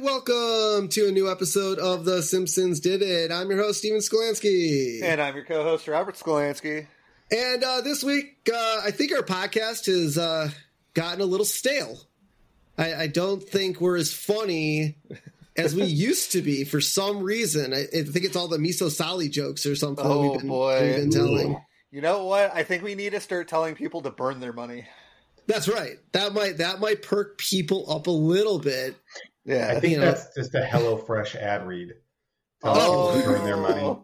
And welcome to a new episode of The Simpsons Did It. I'm your host, Steven Skolansky. And I'm your co-host, Robert Skolansky. And uh, this week, uh, I think our podcast has uh, gotten a little stale. I, I, don't think we're as funny as we used to be for some reason. I, I, think it's all the miso sali jokes or something oh, we've, been, boy. we've been telling. Ooh. You know what? I think we need to start telling people to burn their money. That's right. That might that might perk people up a little bit. Yeah, I think that's know. just a HelloFresh ad read. Tell oh, people to burn their money. oh,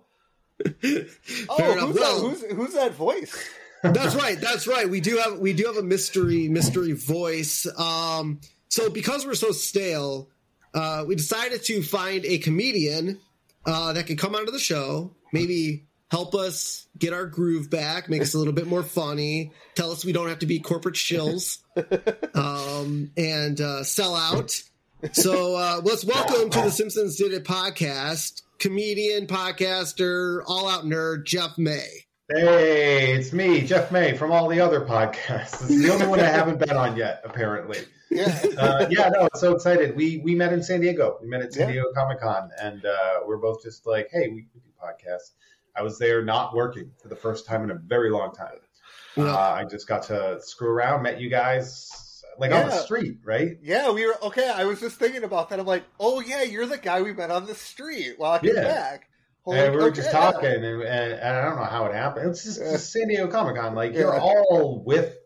who's, well, that, who's, who's that voice? that's right. That's right. We do have we do have a mystery mystery voice. Um, so because we're so stale, uh, we decided to find a comedian uh, that could come onto the show, maybe help us get our groove back, make us a little bit more funny, tell us we don't have to be corporate shills, um, and uh, sell out. So uh, let's welcome to the Simpsons Did It podcast, comedian, podcaster, all out nerd, Jeff May. Hey, it's me, Jeff May, from all the other podcasts. This is the only one I haven't been on yet, apparently. Yeah, uh, yeah, no, so excited. We we met in San Diego. We met at San yeah. Diego Comic Con, and uh, we're both just like, hey, we, we do podcasts. I was there not working for the first time in a very long time. Yeah. Uh, I just got to screw around, met you guys like yeah. on the street, right? Yeah, we were okay. I was just thinking about that. I'm like, oh yeah, you're the guy we met on the street walking yeah. back. Holy, and we were okay, just talking, and, and, and, I don't know how it happened. It's just, just San Diego Comic Con. Like you're all with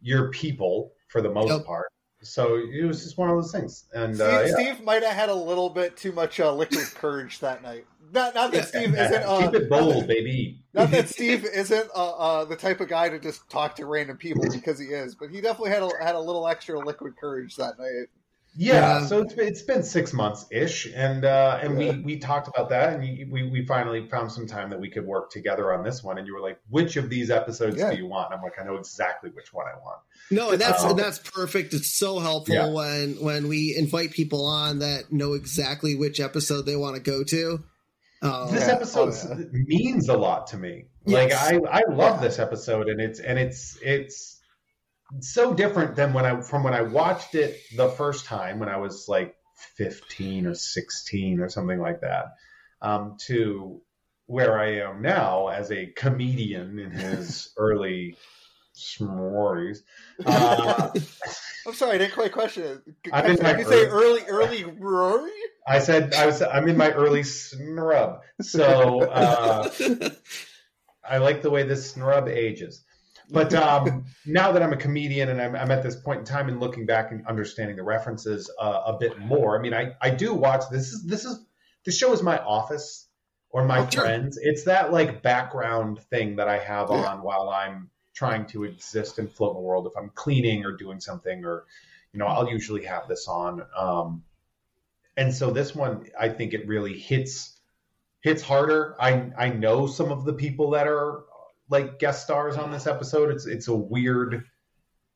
your people for the most yep. part. So it was just one of those things. And Steve, uh, yeah. Steve might have had a little bit too much uh, liquid courage that night. Not, not that Steve isn't. Uh, Keep it bold, baby. Not that Steve isn't uh, uh, the type of guy to just talk to random people because he is, but he definitely had a, had a little extra liquid courage that night. Yeah, so it's been, it's been six months ish, and uh, and we we talked about that, and we we finally found some time that we could work together on this one. And you were like, "Which of these episodes yeah. do you want?" And I'm like, "I know exactly which one I want." No, and that's um, and that's perfect. It's so helpful yeah. when when we invite people on that know exactly which episode they want to go to. Um, this episode oh, yeah. means a lot to me. Yes. Like I I love this episode, and it's and it's it's so different than when I from when I watched it the first time when I was like 15 or 16 or something like that um, to where I am now as a comedian in his early s'mores. Uh, I'm sorry, I didn't quite question it. I'm in my you say early, early Rory? I said I was. I'm in my early snrub. So uh, I like the way this snrub ages. But um, now that I'm a comedian and I'm, I'm, at this point in time and looking back and understanding the references uh, a bit more, I mean, I, I do watch this is this is the show is my office or my oh, friends. It's that like background thing that I have yeah. on while I'm trying to exist and float in the world. If I'm cleaning or doing something, or you know, I'll usually have this on. Um, and so this one, I think it really hits hits harder. I I know some of the people that are like guest stars on this episode. It's it's a weird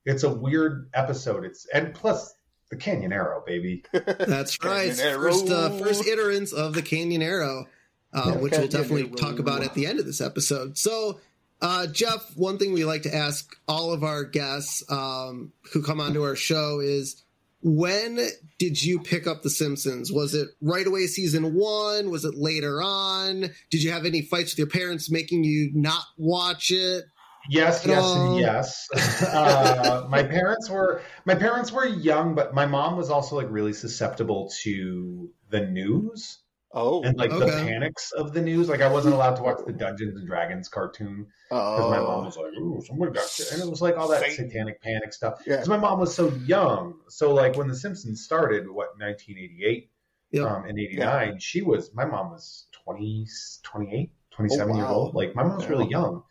it's a weird episode. It's and plus the Canyonero, baby. That's right. First uh, first iterants of the Canyonero, uh, yeah, which we'll definitely Arrow. talk about at the end of this episode. So, uh, Jeff, one thing we like to ask all of our guests um, who come onto our show is when did you pick up The Simpsons? Was it right away season one? Was it later on? Did you have any fights with your parents making you not watch it? Yes, yes, and yes. Uh, my parents were my parents were young, but my mom was also like really susceptible to the news. Oh, and like okay. the panics of the news. Like I wasn't allowed to watch the Dungeons and Dragons cartoon because oh. my mom was like, "Ooh, someone got," shit. and it was like all that Satan. satanic panic stuff. Because yeah. my mom was so young. So like when The Simpsons started, what 1988 yep. um, and 89, yeah. she was my mom was 20, 28, 27 oh, wow. years old. Like my mom was really young.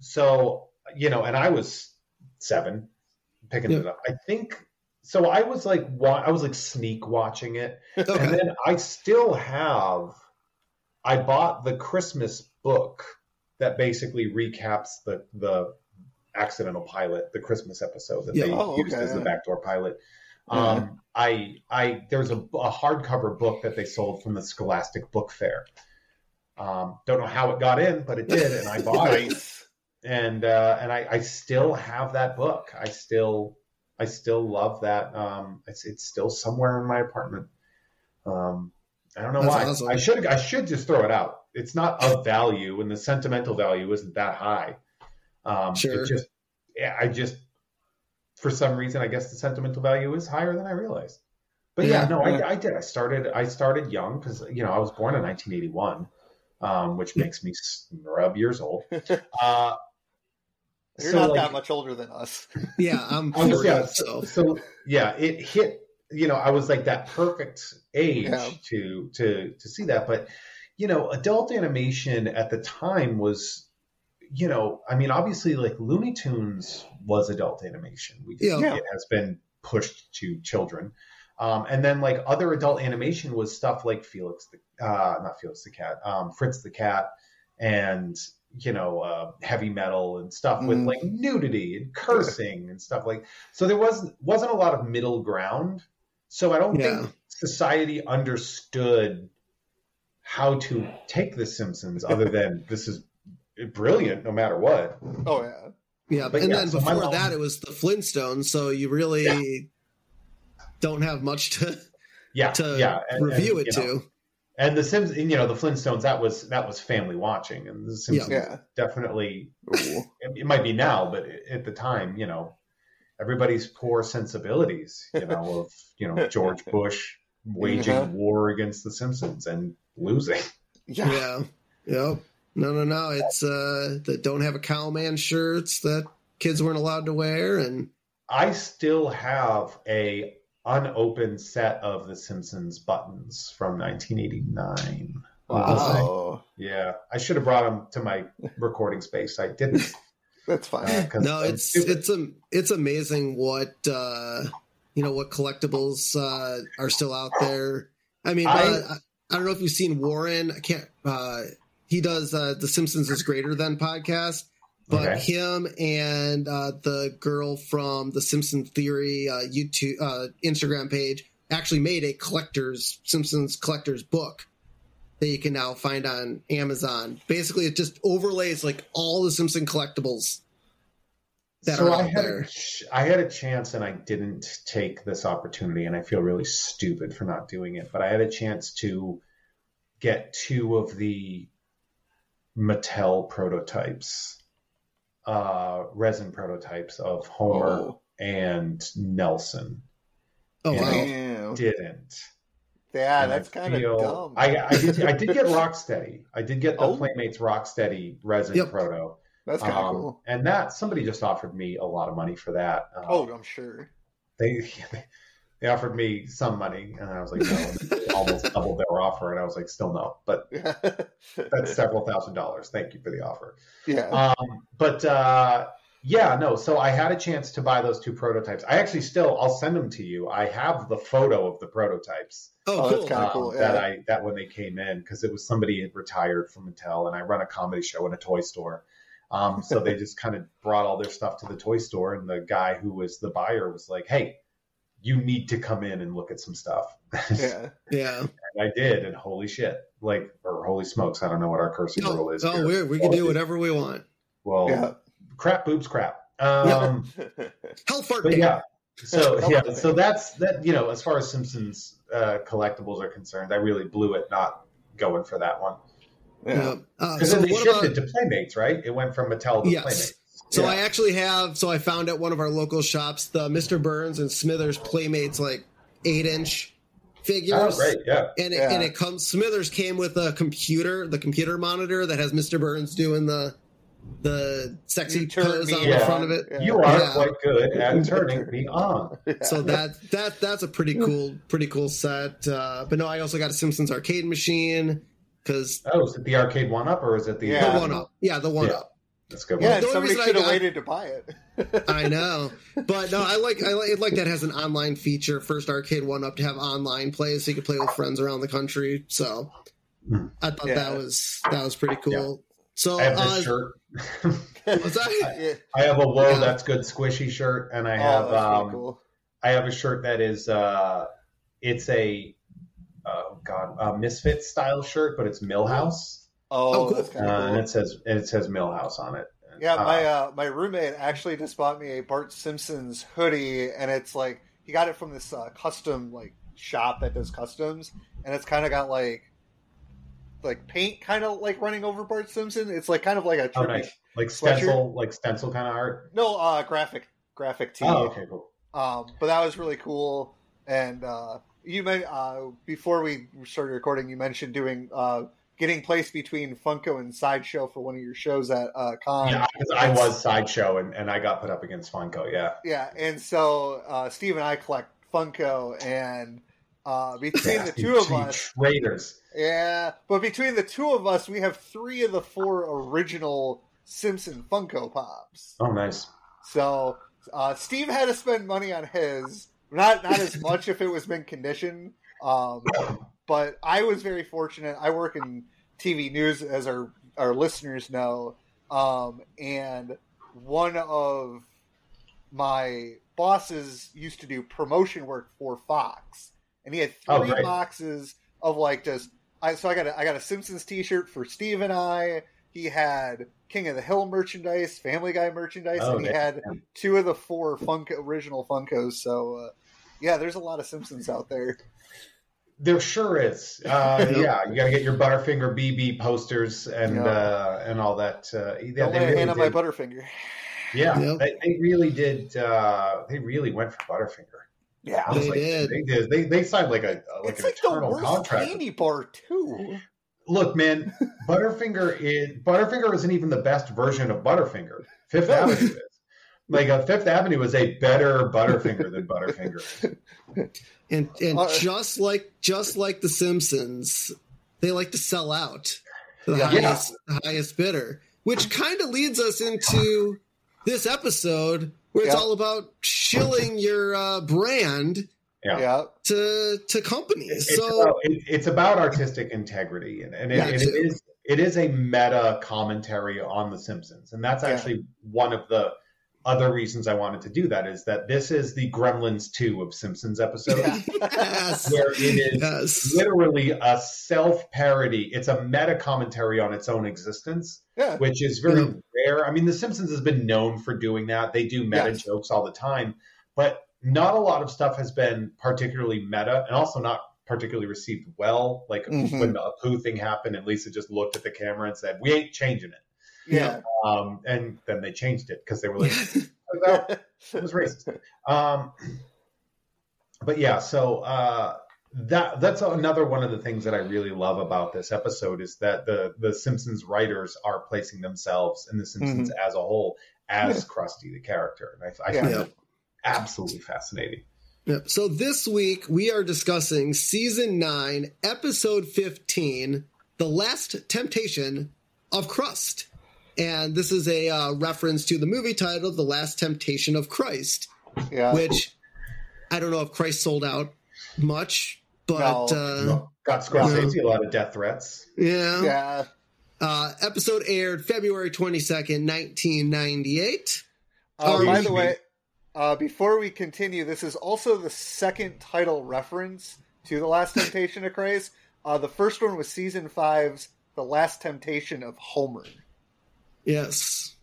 So you know, and I was seven picking Yeah. it up. I think so. I was like, wa- I was like sneak watching it, and then I still have. I bought the Christmas book that basically recaps the the accidental pilot, the Christmas episode that Yeah. they Oh, used okay, as the backdoor pilot. Yeah. Um, I I there's a, a hardcover book that they sold from the Scholastic Book Fair. Um, don't know how it got in, but it did, and I bought it and uh, and I, I still have that book. I still I still love that. Um, it's it's still somewhere in my apartment. Um, I don't know That's why. awesome. I should I should just throw it out. It's not of value, and the sentimental value isn't that high. Um, Sure. It just yeah, I just for some reason I guess the sentimental value is higher than I realized. But yeah, Yeah, no, yeah. I, I did. I started I started young because you know I was born in 1981, um, which makes me snub years old. Uh, You're so, not like, that much older than us. Yeah, I'm I was- yeah, so so yeah, it hit. You know, I was like that perfect age Yeah. to to to see that. But you know, adult animation at the time was, you know, I mean, obviously, like Looney Tunes was adult animation. We just, Yeah. it has been pushed to children. Um, and then like other adult animation was stuff like Felix the uh, not Felix the cat, um, Fritz the cat, and you know uh, heavy metal and stuff with Mm. like nudity and cursing and stuff like. So there was wasn't a lot of middle ground. So I don't Yeah. think society understood how to take The Simpsons other than this is brilliant no matter what. Oh yeah. yeah. But and yeah, then so before mom- that, it was the Flintstones. So you really don't have much to Yeah, to yeah, and- review and, it you know, to. And the Sims, and, you know, the Flintstones. That was that was family watching, and the Simpsons Yeah. definitely. It, it might be now, but at the time, you know, everybody's poor sensibilities, you know, of you know George Bush waging Uh-huh. war against the Simpsons and losing. Yeah. Yeah. Yep. No, no, no. It's uh that don't have a cowman shirts that kids weren't allowed to wear, and I still have a unopened set of the Simpsons buttons from 1989. Wow. Yeah, I should have brought them to my recording space. I didn't. That's fine. uh, 'cause no, I'm it's stupid. it's a it's amazing what uh you know what collectibles uh are still out there. I mean, I- uh, I, I don't know if you've seen Warren. I can't. uh He does uh the Simpsons is greater than podcast. But Okay. him and uh, the girl from the Simpson Theory uh, YouTube uh, Instagram page actually made a collector's Simpsons collector's book that you can now find on Amazon. Basically, it just overlays like all the Simpson collectibles that so are I had there. A, ch- I had a chance and I didn't take this opportunity, and I feel really stupid for not doing it. But I had a chance to get two of the Mattel prototypes, uh, resin prototypes of Homer Oh. and Nelson. Oh Yeah. wow! Didn't. Yeah, And that's kind of feel- dumb. I, I did. I did get Rocksteady. I did get the Oh. Playmates Rocksteady resin Yep. proto. that's kind of Um, cool. And that somebody just offered me a lot of money for that. Um, Oh, I'm sure. they they offered me some money, and I was like, no, almost doubled their offer, and I was like, still no, but that's several thousand dollars. Thank you for the offer. yeah. Um, but uh, yeah, no. So I had a chance to buy those two prototypes. I actually still, I'll send them to you. I have the photo of the prototypes. Oh, Oh, that's kinda um, cool, That. I that when they came in because it was somebody had retired from Mattel, and I run a comedy show in a toy store. Um, so they just kind of brought all their stuff to the toy store, and the guy who was the buyer was like, "Hey, you need to come in and look at some stuff." yeah. yeah. and I did, and holy shit, like or holy smokes, I don't know what our cursing rule Oh, is. oh here. we we can do whatever we want. Well, Yeah. crap, boobs, crap. Um, Hell fart but yeah, so yeah, so that's that. You know, as far as Simpsons uh, collectibles are concerned, I really blew it not going for that one. yeah. Yeah. Uh, Because so then they shifted about? to Playmates, right? It went from Mattel to Yes. Playmates. So Yeah. I actually have. So I found at one of our local shops the Mr. Burns and Smithers Playmates like eight inch figures. Oh, great, yeah. And it, Yeah. and it comes. Smithers came with a computer, the computer monitor that has Mr. Burns doing the the sexy You pose on Yeah. the front of it. Yeah. You are Yeah. quite good at turning me on. So that that that's a pretty cool pretty cool set. Uh, but no, I also got a Simpsons arcade machine because Oh, is it the arcade one up or is it the Yeah. the one up, yeah, the one Yeah. up. That's a good Yeah, one. The somebody should have waited to buy it. I know, but no, I like I like, like that has an online feature. First arcade one up to have online play, so you could play with friends around the country. So Hmm. I thought Yeah. that was that was pretty cool. So I have this uh, shirt. what's that? yeah. I have a whoa, Yeah. that's good squishy shirt, and I oh, have that's pretty um, cool. I have a shirt that is uh, it's a oh god, a Misfit style shirt, but it's Milhouse, Oh, oh, cool. that's kind uh, of and it says and it says Milhouse on it. Yeah, Uh, my uh, my roommate actually just bought me a Bart Simpson's hoodie, and it's like he got it from this uh, custom like shop that does customs, and it's kind of got like like paint kind of like running over Bart Simpson. It's like kind of like a oh, nice, like sweatshirt. stencil, like stencil kind of art. no uh, graphic graphic tee. Oh, okay, cool. Um, but that was really cool. And uh, you may uh, before we started recording, you mentioned doing uh, getting placed between Funko and Sideshow for one of your shows at uh, Con. Yeah, I was sideshow, and, and I got put up against Funko. Yeah, Yeah, and so uh, Steve and I collect Funko, and uh, between the two of You us, traitors. yeah, but between the two of us, we have three of the four original Simpson Funko Pops. Oh, nice. So uh, Steve had to spend money on his, not not as much if it was mint condition, um, but I was very fortunate. I work in TV news, as our our listeners know, um, and one of my bosses used to do promotion work for Fox, and he had Oh, three great. boxes of like just. I so I got a, I got a Simpsons T-shirt for Steve and I. He had King of the Hill merchandise, Family Guy merchandise, Oh, and he damn. had two of the four Funko original Funkos. So uh, yeah, there's a lot of Simpsons out there. There sure is. Uh, yeah, you got to get your Butterfinger BB posters and Yeah. uh, and all that. Uh, yeah, Don't they really hand on my. Butterfinger. Yeah, Yep. they, they really did. Uh, they really went for Butterfinger. Yeah, They like, did. They did. They they signed like a like it's an like the eternal worst contract. candy bar too. Look, man, Butterfinger is Butterfinger isn't even the best version of Butterfinger. Fifth Avenue is. Like uh, Fifth Avenue is a better Butterfinger than Butterfinger. And and Uh, just like just like the Simpsons, they like to sell out to the Yeah. highest the highest bidder, which kind of leads us into this episode where it's Yeah. all about shilling your uh, brand Yeah. Yeah, to to companies. It's, so about, it, it's about artistic integrity, and, and, it, and it is it is a meta commentary on The Simpsons, and that's Yeah. actually one of the other reasons I wanted to do that is that this is the Gremlins two of Simpsons episodes, Yeah. yes, where it is yes, literally a self parody. It's a meta commentary on its own existence, yeah, which is very Yeah. rare. I mean, The Simpsons has been known for doing that. They do meta Yes. jokes all the time, but not a lot of stuff has been particularly meta and also not particularly received well. Like Mhm. when the Apu thing happened and Lisa just looked at the camera and said, We ain't changing it. Yeah. Um, and then they changed it because they were like, "That was racist. Um, but yeah, so uh, that that's another one of the things that I really love about this episode is that the the Simpsons writers are placing themselves and the Simpsons as a whole as Krusty the character, and I, I Yeah. find Yeah. it absolutely fascinating. Yep. So this week we are discussing season nine, episode fifteen, "The Last Temptation of Krust," and this is a uh, reference to the movie title, "The Last Temptation of Christ," yeah. which I don't know if Christ sold out much, but No. uh, Got Scorsese a lot of death threats. yeah. yeah. Uh, episode aired February twenty second, nineteen ninety eight. Uh, Oh, by the way, uh, before we continue, this is also the second title reference to The Last Temptation of Christ. Uh, the first one was season five's The Last Temptation of Homer. Yes.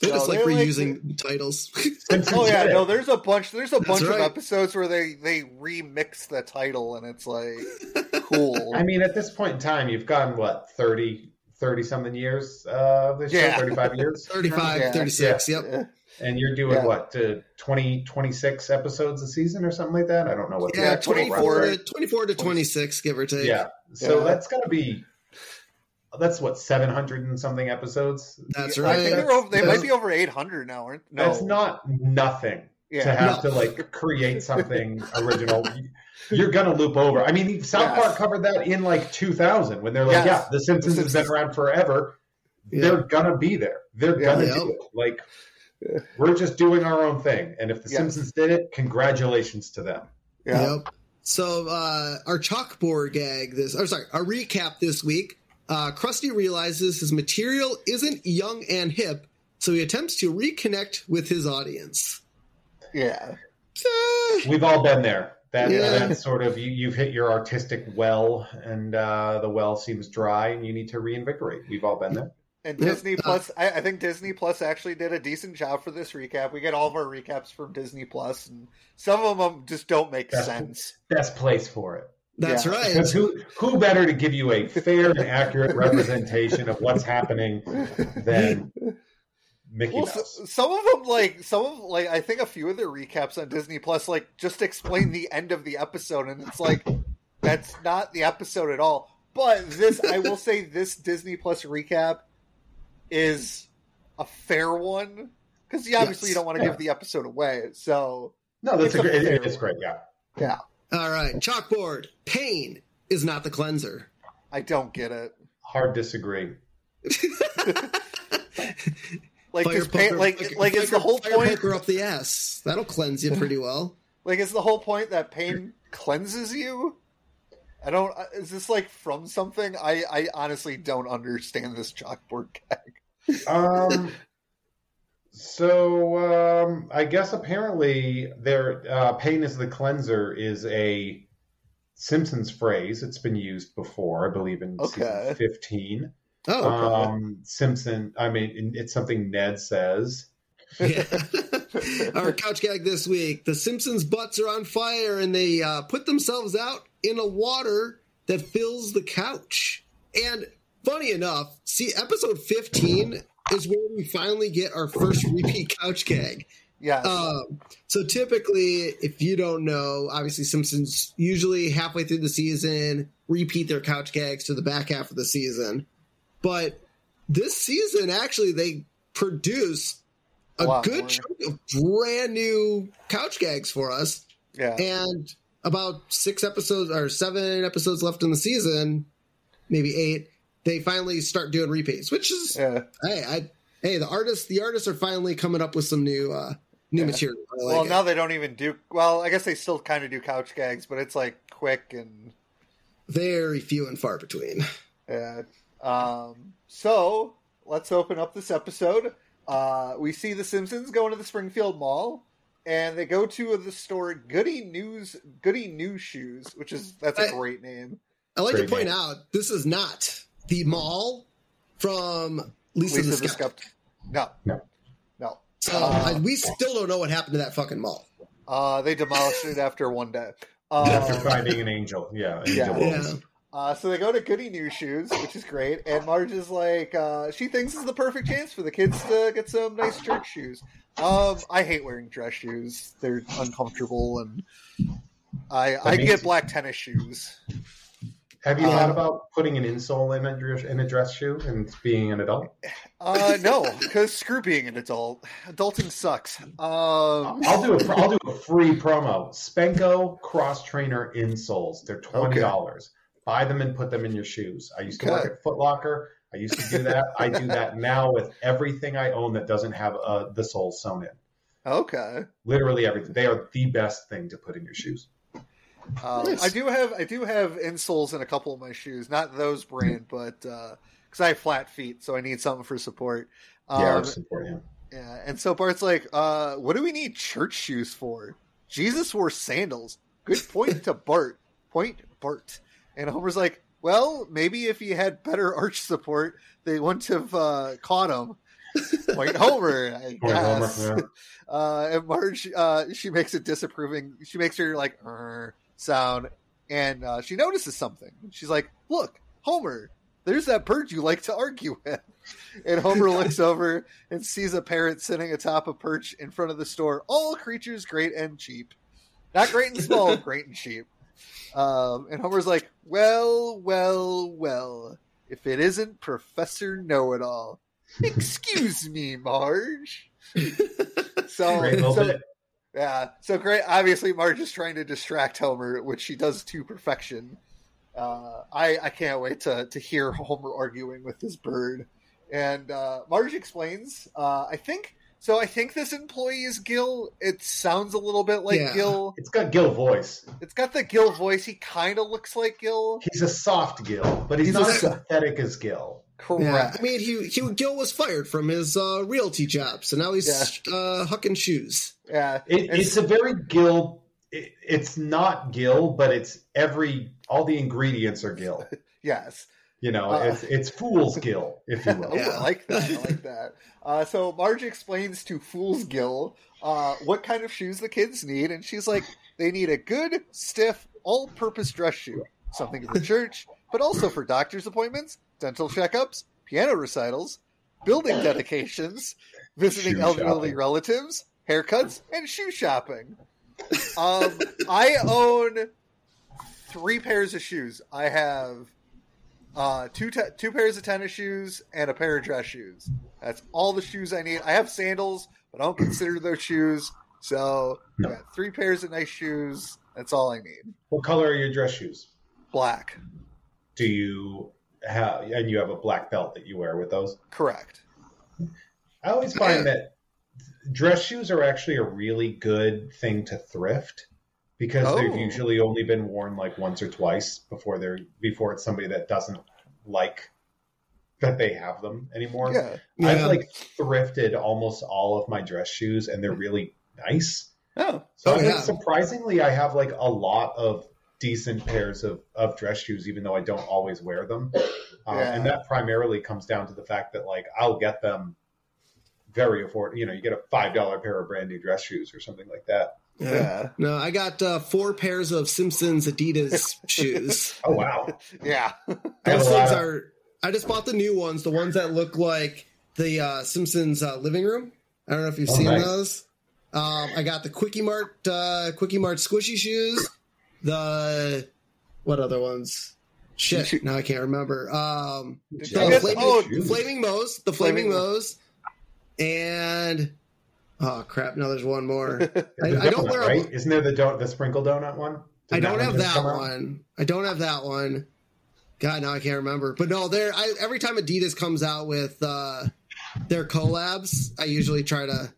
They So just like they're like reusing titles. Simpsons Oh yeah, no, there's a bunch. There's a That's bunch of episodes where they they remix the title, and it's like cool. I mean, at this point in time, you've gone what 30, 30 something years uh, of this show, Yeah. thirty five years. 35, Yeah. 36, yep. And you're doing Yeah. what, uh, 20, 26 episodes a season or something like that? I don't know what. Yeah, Yeah, 24 24 to, 24 to 26, give or take. Yeah. So Yeah. that's got to be, that's what, 700 and something episodes? That's right. I right. think they're over, they might be over 800 now, aren't no. That's not nothing to have No. to like create something original. You're going to loop over. I mean, South Yes. Park covered that in like 2000 when they're like, Yes. yeah, The Simpsons The has been around forever. they're gonna be there. They're Yeah. gonna Yep. do it. Like we're just doing our own thing. And if the Yes. Simpsons did it, congratulations to them. Yeah. Yep. So uh, our chalkboard gag this, or sorry, our recap this week. Uh, Krusty realizes his material isn't young and hip, so he attempts to reconnect with his audience. Yeah. Eh, We've all been there. That Yeah. that's sort of you, you've hit your artistic well, and uh, the well seems dry, and you need to reinvigorate. We've all been there. And Yep. Disney Plus, I, I think Disney Plus actually did a decent job for this recap. We get all of our recaps from Disney Plus, and some of them just don't make That's- sense. Best place for it. That's Yeah. right. Because who who better to give you a fair and accurate representation of what's happening than Mickey Well, Mouse? s- some of them, like some of, like I think a few of their recaps on Disney Plus, like just explain the end of the episode, and it's like that's not the episode at all. But this, I will say, this Disney Plus recap is a fair one because obviously Yes. you don't want to Yeah. give the episode away. So No, that's a, a great. fair It is one. great. Yeah. All right, chalkboard. Pain is not the cleanser. I don't get it. Hard disagree. Like, Fire does pain, poker- like, like, is the whole point? poker up the ass. That'll cleanse you pretty well. Like, is the whole point that pain cleanses you? I don't. uh, Is this like from something? I I honestly don't understand this chalkboard gag. Um. So um, I guess apparently their uh, "pain is the cleanser" is a Simpsons phrase. It's been used before, I believe, in Okay. season fifteen. Oh, Um, Simpson. I mean, it's something Ned says. Yeah. Our couch gag this week: the Simpsons' butts are on fire, and they uh, put themselves out in a water that fills the couch. And funny enough, see, episode fifteen is where we finally get our first repeat couch gag. Yes. Um, so typically, if you don't know, obviously Simpsons usually halfway through the season repeat their couch gags to the back half of the season. But this season, actually, they produce a, good chunk of brand new couch gags for us. yeah. And about six episodes or seven episodes left in the season, maybe eight, they finally start doing repeats, which is yeah. hey, I hey, the artists the artists are finally coming up with some new uh new Yeah. material. Like well, it. now they don't even do. Well, I guess they still kind of do couch gags, but it's like quick and very few and far between. Yeah. Um, so let's open up this episode. Uh, we see the Simpsons going to the Springfield Mall, and they go to the store Goody News Goody News Shoes, which is that's a I- great name. I like Great to point name. out this is not the mall from Lisa, Lisa the the Skeptic. Skeptic. No, No. no. So Uh, I, we still don't know what happened to that fucking mall. Uh, they demolished it after one day. After Um, finding an angel, yeah, angel Yeah. Yeah. Uh, so they go to Goody New Shoes, which is great, and Marge is like, uh, she thinks this is the perfect chance for the kids to get some nice church shoes. Um, I hate wearing dress shoes; they're uncomfortable, and I I get you- black tennis shoes. Have you Um, thought about putting an insole in a dress, in a dress shoe and being an adult? Uh, no, because screw being an adult. Adulting sucks. Um, I'll do a I'll do a free promo. Spenco cross trainer insoles. They're twenty dollars. Buy them and put them in your shoes. I used to work at Foot Locker. I used to do that. I do that now with everything I own that doesn't have uh, the sole sewn in. okay. Literally everything. They are the best thing to put in your shoes. Um, Nice. I do have I do have insoles in a couple of my shoes, not those brand, but because I have flat feet, so I need something for support. Um, yeah, support. Yeah, and so Bart's like, uh, what do we need church shoes for? Jesus wore sandals. Good point to Bart. Point Bart. And Homer's like, well, maybe if he had better arch support, they wouldn't have uh, caught him. Point Homer, I Point Homer, guess. yeah. Uh, and Marge, uh, she makes a disapproving. She makes her like "Er" sound, and uh, she notices something. She's like, "Look, Homer, there's that bird you like to argue with." And Homer looks over and sees a parrot sitting atop a perch in front of the store. All creatures great and cheap, not great and small, great and cheap. Um, and Homer's like, "Well, well, well. If it isn't Professor Know It All." Excuse me, Marge. So, so. Yeah, so great. Obviously, Marge is trying to distract Homer, which she does to perfection. Uh, I I can't wait to to hear Homer arguing with this bird. and uh, Marge explains. Uh, I think so. I think this employee is Gil. It sounds a little bit like Yeah. Gil. It's got Gil voice. It's got the Gil voice. He kind of looks like Gil. He's a soft Gil, but he's, He's not as so- pathetic as Gil. Correct. Yeah, I mean, he, he Gil was fired from his uh, realty job, so now he's uh, hucking shoes. yeah. It, And it's a very Gil. It, it's not Gil, but it's every all the ingredients are Gil. Yes. You know, Uh, it's it's fool's Gil, if you will. Oh, Yeah. I like that. I like that. Uh, so Marge explains to Fool's Gil uh, what kind of shoes the kids need, and she's like, they need a good, stiff, all-purpose dress shoe, something for church, but also for doctor's appointments, dental checkups, piano recitals, building dedications, visiting Shoe elderly shopping. relatives, haircuts, and shoe shopping. Um, I own three pairs of shoes. I have uh, two te- two pairs of tennis shoes and a pair of dress shoes. That's all the shoes I need. I have sandals, but I don't consider those shoes. So No. I got three pairs of nice shoes. That's all I need. What color are your dress shoes? Black, Do you have and you have a black belt that you wear with those? correct. I always find that dress shoes are actually a really good thing to thrift because Oh. they've usually only been worn like once or twice before they're before it's somebody that doesn't like that they have them anymore. Yeah. I've Yeah. like thrifted almost all of my dress shoes and they're really nice. Oh, So Oh, yeah. surprisingly I have like a lot of decent pairs of, of dress shoes even though I don't always wear them. Um, Yeah. And that primarily comes down to the fact that like I'll get them very affordable. You know, you get a five dollar pair of brand new dress shoes or something like that. yeah, No, I got uh, four pairs of Simpsons Adidas shoes. Oh wow! yeah. Those a lot things of- are. I just bought the new ones, the ones that look like the uh, Simpsons uh, living room. I don't know if you've Oh, seen nice. those. Um, I got the Kwik-E-Mart, uh, Kwik-E-Mart squishy shoes. The what other ones? Shit, now I can't remember. Um, the you flaming, oh, flaming Moe's, the flaming, Flaming Moe's, and oh crap! now there's one more. I, the I don't donut, wear a- right? Isn't there the don- the sprinkle donut one? I Didn't don't have that come out? one. I don't have that one. God, now I can't remember. But no, there. I every time Adidas comes out with uh, their collabs, I usually try to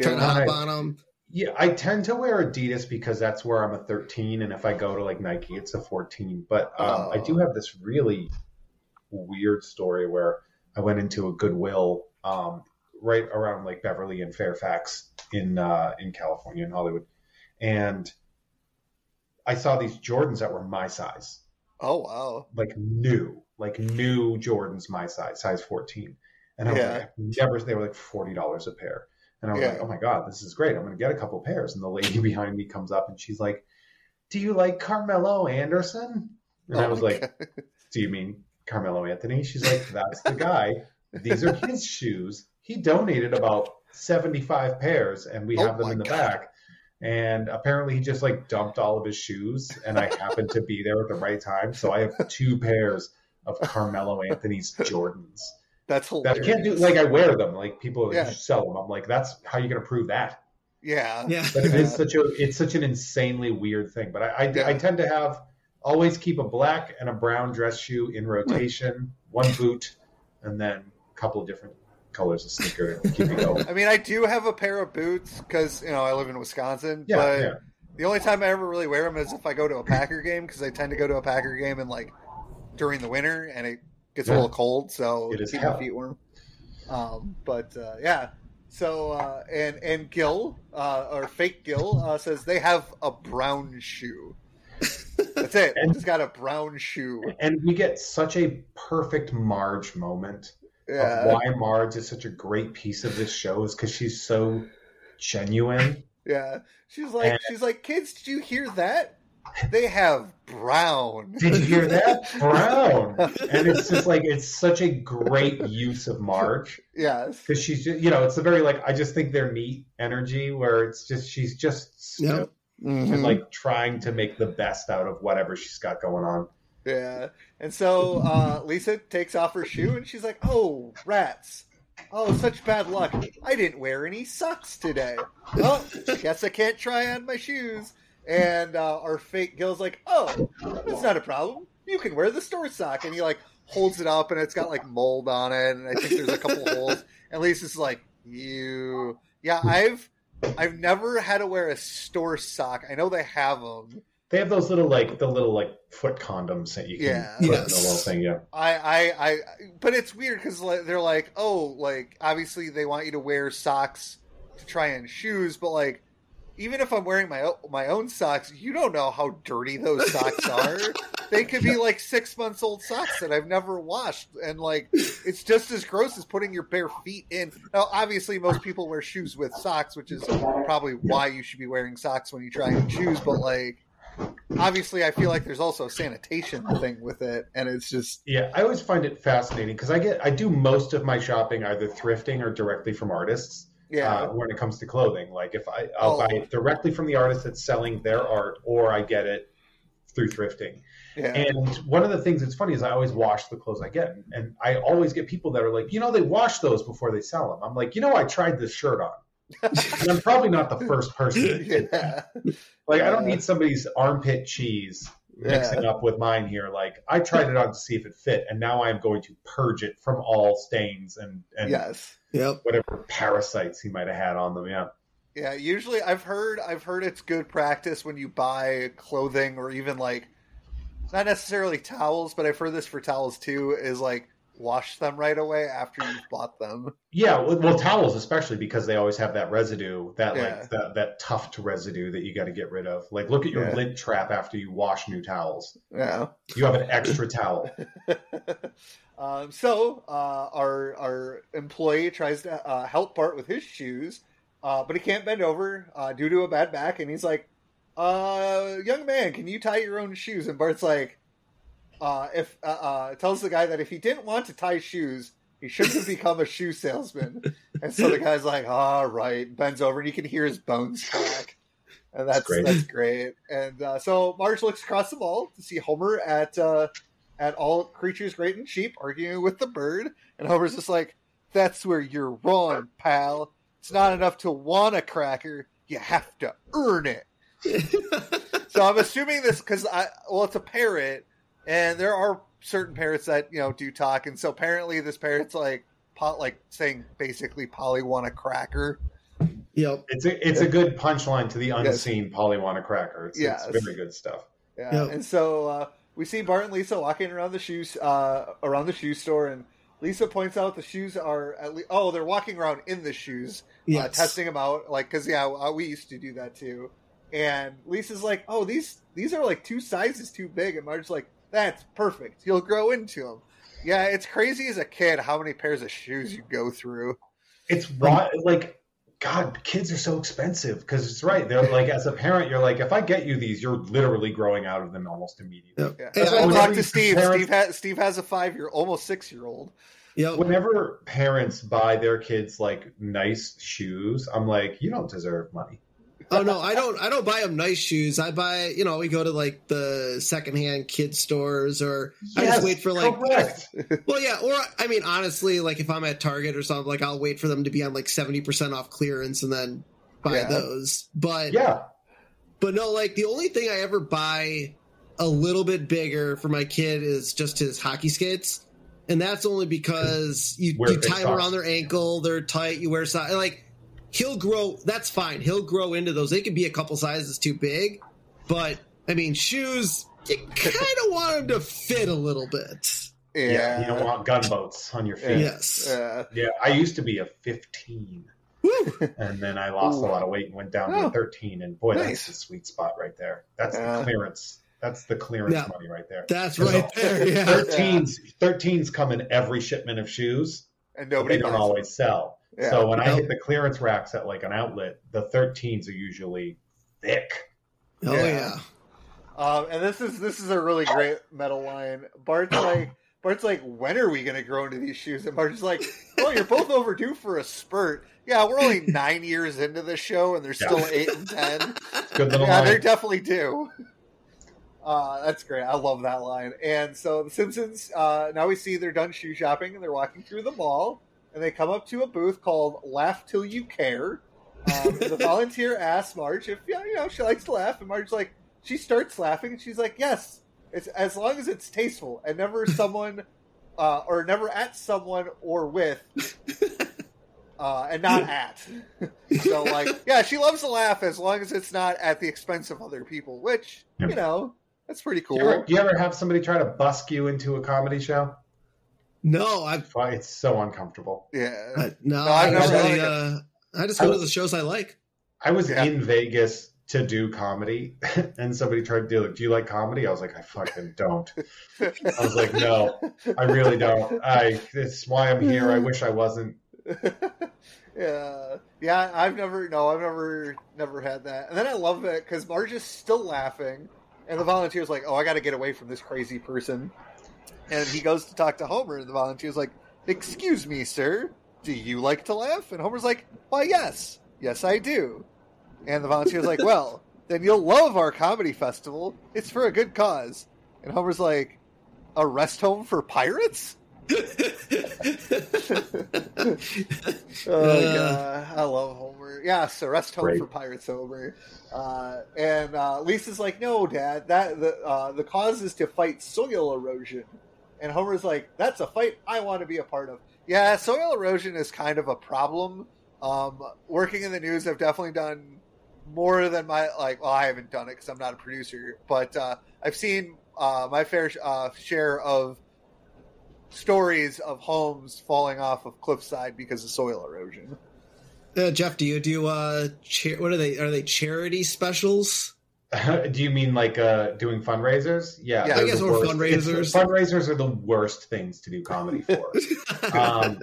try to hop on them. Yeah, I tend to wear Adidas because that's where I'm a 13, and if I go to like Nike, it's a 14. But um, I Oh. do have this really weird story where I went into a Goodwill um, right around like Beverly and Fairfax in uh, in California in Hollywood, and I saw these Jordans that were my size, Oh wow. like new, like new Jordans my size, size 14, and I was Yeah. like, I've never. They were like forty dollars a pair. And I was Yeah. like, oh my God, this is great. I'm going to get a couple pairs. And the lady behind me comes up and she's like, do you like Carmelo Anderson? And I Oh was like, God. do you mean Carmelo Anthony? She's like, that's the guy. These are his shoes. He donated about 75 pairs and we Oh have them in the God. back. And apparently he just like dumped all of his shoes and I happened to be there at the right time. So I have two pairs of Carmelo Anthony's Jordans That's that I can't do. Like I wear them. Like people Yeah. sell them. I'm like, that's how you going to prove that. Yeah. Yeah, But it is such a it's such an insanely weird thing. But I I, Yeah. I tend to have always keep a black and a brown dress shoe in rotation, one boot, and then a couple of different colors of sneaker keep it going. I mean, I do have a pair of boots because you know I live in Wisconsin. Yeah, but yeah. the only time I ever really wear them is if I go to a Packer game because I tend to go to a Packer game and like during the winter and it gets a little cold, so It is keep hell. feet warm. Um, but uh, yeah, so uh, and and Gil uh, or fake Gil uh, says they have a brown shoe. That's it. And- Just got a brown shoe. And we get such a perfect Marge moment Yeah. of why Marge is such a great piece of this show is because she's so genuine. Yeah. She's like, And- she's like, kids, did you hear that? They have brown. Did you hear that? Brown. And it's just like it's such a great use of Marge. Yes. because she's just, you know it's a very like I just think they're neat energy where it's just she's just Yep. still and like trying to make the best out of whatever she's got going on. Yeah. And so uh, Lisa takes off her shoe and she's like, oh, rats. Oh, such bad luck. I didn't wear any socks today. Oh, guess I can't try on my shoes. And uh, our fake Gil's like, oh, that's not a problem. You can wear the store sock. And he like holds it up and it's got like mold on it, and I think there's a couple holes. And Lisa's like, "You, yeah, I've I've never had to wear a store sock. I know they have them. They have those little like the little like foot condoms that you can Yeah. put in Yes. the little thing. Yeah, I, I, I, but it's weird because they're like, oh, like obviously they want you to wear socks to try on shoes, but like, even if I'm wearing my my own socks, you don't know how dirty those socks are. they could be like six months old socks that I've never washed, and like, it's just as gross as putting your bare feet in. Now, obviously, most people wear shoes with socks, which is probably why you should be wearing socks when you try on shoes. But like, obviously, I feel like there's also a sanitation thing with it, and it's just yeah. I always find it fascinating because I get I do most of my shopping either thrifting or directly from artists. Yeah. uh, when it comes to clothing. Like if I, I'll Oh. buy it directly from the artist that's selling their art, or I get it through thrifting. Yeah. And one of the things that's funny is I always wash the clothes I get, and I always get people that are like, you know, they wash those before they sell them. I'm like, you know, I tried this shirt on. and I'm probably not the first person. yeah. Like, I don't need somebody's armpit cheese Yeah. mixing up with mine here. Like, I tried it on to see if it fit, and now I am going to purge it from all stains and, and Yes. Yep. whatever parasites he might have had on them. Yeah. Yeah. Usually, I've heard I've heard it's good practice when you buy clothing or even like not necessarily towels, but I've heard this for towels too. Is like wash them right away after you've bought them. Yeah, well, well, towels especially because they always have that residue, that Yeah. like that that tuft residue that you got to get rid of. Like, look at your Yeah. lint trap after you wash new towels. Yeah. You have an extra towel. um, so uh, our our employee tries to uh, help Bart with his shoes, uh, but he can't bend over uh, due to a bad back, and he's like, uh, "Young man, can you tie your own shoes?" And Bart's like, uh, "If uh, uh, tells the guy that if he didn't want to tie shoes." He shouldn't have become a shoe salesman. And so the guy's like, all right, bends over and you can hear his bones crack. And that's That's that's great. great. And uh, so Marge looks across the mall to see Homer at uh, at all creatures great and cheap arguing with the bird. And Homer's just like, that's where you're wrong, pal. It's not enough to want a cracker. You have to earn it. So I'm assuming this because I well, it's a parrot, and there are certain parrots that you know do talk, and so apparently this parrot's like pot like saying basically Polly want a cracker. Yep. It's a it's a good punchline to the unseen Polywana cracker. It's, Yes. it's very good stuff. Yeah, Yep. and so uh, we see Bart and Lisa walking around the shoes uh, around the shoe store, and Lisa points out the shoes are at least oh they're walking around in the shoes, uh, testing them out like because yeah uh, we used to do that too. And Lisa's like, oh these these are like two sizes too big, and Marge's like, that's perfect. You'll grow into them. Yeah, it's crazy as a kid how many pairs of shoes you go through. It's raw, like God. Kids are so expensive because it's right. They're like as a parent, you're like, if I get you these, you're literally growing out of them almost immediately. Yep. Yeah, Hey, That's why I- I'll talk to Steve. compare- Steve has Steve has a five year, almost six year old. Yep. Whenever parents buy their kids like nice shoes, I'm like, you don't deserve money. Oh no, I don't. I don't buy them nice shoes. I buy, you know, we go to like the secondhand kid stores, or I just wait for like. correct. Well, yeah, or I mean, honestly, like if I'm at Target or something, like I'll wait for them to be on like seventy percent off clearance and then buy Yeah. those. But yeah. But no, like the only thing I ever buy a little bit bigger for my kid is just his hockey skates. And that's only because you, you tie them around their ankle, they're tight, you wear socks. Like he'll grow, that's fine. He'll grow into those. They could be a couple sizes too big. But I mean, shoes, you kind of want them to fit a little bit. Yeah, you don't want gunboats on your feet. Yes. Yeah. Yeah, I used to be a 15, Woo! and then I lost Ooh. a lot of weight and went down to Oh. a 13. And boy, Nice. that's the sweet spot right there. That's Yeah. the clearance. That's the clearance Yeah. money right there. That's So, right there. Yeah. 13s, 13s come in every shipment of shoes, And nobody they don't buys always sell. Yeah. So when I Nope. hit the clearance racks at like an outlet, the 13s are usually thick. Oh, Yeah. yeah. Um, and this is this is a really great metal line. Bart's like Bart's like, when are we gonna grow into these shoes? And Bart's like, oh, you're both overdue for a spurt. Yeah, we're only nine years into this show, and they're still Yeah. eight and ten. Good little Yeah, line. they're definitely due. Uh, that's great. I love that line. And so the Simpsons, uh, now we see they're done shoe shopping and they're walking through the mall and they come up to a booth called Laugh Till You Care. Um, the volunteer asks Marge if, yeah, you know, she likes to laugh. And Marge's like, she starts laughing and she's like, yes, it's as long as it's tasteful and never someone uh, or never at someone or with, uh, and not at. so like, yeah, she loves to laugh as long as it's not at the expense of other people, which Yeah. you know that's pretty cool. Do you, ever, do you ever have somebody try to busk you into a comedy show? No, I've It's so uncomfortable. yeah, I, no, No, I've never usually, done uh, I just I go to the shows I like. I was Yeah. in Vegas to do comedy, and somebody tried to do like, "Do you like comedy?" I was like, "I fucking don't." I was like, "No, I really don't. I. It's why I'm here. I wish I wasn't." yeah, yeah. I've never, no, I've never, never had that. And then I love it because Marge is still laughing, and the volunteer's like, "Oh, I got to get away from this crazy person." And he goes to talk to Homer, and the volunteer's like, "Excuse me, sir, do you like to laugh?" And Homer's like, "Why, yes, yes, I do." And the volunteer's like, "Well, then you'll love our comedy festival. It's for a good cause." And Homer's like, "A rest home for pirates?" Oh Uh. yeah, I love Homer. Yeah, so rest home Great. for Pirates Homer. Uh, and uh, Lisa's like, "No, Dad, that the uh, the cause is to fight soil erosion." And Homer's like, "That's a fight I want to be a part of." Yeah, soil erosion is kind of a problem. Um, working in the news, I've definitely done more than my like. Well, I haven't done it because I'm not a producer, but uh, I've seen uh, my fair uh, share of stories of homes falling off of cliffside because of soil erosion. Uh, Jeff, do you do uh, cha- what are they? Are they charity specials? do you mean like uh, doing fundraisers? Yeah, Yeah, I guess or fundraisers. It's- fundraisers are the worst things to do comedy for. um,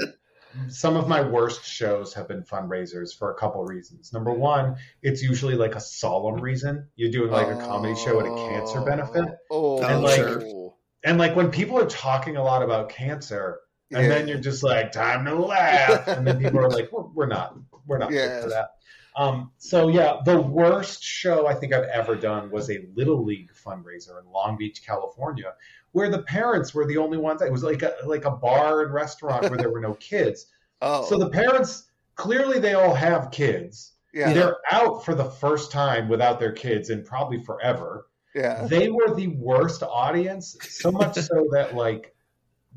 some of my worst shows have been fundraisers for a couple reasons. Number one, it's usually like a solemn reason. You're doing like a comedy show at a cancer benefit. Oh, And, like, sure. And like when people are talking a lot about cancer, and Yeah. then you're just like, time to laugh. And then people are like, we're, we're not, we're not Yeah. for that. Um, so yeah, the worst show I think I've ever done was a little league fundraiser in Long Beach, California, where the parents were the only ones. It was like a like a bar and restaurant where there were no kids. oh, So the parents clearly they all have kids. yeah, They're out for the first time without their kids and probably forever yeah, they were the worst audience so much so that like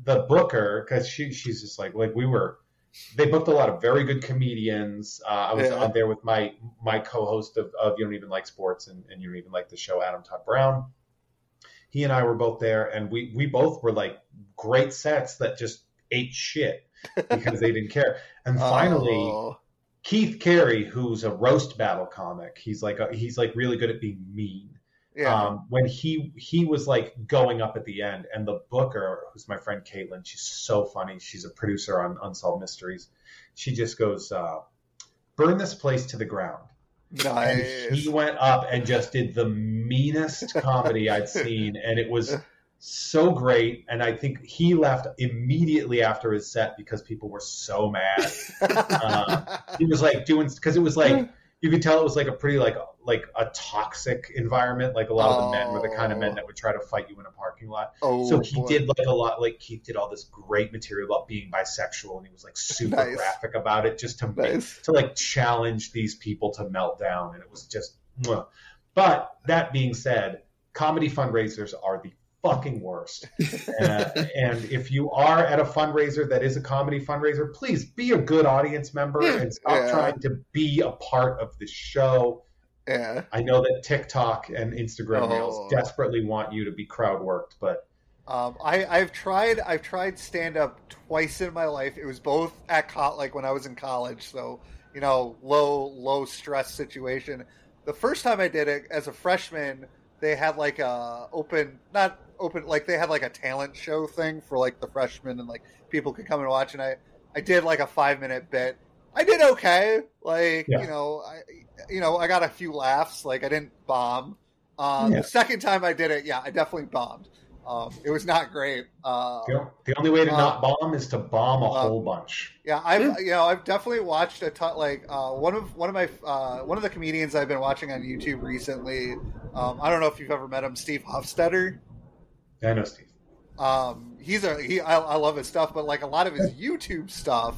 the booker because she she's just like like we were they booked a lot of very good comedians. Uh, i was Yeah. on there with my my co-host of, of you don't even like sports and, and you don't even like the show adam todd brown. He and i were both there and we we both were like great sets that just ate shit because they didn't care. And finally Oh, keith carey who's a roast battle comic he's like a, he's like really good at being mean yeah, um, when he he was like going up at the end, and the booker, who's my friend Caitlin, she's so funny. She's a producer on Unsolved Mysteries. She just goes, uh, "Burn this place to the ground." And nice. he went up and just did the meanest comedy I'd seen, and it was so great. And I think he left immediately after his set because people were so mad. uh, He was like doing because it was like you could tell it was like a pretty like like a toxic environment. Like a lot of the men were the kind of men that would try to fight you in a parking lot. oh, So he boy. did like a lot. Like Keith did all this great material about being bisexual, and he was like super Nice. graphic about it, just to make Nice. to like challenge these people to melt down, and it was just. mwah. But that being said, comedy fundraisers are the fucking worst. Uh, and if you are at a fundraiser that is a comedy fundraiser, please be a good audience member and stop Yeah. trying to be a part of the show. Yeah. I know that TikTok and Instagram Oh. Reels desperately want you to be crowd worked, but Um, I, I've tried I've tried stand up twice in my life. It was both at co- like when I was in college, so you know, low low stress situation. The first time I did it as a freshman, they had like a open not open like they had like a talent show thing for like the freshmen and like people could come and watch and I I did like a 5 minute bit. I did okay. Like, Yeah. you know, I you know, I got a few laughs, like I didn't bomb. Um, Yeah. The second time I did it, yeah, I definitely bombed. Um, it was not great. Uh, the, the only way to Uh, not bomb is to bomb a uh, whole bunch. yeah, I've you know I've definitely watched a ton. Like uh, one of one of my uh, one of the comedians I've been watching on YouTube recently. Um, I don't know if you've ever met him, Steve Hofstetter. I know, Steve. Um, he's a he. I, I love his stuff, but like a lot of his YouTube stuff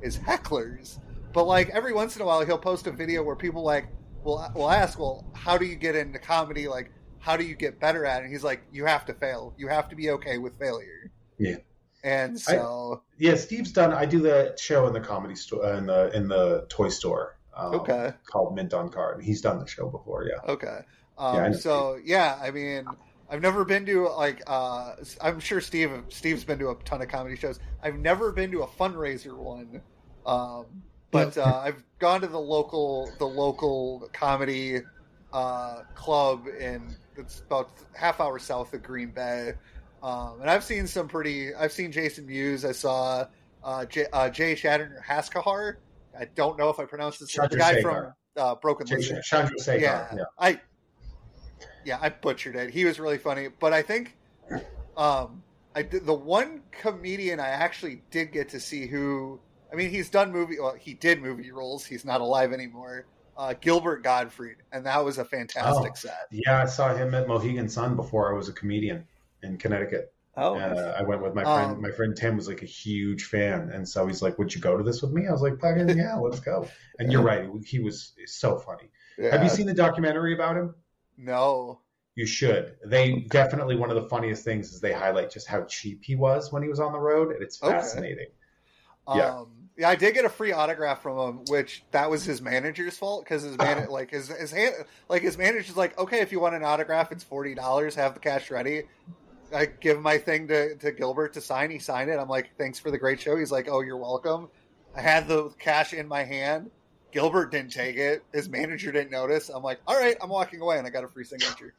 is hecklers. But like every once in a while, he'll post a video where people like will will ask, "Well, how do you get into comedy? Like, how do you get better at it?" And he's like, "You have to fail. You have to be okay with failure." Yeah. And so yeah, Steve's done. I do the show in the comedy store in the in the toy store. Um, Okay. Called Mint on Card. He's done the show before. Yeah. Okay. Um, Yeah, I so yeah, I mean, I've never been to like. Uh, I'm sure Steve Steve's been to a ton of comedy shows. I've never been to a fundraiser one, um, but uh, I've gone to the local the local comedy uh, club in it's about half hour south of Green Bay, um, and I've seen some pretty. I've seen Jason Mewes. I saw uh, Jay, uh, Jay Shatter Haskahar. I don't know if I pronounced this. The guy from uh, Broken Lizard Chandra yeah, Yeah. I yeah, I butchered it. He was really funny, but I think um I did the one comedian I actually did get to see who I mean he's done movie well he did movie roles. He's not alive anymore. Uh, Gilbert Gottfried, and that was a fantastic Oh. set. Yeah, I saw him at Mohegan Sun before I was a comedian in Connecticut. Oh, Uh, I went with my friend. Um, my friend Tim was like a huge fan, and so he's like, "Would you go to this with me?" I was like, yeah, let's go." And you're right; he was so funny. Have you seen the documentary about him? No. You should. They definitely one of the funniest things is they highlight just how cheap he was when he was on the road, and it's Okay. fascinating. Yeah. Um, yeah, I did get a free autograph from him, which that was his manager's fault because his man, like his his hand, like his manager's like, okay, if you want an autograph, it's forty dollars. Have the cash ready. I give my thing to, to Gilbert to sign. He signed it. I'm like, thanks for the great show. He's like, oh, you're welcome. I had the cash in my hand. Gilbert didn't take it. His manager didn't notice. I'm like, all right, I'm walking away, and I got a free signature.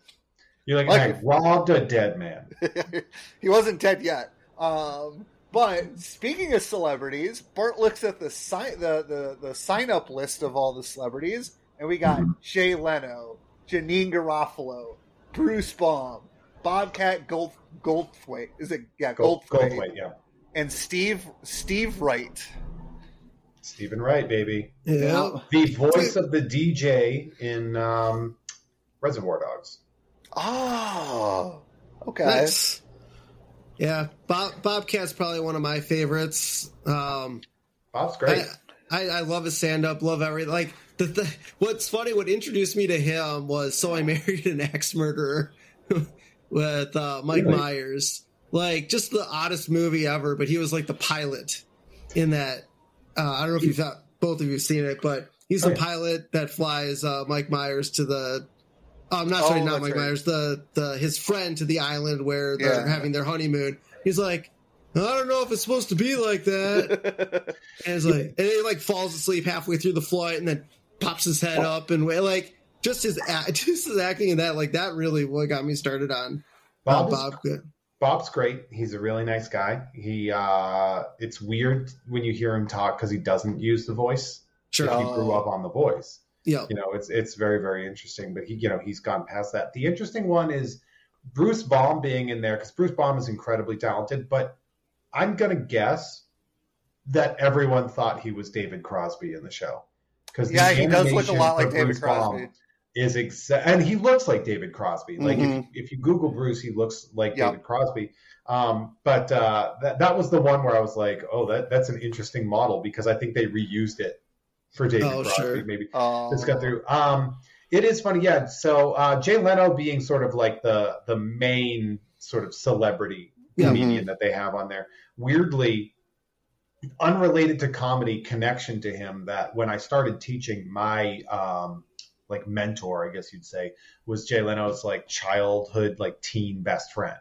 You're like, Like- I robbed a dead man. he wasn't dead yet. Um, but speaking of celebrities, Bart looks at the sign the, the, the sign up list of all the celebrities, and we got Jay Leno, Janeane Garofalo, Bruce Baum, Bobcat Gold Goldthwait. Is it yeah Gold, Goldthwait, Goldthwait, yeah. and Steve Steve Wright. Steven Wright, baby. Yeah. The voice of the DJ in um, Reservoir Dogs. Oh, okay. Nice. Yeah, Bob, Bobcat's probably one of my favorites. Um, Bob's great. I, I, I love his stand up, love everything. Like the, the what's funny, what introduced me to him was so I married an axe murderer with uh, Mike Really? Myers. Like just the oddest movie ever, but he was like the pilot in that. Uh, I don't know if you've got, both of you have seen it, but he's Oh, the yeah. pilot that flies uh, Mike Myers to the. Um, not sorry, Oh, not Mike right. Myers. The the his friend to the island where they're Yeah. having their honeymoon. He's like, I don't know if it's supposed to be like that. And it's like, and he like falls asleep halfway through the flight, and then pops his head up, and like just his just his acting in that, like that really what got me started on uh, Bob is- Bob. Good. Bob's great. He's a really nice guy. He uh it's weird when you hear him talk because he doesn't use the voice. Sure. If he grew up on the voice. Yeah. You know, it's it's very, very interesting. But he, you know, he's gone past that. The interesting one is Bruce Baum being in there, because Bruce Baum is incredibly talented, but I'm gonna guess that everyone thought he was David Crosby in the show. Because yeah, he does look a lot like David Crosby. Is exact, and he looks like David Crosby. Like if, Mhm. if you Google Bruce, he looks like Yep. David Crosby. Um, but uh, that that was the one where I was like, oh, that that's an interesting model because I think they reused it for David Oh, Crosby. sure. Maybe Oh. let's go through. Um, it is funny, yeah. So uh, Jay Leno being sort of like the the main sort of celebrity Yeah. comedian that they have on there. Weirdly, unrelated to comedy connection to him. That when I started teaching, my um, like mentor, I guess you'd say, was Jay Leno's like childhood like teen best friend.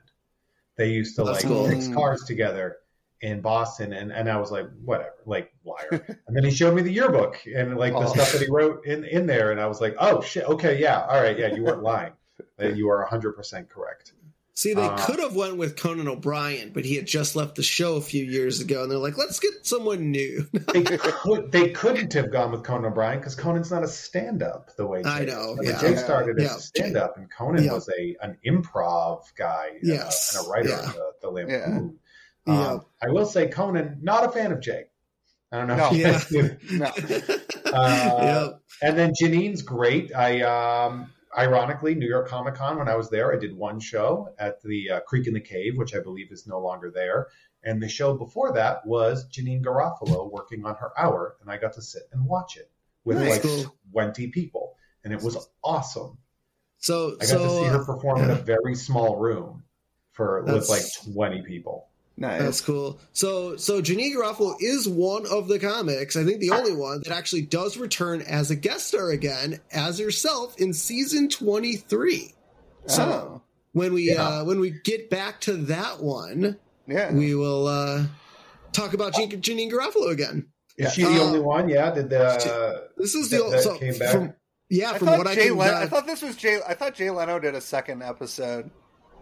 They used to That's like cool. fix cars together in Boston, and, and I was like, whatever, like liar. and then he showed me the yearbook and like the Oh. stuff that he wrote in in there, and I was like, oh shit, okay, yeah, all right, yeah, you weren't lying. Uh, You are hundred percent correct. See, they Uh, could have went with Conan O'Brien, but he had just left the show a few years ago, and they're like, let's get someone new. They could they couldn't have gone with Conan O'Brien because Conan's not a stand up the way Jay I know. I mean, yeah. Jay started as Yeah. a stand up, and Conan Yeah. was a an improv guy uh, Yes. and a writer Yeah. on the, the Lampoon. Yeah. Um, I will say Conan, not a fan of Jay. I don't know. No. Yeah. No. Uh, And then Janeane's great. I um, ironically New York Comic Con when I was there, I did one show at the uh, Creek and the Cave, which I believe is no longer there. And the show before that was Janeane Garofalo working on her hour, and I got to sit and watch it with Nice. like 20 people, and it was awesome. So, I got so to see her uh, perform in a very small room for with like 20 people. Nice. That's cool. So, so Janeane Garofalo is one of the comics, I think the only one that actually does return as a guest star again as herself in season twenty three. So Oh. when we Yeah. uh, when we get back to that one, Yeah. we will uh, talk about Jean- Janeane Garofalo again. Yeah. Is she the Uh, only one? Yeah. Did the This is That- the that so came back? from yeah I from thought what I Jay can Len- uh, I thought this was Jay. I thought Jay Leno did a second episode.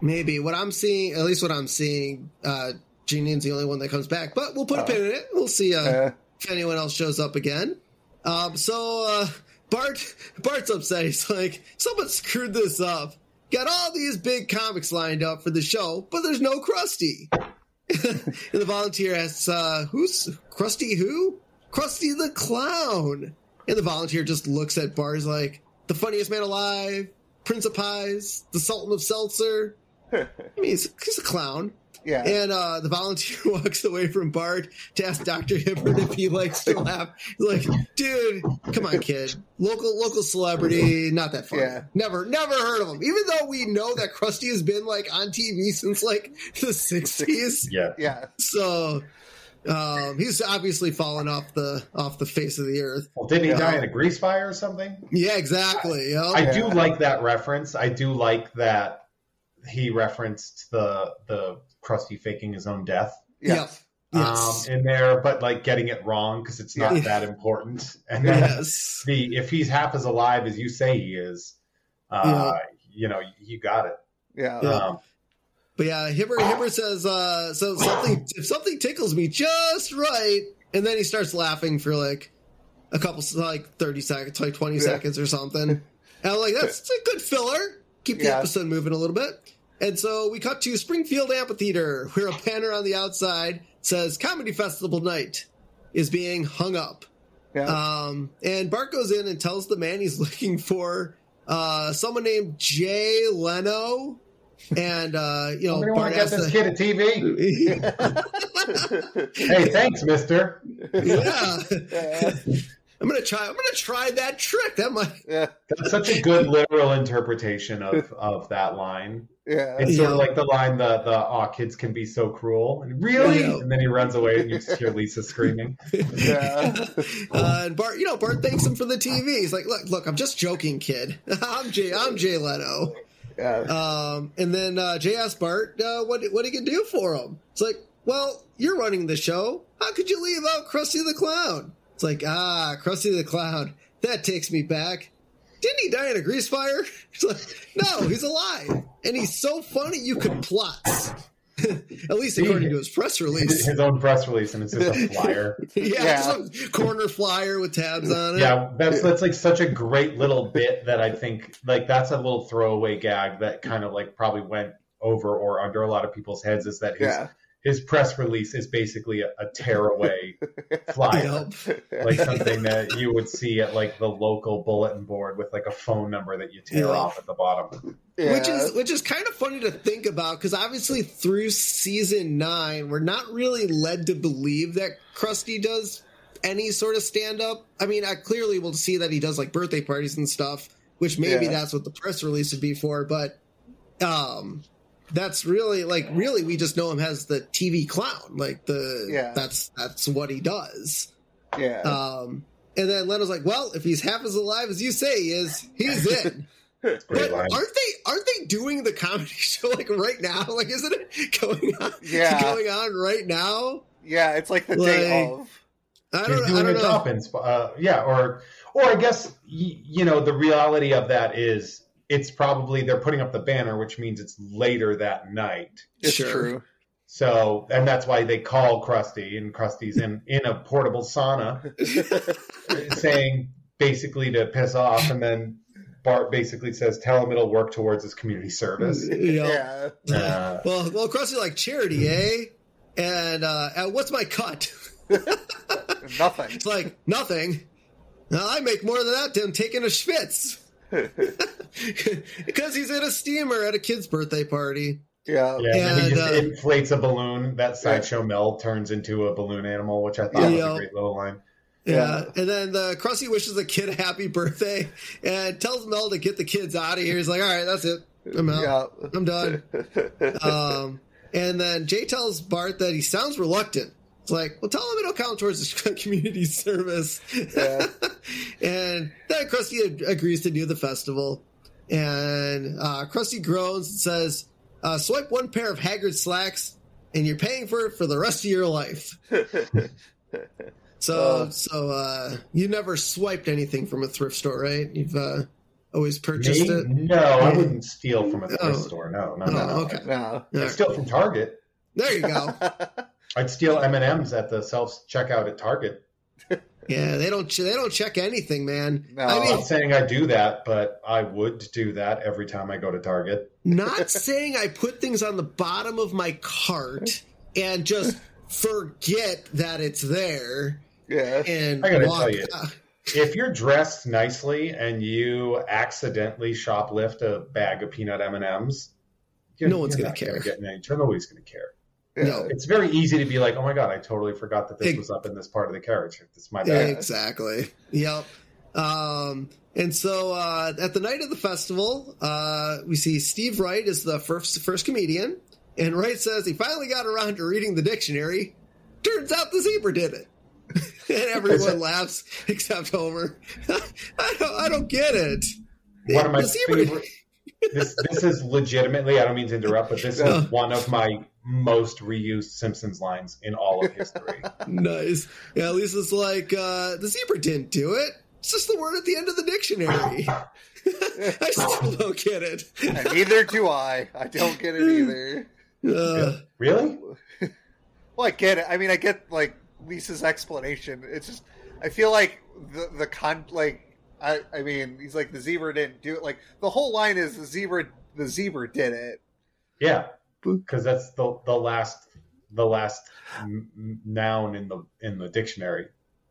Maybe what I'm seeing at least what I'm seeing. Uh, Janeane's the only one that comes back, but we'll put a Oh. pin in it. We'll see. Uh, Uh, if anyone else shows up again. Um, so uh, Bart Bart's upset. He's like, someone screwed this up. Got all these big comics lined up for the show, but there's no Krusty. and the volunteer asks, uh, "Who's Krusty? Who? Krusty the Clown?" And the volunteer just looks at Bart. He's like, "The funniest man alive, Prince of Pies, the Sultan of Seltzer." I mean, he's, he's a clown. yeah. And uh, the volunteer walks away from Bart to ask Dr. Hibbert if he likes to laugh. He's like, dude, come on, kid. Local local celebrity, not that funny. Yeah. Never, never heard of him. Even though we know that Krusty has been like on TV since like the 60s. yeah? yeah. So um, he's obviously fallen off the off the face of the earth. Well, didn't he Yeah. die in a grease fire or something? Yeah, exactly. Yep. I do like that reference. I do like that he referenced the the Krusty faking his own death Yes. yes. um, in there, but like getting it wrong because it's not Yeah. that important. And then yes. the if he's half as alive as you say he is, uh, you know, you got it. Yeah. Yeah. Um, But yeah, Hibbert Hibbert says uh so something if something tickles me just right, and then he starts laughing for like a couple like thirty seconds, like twenty Yeah. seconds or something. And I'm like, that's a good filler. Keep the Yeah. episode moving a little bit. And so we cut to Springfield Amphitheater, where a banner on the outside says Comedy Festival Night is being hung up. Yeah. Um, and Bart goes in and tells the man he's looking for uh, someone named Jay Leno. And, uh, you know, Bart get this the- kid a TV? hey, thanks, Mister. yeah. yeah. I'm gonna try. I'm gonna try that trick. That might. Yeah. That's such a good literal interpretation of of that line. Yeah. It's sort Yeah. of like the line the the aw kids can be so cruel and really, Yeah. and then he runs away and you just hear Lisa screaming. Yeah. Uh, and Bart, you know, Bart thanks him for the TV. He's like, "Look, look, I'm just joking, kid. I'm Jay. I'm Jay Leno." Yeah. Um, and then uh, Jay asks Bart, uh, "What what he can do for him?" It's like, "Well, you're running the show. How could you leave out Krusty the Clown?" It's like, "Ah, Krusty the Clown. That takes me back. Didn't he die in a grease fire?" It's like, "No, he's alive, and he's so funny you could plot." At least according to his press release. His own press release, and it's just a flyer. yeah, Yeah. just a corner flyer with tabs on it. Yeah, that's that's like such a great little bit that I think like that's a little throwaway gag that kind of like probably went over or under a lot of people's heads is that his Yeah. His press release is basically a, a tearaway flyer. Yep. Like something that you would see at like the local bulletin board with like a phone number that you tear Yeah. off at the bottom. Yeah. Which is which is kind of funny to think about because obviously through season nine, we're not really led to believe that Krusty does any sort of stand up. I mean, I clearly will see that he does like birthday parties and stuff, which maybe Yeah. that's what the press release would be for. But um, that's really like really we just know him as the TV clown. Like the Yeah. that's that's what he does. yeah. Um, and then Leno's like, well, if he's half as alive as you say he is, he's in. But line. aren't they aren't they doing the comedy show like right now? Like isn't it going on Yeah. going on right now? yeah. It's like the day of. I don't I doing don't a know. drop-in, uh, yeah, or or I guess you know the reality of that is it's probably they're putting up the banner, which means it's later that night. It's Sure. true. So, and that's why they call Krusty, and Krusty's in in a portable sauna, saying basically to piss off, and then Bart basically says, "Tell him it'll work towards his community service." Yeah. Yeah. Uh, Well, well, Krusty like charity, eh? And uh, and what's my cut? Nothing. It's like nothing. Now, I make more than that than taking a schwitz. because he's in a steamer at a kid's birthday party. Yeah. yeah, and then he just uh, inflates a balloon. That sideshow Mel turns into a balloon animal, which I thought was a great little line. Yeah. Yeah. And then the Krusty wishes the kid a happy birthday and tells Mel to get the kids out of here. He's like, all right, that's it. I'm out. Yeah. I'm done. Um, And then Jay tells Bart that he sounds reluctant. It's like, well, tell him it'll count towards his community service. Yeah. and then Krusty agrees to do the festival. And uh, Krusty groans and says, uh, swipe one pair of Haggar slacks and you're paying for it for the rest of your life. So, Uh. so uh, you never swiped anything from a thrift store, right? You've uh, always purchased Me? it. No, I wouldn't steal from a thrift Oh. store. No, no, Oh, no. okay. no. I'd steal from Target. There you go. I'd steal M and M's at the self checkout at Target. Yeah, they don't they don't check anything, man. No. I I'm mean, not saying I do that, but I would do that every time I go to Target. not saying I put things on the bottom of my cart and just forget that it's there yeah. and I gotta walk. tell you, If you're dressed nicely and you accidentally shoplift a bag of peanut M and M's, No one's gonna care. Get any, nobody's going to care. Yeah. No. It's very easy to be like, "Oh my god, I totally forgot that this Ex- was up in this part of the carriage. It's my bag." exactly. Yep. Um, and so uh, at the night of the festival, uh, we see Steve Wright is the first first comedian, and Wright says he finally got around to reading the dictionary. Turns out the zebra did it, and everyone laughs except Homer. I don't, I don't get it. One of my favorite. This this is legitimately. I don't mean to interrupt, but this is one of my most reused Simpsons lines in all of history. Nice. Yeah, Lisa's like, uh, the zebra didn't do it. It's just the word at the end of the dictionary. I still don't get it. And neither do I. I don't get it either. Uh, really? Well, I get it. I mean, I get like Lisa's explanation. It's just I feel like the the con like I I mean he's like the zebra didn't do it. Like the whole line is the zebra the zebra did it. Yeah, because that's the the last the last n- n- noun in the in the dictionary.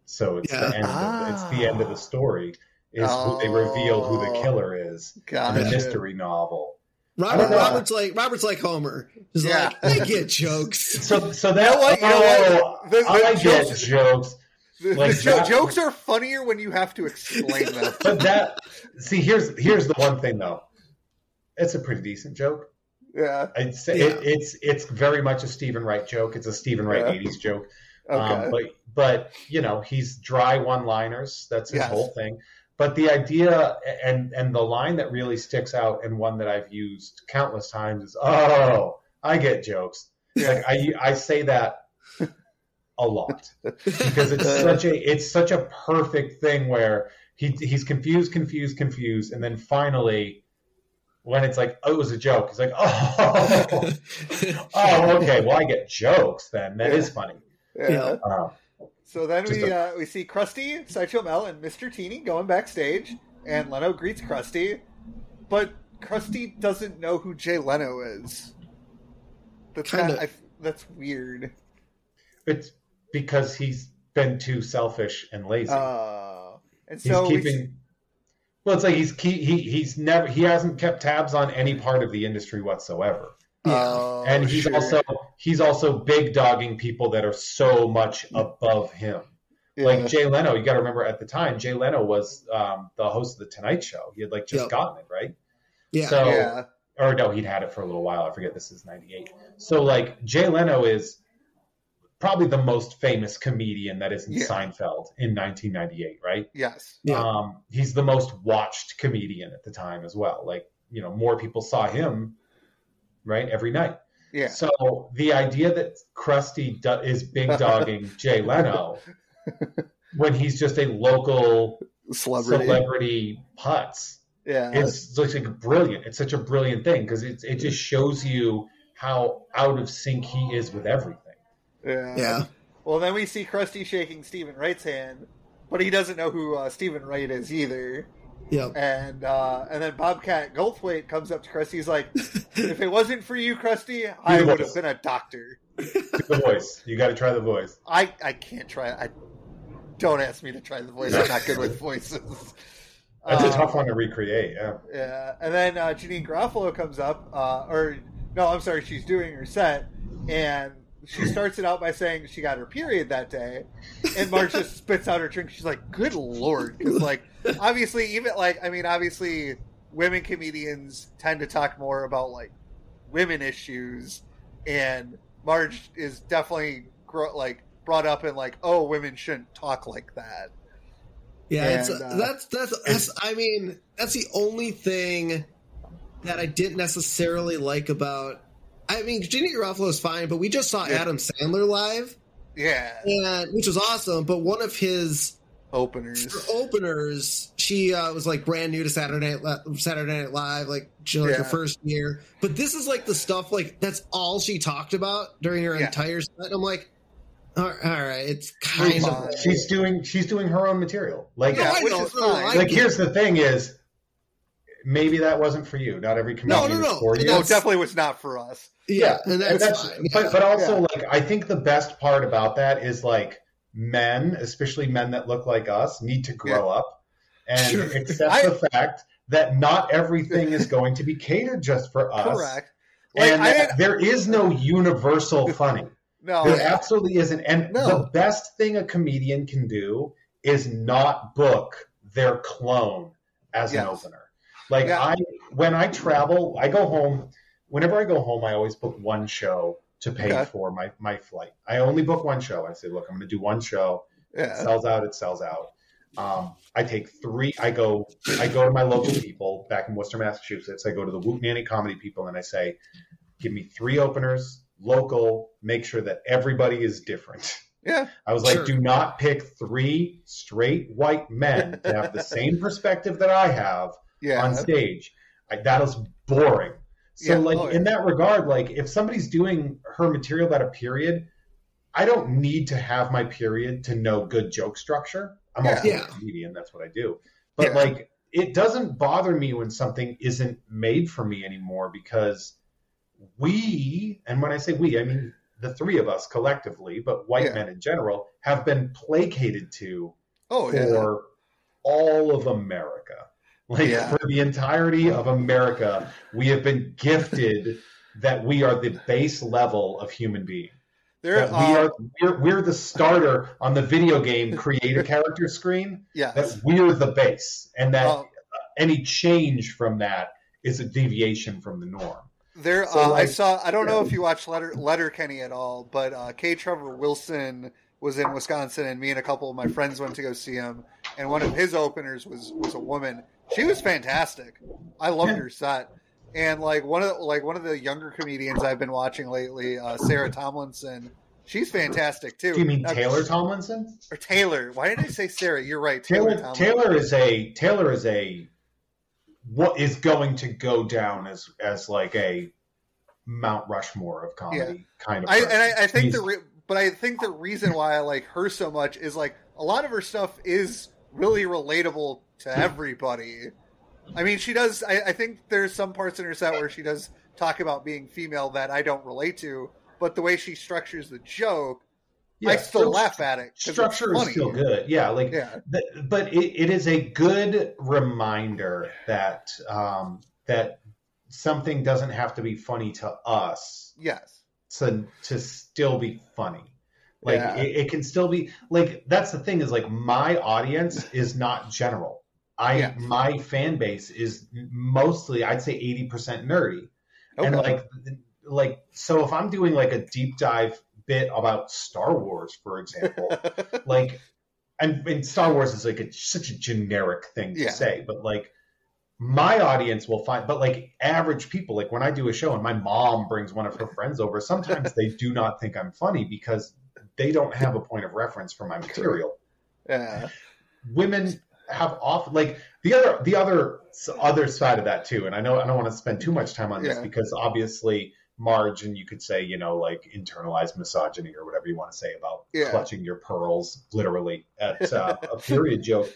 So it's Yeah. the end. Of, it's the end of the story. Is Oh. who they reveal who the oh, killer is. in Gotcha. The mystery novel. Robert, don't. Robert's like Robert's like Homer. He's Yeah. like, I get jokes. So so that know what? You know what? oh, The- the I get jokes- jokes. The, Like the jo- that- jokes are funnier when you have to explain them. But that see here's here's the one thing though. It's a pretty decent joke. Yeah. I'd Yeah. it, it's it's very much a Steven Wright joke. It's a Steven Wright Yeah. '80s joke. Okay. Um, but but you know he's dry one-liners. That's his Yes. whole thing. But the idea and and the line that really sticks out and one that I've used countless times is oh I get jokes. Like I I say that a lot because it's such a it's such a perfect thing where he he's confused confused confused and then finally when it's like oh it was a joke It's like oh oh okay well I get jokes then that is funny. yeah. Yeah. Uh, So then we a- uh, we see Krusty, Sideshow Mel, and Mr. Teeny going backstage, and Leno greets Krusty, but Krusty doesn't know who Jay Leno is. That's Kinda. kind of that's weird. It's because he's been too selfish and lazy. Uh, and he's so we keeping. Well, it's like he's he, he he's never he hasn't kept tabs on any part of the industry whatsoever, Yeah. Oh, and he's sure. also he's also big dogging people that are so much above him. Yeah. Like Jay Leno, you got to remember at the time Jay Leno was um, the host of the Tonight Show. He had like just Yep. gotten it right. Yeah. So yeah, or no, he'd had it for a little while. I forget. This is '98. So like Jay Leno is probably the most famous comedian that is in Yeah. Seinfeld in 1998, right? yes, Yeah. Um, he's the most watched comedian at the time as well. Like you know, more people saw him right every night. yeah, So the idea that Krusty do- is big dogging Jay Leno when he's just a local celebrity. celebrity putz yeah, it's such a brilliant. It's such a brilliant thing because it it just shows you how out of sync he is with everything. Yeah, yeah. Well, then we see Krusty shaking Steven Wright's hand, but he doesn't know who uh, Steven Wright is either. Yep. And uh, and then Bobcat Goldthwait comes up to Krusty. He's like, "If it wasn't for you, Krusty, I would have been a doctor." The voice, you got to try the voice. I I can't try. I don't ask me to try the voice. I'm not good with voices. That's a Uh, tough one to recreate. Yeah, Yeah, and then uh, Janeane Garofalo comes up, uh, or no, I'm sorry, she's doing her set, and she starts it out by saying she got her period that day, and Marge just spits out her drink. She's like, "Good lord!" Because like, obviously, even like, I mean, obviously, women comedians tend to talk more about like women issues, and Marge is definitely gro- like brought up in like, oh, women shouldn't talk like that. Yeah, And, it's, uh, that's that's that's. I mean, that's the only thing that I didn't necessarily like about. I mean, Ginny Ruffalo is fine, but we just saw Yeah. Adam Sandler live, Yeah, and which was awesome. But one of his openers. openers, she uh, was like brand new to Saturday Night Li- Saturday Night Live, like she like her first year. But this is like the stuff like that's all she talked about during her Yeah. entire set. And I'm like, all all right, it's kind Move of on. She's doing she's doing her own material. Like No, Yeah, I which know, is. I like get here's the thing is maybe that wasn't for you. Not every No, comedian no, is no. for you. no, definitely was not for us. Yeah, and that's, fine. but yeah. but also Yeah. like I think the best part about that is like men, especially men that look like us, need to grow up and Sure. accept I- the fact that not everything is going to be catered just for us. Correct. Like, and I there is no universal funny. No, There absolutely isn't. And No. the best thing a comedian can do is not book their clone as an opener. Like Yeah. I when I travel, I go home. Whenever I go home, I always book one show to pay Okay. for my, my flight. I only book one show. I say, look, I'm gonna do one show. It sells out, it sells out. Um, I take three. I go. I go to my local people back in Worcester, Massachusetts. I go to the Wootenanny comedy people, and I say, "Give me three openers, local. Make sure that everybody is different." yeah, I was like, "Do not pick three straight white men to have the same perspective that I have yeah. on stage. I, that is boring." So, Yeah, like oh, yeah. in that regard, like if somebody's doing her material at a period, I don't need to have my period to know good joke structure. I'm also Yeah. a comedian, that's what I do. But Yeah. like it doesn't bother me when something isn't made for me anymore because we, and when I say we, I mean the three of us collectively, but white Yeah. men in general, have been placated to Oh yeah, for all of America. Like Yeah. for the entirety of America, we have been gifted that we are the base level of human being. there. That we are we're, we're the starter on the video game create a character screen. yes. That we're the base, and that Uh, any change from that is a deviation from the norm. There, So, uh, I saw. I don't know if you watched Letter Letterkenny at all, but uh, K. Trevor Wilson was in Wisconsin, and me and a couple of my friends went to go see him. And one of his openers was was a woman. She was fantastic. I loved Yeah. her set. And like one of like one of the younger comedians I've been watching lately, uh, Sarah Tomlinson. She's fantastic too. Do you mean Now, Taylor Tomlinson? or Taylor? Why did I say Sarah? You're right. Taylor. Taylor Taylor is a Taylor is a what is going to go down as as like a Mount Rushmore of comedy kind of. I, and I, I think He's- the re- but I think the reason why I like her so much is like a lot of her stuff is really relatable to everybody. I mean, she does. I, I think there's some parts in her set where she does talk about being female that I don't relate to, but the way she structures the joke, I still stru- laugh at it. Structure is still good. Yeah, like Yeah, Th- but it, it is a good reminder that um, that something doesn't have to be funny to us yes, to to still be funny. Like Yeah. it, it can still be like that's the thing is like my audience is not general. I Yes. my fan base is mostly I'd say eighty percent nerdy and like like so if I'm doing like a deep dive bit about Star Wars for example like and, and Star Wars is like a, such a generic thing to Yeah. say, but like my audience will find, but like average people, like when I do a show and my mom brings one of her friends over, sometimes they do not think I'm funny because they don't have a point of reference for my material. yeah, Women have off like the other the other other side of that too, and I know I don't want to spend too much time on this Yeah. because obviously Marge and you could say you know like internalized misogyny or whatever you want to say about Yeah. clutching your pearls literally at uh, a period joke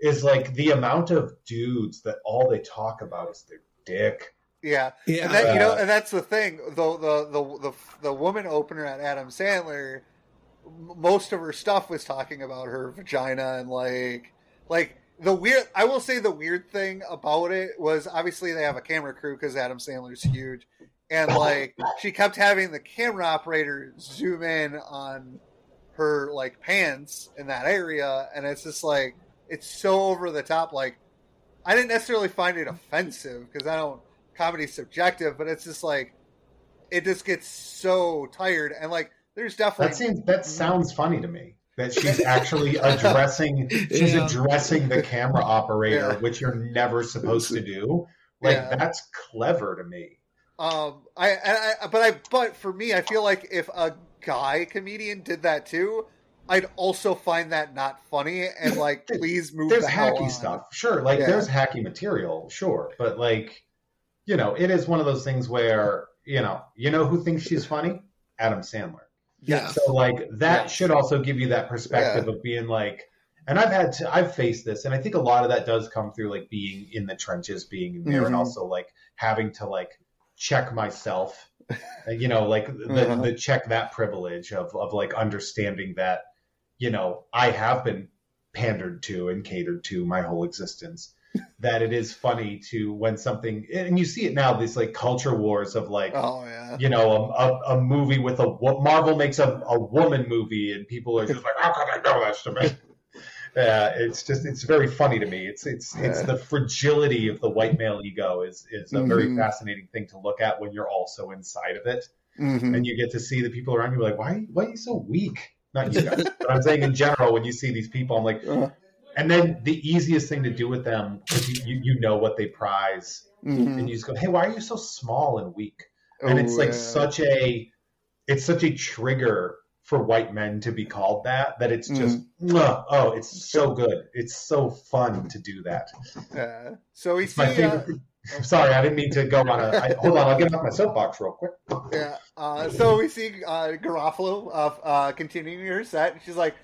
is like the amount of dudes that all they talk about is their dick. yeah. Yeah, And that, you know, and that's the thing. The the the the, the woman opener at Adam Sandler, most of her stuff was talking about her vagina and like like the weird. I will say the weird thing about it was obviously they have a camera crew because Adam Sandler's huge, and like she kept having the camera operator zoom in on her like pants in that area, and it's just like it's so over the top. Like I didn't necessarily find it offensive because I don't comedy's subjective, but it's just like it just gets so tired and like there's definitely That seems that mm-hmm. sounds funny to me. That she's actually addressing she's Yeah. addressing the camera operator, Yeah. which you're never supposed to do. Like Yeah. that's clever to me. Um, I, and I, but I, but for me, I feel like if a guy comedian did that too, I'd also find that not funny and like, please move There's the hacky stuff, sure. Like there's hacky material, sure, but like, you know, it is one of those things where you know, you know who thinks she's funny? Adam Sandler. Yeah. So like that Yeah. should also give you that perspective of being like, and I've had to, I've faced this, and I think a lot of that does come through like being in the trenches, being in there, and Mhm. also like having to like check myself, uh, you know, like the, Uh-huh. the check that privilege of of like understanding that, you know, I have been pandered to and catered to my whole existence. That it is funny to when something, and you see it now, these like culture wars of like, Oh yeah. you know, a, a, a movie with a wo- Marvel makes a, a woman movie, and people are just like, how can I know that's to me? Uh, it's just it's very funny to me. It's it's it's the fragility of the white male ego is is a very Mhm. fascinating thing to look at when you're also inside of it, Mhm. and you get to see the people around you like, why why are you so weak? Not you guys, but I'm saying in general when you see these people, I'm like, Uh, and then the easiest thing to do with them because you, you you know what they prize, mhm. and you just go, hey, why are you so small and weak? and it's Oh, like yeah. such a it's such a trigger for white men to be called that that it's just Mm-hmm. oh it's so good it's so fun to do that Yeah. So we it's see. my Uh, favorite sorry i didn't mean to go on a I, hold on i'll get off my soapbox real quick Yeah. Uh, so we see uh, Garofalo of uh, continuing her set. She's like,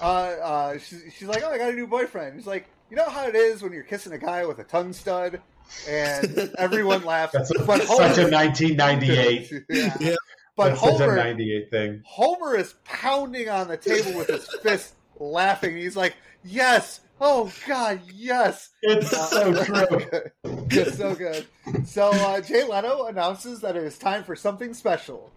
uh, uh, she's, she's like, oh, I got a new boyfriend. She's like, you know how it is when you're kissing a guy with a tongue stud, and everyone laughs. that's a, but such a 1998 yeah. Yeah. But that's such a Homer, 98 thing Homer is pounding on the table with his fist, laughing. He's like, yes. Oh God, yes. it's so true It's so good. So uh, Jay Leno announces that it is time for something special.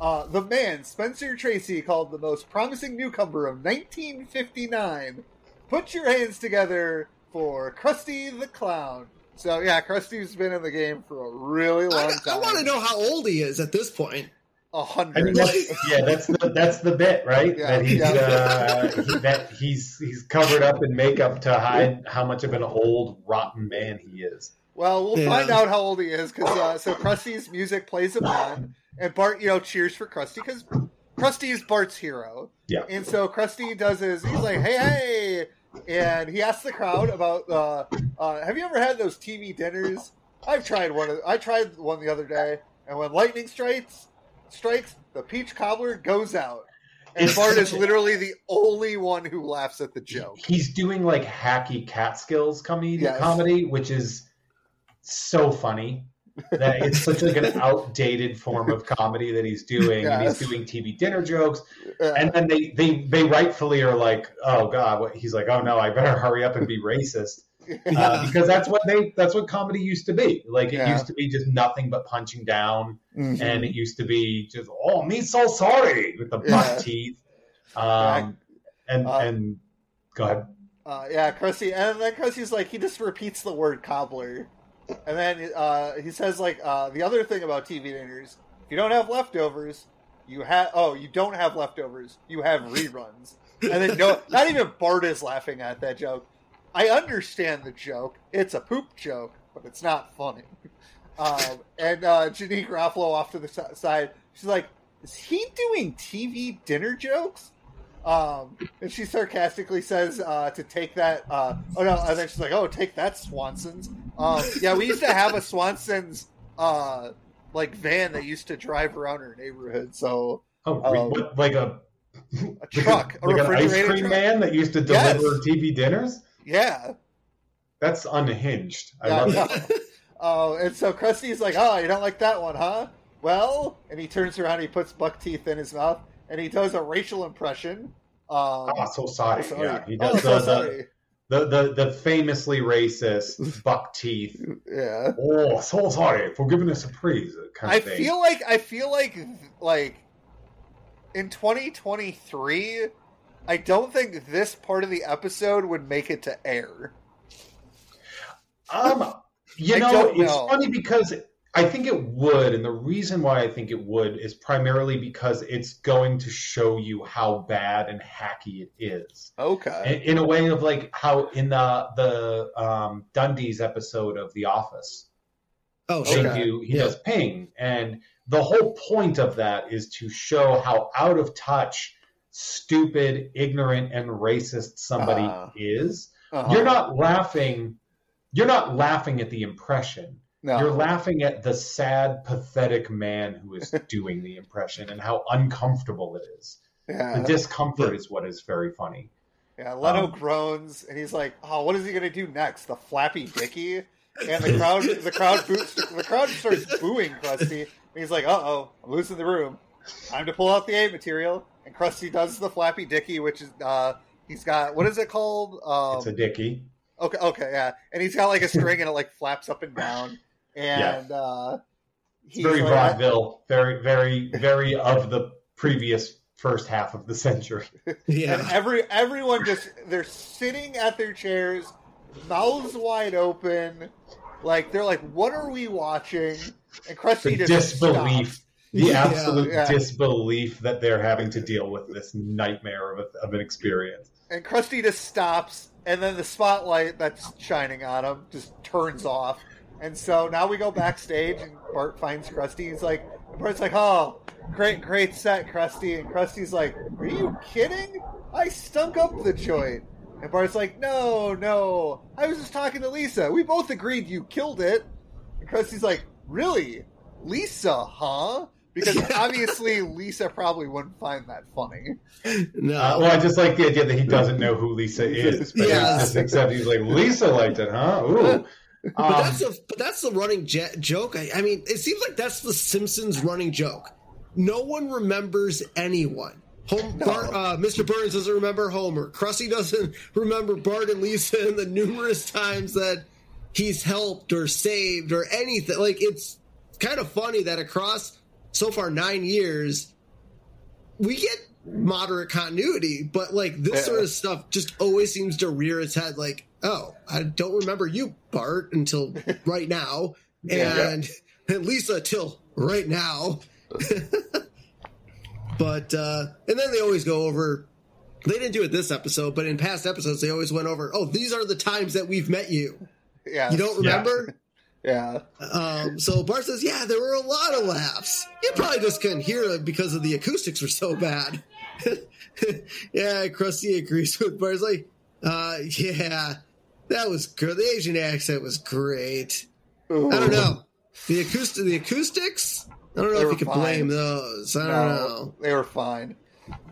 Uh, the man, Spencer Tracy, called the most promising newcomer of 1959. Put your hands together for Krusty the Clown. So yeah, Krusty's been in the game for a really long I, time. I want to know how old he is at this point. a I hundred. mean, that's, yeah, that's the that's the bit, right? Yeah, that he's yeah. uh, he- that he's he's covered up in makeup to hide how much of an old rotten man he is. Well, we'll Yeah. find out how old he is because uh, so Krusty's music plays him on, and Bart, you know, cheers for Krusty because Krusty is Bart's hero. Yeah. And so Krusty does his. He's like, "Hey, hey!" And he asks the crowd about, uh, uh, "Have you ever had those TV dinners?" I've tried one. Of, I tried one the other day, and when lightning strikes, strikes, the peach cobbler goes out, and It's Bart is literally the only one who laughs at the joke. He's doing like hacky Catskills comedy, Yes. comedy, which is so funny. That it's such like an outdated form of comedy that he's doing, and he's doing TV dinner jokes, Uh, and then they they they rightfully are like, oh god, what? he's like, oh no, I better hurry up and be racist. uh, because that's what they that's what comedy used to be. Like it Yeah. used to be just nothing but punching down, mhm. and it used to be just oh me so sorry with the buck Yeah. teeth. Um, and Uh, and go ahead. Uh, yeah, Krusty, and then Krusty's like he just repeats the word cobbler, and then uh, he says like uh, the other thing about TV dinners: if you don't have leftovers, you have oh you don't have leftovers, you have reruns. And then no, not even Bart is laughing at that joke. I understand the joke; it's a poop joke, but it's not funny. Um, and uh, Janeane Garofalo off to the side, she's like, "Is he doing TV dinner jokes?" Um, and she sarcastically says uh, to take that. Uh, oh no! And then she's like, "Oh, take that, Swanson's." Um, yeah, we used to have a Swanson's uh, like van that used to drive around our neighborhood. So Oh, um, what, like a a truck, a like an ice cream truck. man that used to Yes. deliver TV dinners. Yeah, That's unhinged. I yeah. love no. it. Oh, and so Krusty's like, "Oh, you don't like that one, huh?" Well, and he turns around, he puts buck teeth in his mouth, and he does a racial impression. Um, Oh, so sorry. sorry. Yeah, he Oh, does so the, sorry. the, the the the famously racist buck teeth. Yeah. Oh, so sorry for giving us a praise. Kind I thing. feel like I feel like like in 2023, I don't think this part of the episode would make it to air. Um, you I know, it's funny because I think it would, and the reason why I think it would is primarily because it's going to show you how bad and hacky it is. Okay. In, in a way of like how in the the um, Dundies episode of The Office, Oh, they sure. Okay. do he Yeah. does ping, and the whole point of that is to show how out of touch, stupid, ignorant, and racist somebody Ah. is. Uh-huh. You're not laughing. You're not laughing at the impression. No. You're laughing at the sad, pathetic man who is doing the impression and how uncomfortable it is. The discomfort is what is very funny. Yeah. Leno Um, groans and he's like, "Oh, what is he gonna do next? The Flappy Dicky?" And the crowd, the crowd, boots, the crowd starts booing Krusty. And he's like, "Uh oh, I'm losing the room. Time to pull out the A material." And Krusty does the Flappy Dicky, which is uh, he's got what is it called? Um, It's a dicky. Okay, okay, yeah, and he's got like a string and it like flaps up and down, and uh, he's very like, vaudeville. Very, very, very of the previous first half of the century. and Yeah. every everyone just they're sitting at their chairs, mouths wide open, like they're like, "What are we watching?" And Krusty The just disbelief. stops. The Yeah, absolute yeah. disbelief that they're having to deal with this nightmare of, a, of an experience. and Krusty just stops, and then the spotlight that's shining on him just turns off. And so now we go backstage, and Bart finds Krusty. He's like, Bart's like, "Oh, great, great set, Krusty." And Krusty's like, "Are you kidding? I stunk up the joint." And Bart's like, "No, no, I was just talking to Lisa. We both agreed you killed it." And Krusty's like, "Really, Lisa? Huh?" Because obviously Lisa probably wouldn't find that funny. No. Uh, well, I just like the idea that he doesn't know who Lisa is, but Yeah. he's just except he's like Lisa liked it, huh? Ooh. But Um, that's a but that's the running j- joke. I, I mean, it seems like that's the Simpsons running joke. No one remembers anyone. Home, No. Bart, uh, Mr. Burns doesn't remember Homer. Krusty doesn't remember Bart and Lisa and the numerous times that he's helped or saved or anything. Like it's kind of funny that across so far nine years, we get moderate continuity, but like this Yeah. sort of stuff just always seems to rear its head. Like, oh, I don't remember you, Bart, until right now, Yeah. and, and Lisa till right now. but uh, and then they always go over. They didn't do it this episode, but in past episodes, they always went over. Oh, these are the times that we've met you. Yeah, You don't Yeah. remember? Yeah. Um, so Bart says, "Yeah, there were a lot of laughs. You probably just couldn't hear it because of the acoustics were so bad." yeah, Krusty agrees with Bart. He's like, uh, "Yeah, that was good. The Asian accent was great. I don't know the acoustic, the acoustics. I don't know They if you could fine. blame those. I don't No, know. they were fine.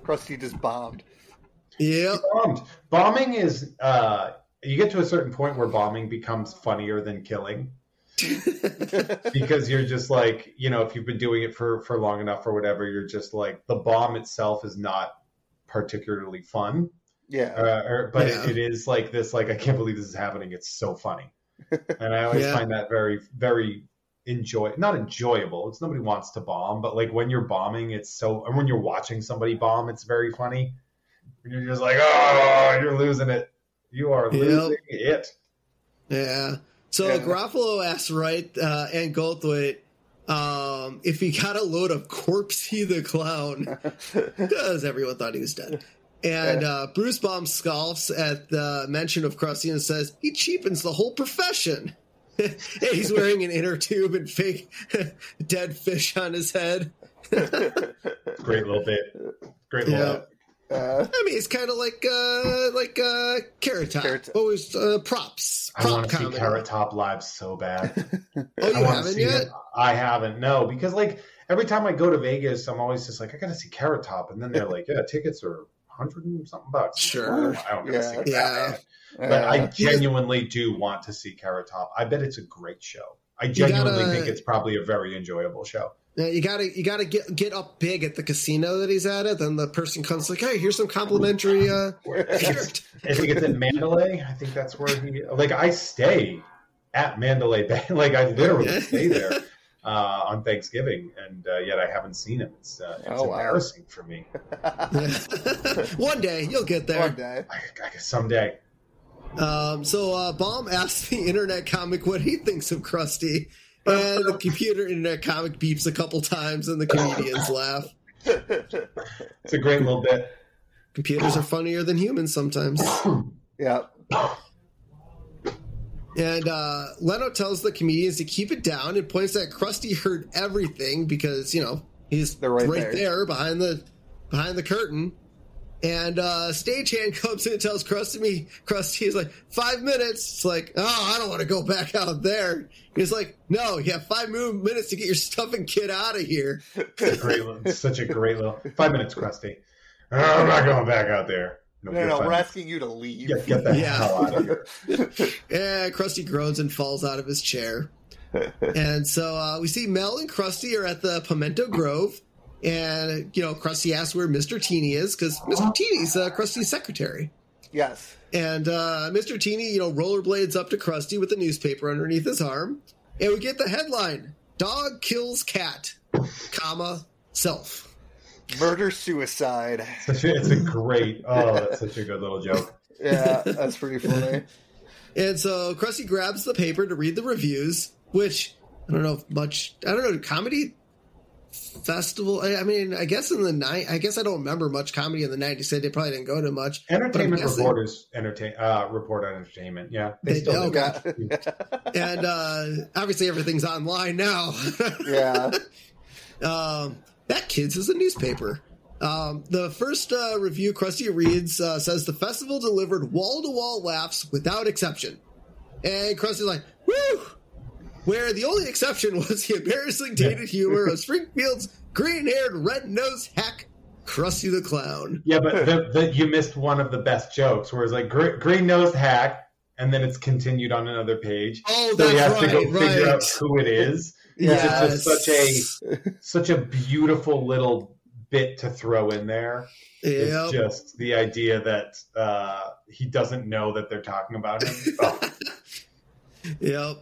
Krusty just bombed. Yeah, bombed. Bombing is uh, you get to a certain point where bombing becomes funnier than killing because you're just like you know if you've been doing it for for long enough or whatever you're just like the bomb itself is not particularly fun Yeah. uh, or, but Yeah. it, it is like this like i can't believe this is happening it's so funny and i always Yeah. find that very very enjoy not enjoyable it's nobody wants to bomb but like when you're bombing it's so and when you're watching somebody bomb it's very funny and you're just like oh you're losing it you are Yep. losing it Yeah. So Yeah. Garofalo asks Wright uh, and Goldthwait um, if he got a load of Corpsey the Clown because everyone thought he was dead. And uh, Bruce Baum scoffs at the mention of Krusty and says he cheapens the whole profession. he's wearing an inner tube and fake dead fish on his head. great little bit great little Yeah. bit Uh, I mean, it's kind of like uh, like uh, Carrot Top. Carrot Top. Always uh, props. I want to see. Carrot Top live so bad. Oh, you wanna haven't see yet? it. I haven't. No, because like every time I go to Vegas, I'm always just like, I gotta see Carrot Top, and then they're like, yeah, tickets are hundred and something bucks. Sure. I don't Yeah. see it that Yeah. But I genuinely do want to see Carrot Top. I bet it's a great show. I genuinely gotta- think it's probably a very enjoyable show. Yeah, you gotta you gotta get get up big at the casino that he's at it. Then the person comes like, "Hey, here's some complimentary uh, carrot." I think it's at Mandalay. I think that's where he. Like I stay at Mandalay Bay. Like I literally stay there uh, on Thanksgiving, and uh, yet I haven't seen him. It's, uh, it's Oh, wow. embarrassing for me. One day you'll get there. one day. I, I guess someday. Um, so uh, Baum asked the internet comic what he thinks of Krusty, and the computer internet comic beeps a couple times, and the comedians laugh. It's a great little bit. Computers are funnier than humans sometimes. yeah. And uh, Leno tells the comedians to keep it down and points that Krusty heard everything because you know he's They're right right, there. there. behind the behind the curtain. And uh, stagehand comes in and tells Krusty me Krusty is like five minutes. It's like oh I don't want to go back out there. He's like no you have five minutes to get your stuff and get out of here. Great little, such a great little five minutes, Krusty. Oh, I'm not going back out there. No, you're no, we're asking you to leave. Get, get the Yeah. hell out of here. And Krusty groans and falls out of his chair. and so uh, we see Mel and Krusty are at the Pimento Grove. And, you know, Krusty asks where Mr. Teeny is because Mr. Teeny's uh, Krusty's secretary. Yes. And uh, Mr. Teeny, you know, rollerblades up to Krusty with the newspaper underneath his arm. And we get the headline Dog kills cat, comma, self. Murder suicide. Such a, it's a great. Oh, that's such a good little joke. Yeah, that's pretty funny. And so Krusty grabs the paper to read the reviews, which I don't know if much. I don't know comedy festival. I, I mean, I guess in the night. I guess I don't remember much comedy in the nineties. They probably didn't go to much. Entertainment reporters entertain uh, report on entertainment. Yeah, they, They- still do. God. And uh, obviously everything's online now. yeah. um, that kids is a newspaper. Um, the first uh, review Krusty reads uh, says the festival delivered wall to wall laughs without exception. And Krusty's like, woo! Where the only exception was the embarrassing dated humor of Springfield's green haired, red nosed hack, Krusty the Clown. Yeah, but the, the, you missed one of the best jokes, where it's like gr- green nosed hack, and then it's continued on another page. Oh, so he that's has to go right, figure right. out who it is. Yes. It's just such a such a beautiful little bit to throw in there. Yep. It's just the idea that uh, he doesn't know that they're talking about him. Oh, Yep.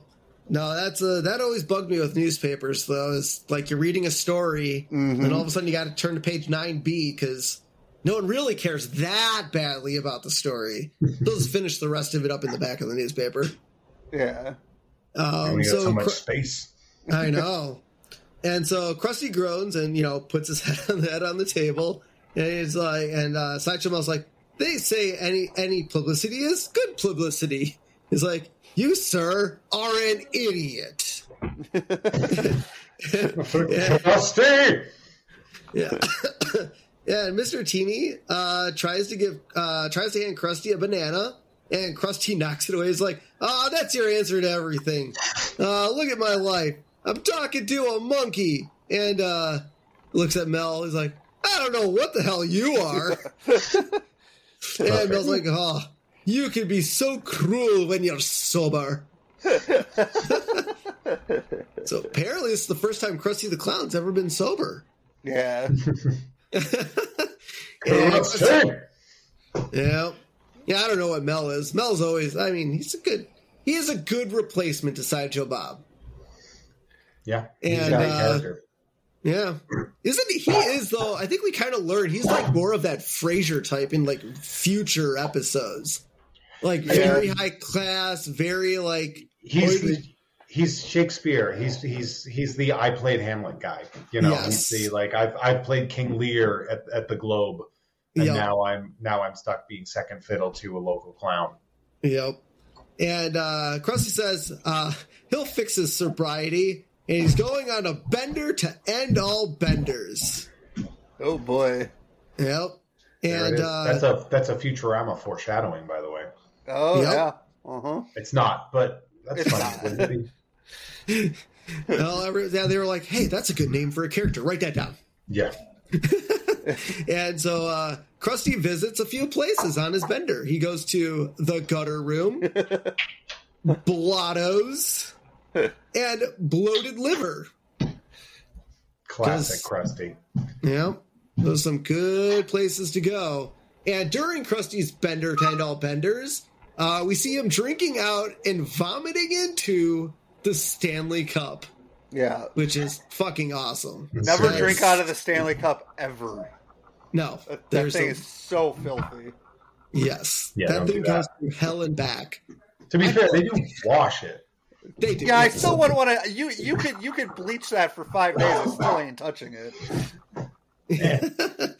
No, that's uh, that always bugged me with newspapers though. Is like you're reading a story, Mhm. and all of a sudden you got to turn to page nine B because no one really cares that badly about the story. They'll just finish the rest of it up in the back of the newspaper. Yeah. Um, we got so so much Kr- space. I know. And so Krusty groans and you know puts his head on the head on the table, and he's like, and uh, Sideshow Mel's like, they say any any publicity is good publicity. He's like, you sir are an idiot. Krusty! Yeah. yeah, and Mr. Teeny uh, tries to give uh, tries to hand Krusty a banana, and Krusty knocks it away. He's like, "Oh, that's your answer to everything. Uh, look at my life. I'm talking to a monkey." And uh, looks at Mel. He's like, "I don't know what the hell you are." and Mel's like, "Oh, you can be so cruel when you're sober." so apparently, it's the first time Krusty the Clown's ever been sober. Yeah. And Krusty! Yeah. Yeah, I don't know what Mel is. Mel's always I mean, he's a good he is a good replacement to Sideshow Bob. Yeah, And, uh. Yeah. Isn't he, is though, I think we kind of learned he's like more of that Frasier type in like future episodes. Like very high class, very like He's the, he's Shakespeare. He's he's he's the I played Hamlet guy. You know, Yes. he's the like I've I've played King Lear at, at the Globe, and Yep. now I'm now I'm stuck being second fiddle to a local clown. Yep. And uh Krusty says uh he'll fix his sobriety and he's going on a bender to end all benders. Oh boy. Yep. And uh that's a that's a Futurama foreshadowing, by the way. Oh Yep. yeah. Uh huh. It's not, but that's It's funny. not. wouldn't it be? well, every, yeah, they were like, "Hey, that's a good name for a character. Write that down." Yeah. And so uh, Krusty visits a few places on his bender. He goes to the gutter room, blottos, and bloated liver. Classic Does- Krusty. Yeah, those are some good places to go. And during Krusty's bender to end all benders, uh, we see him drinking out and vomiting into the Stanley Cup, Yeah. which is fucking awesome. Never Yes. drink out of the Stanley Cup ever. No, That, that thing a- is so filthy. yes, Yeah, that thing do that. goes through hell and back. To be fair, they do wash it. They do. Yeah, I still wouldn't want to. You you could you could bleach that for five days. I still ain't touching it.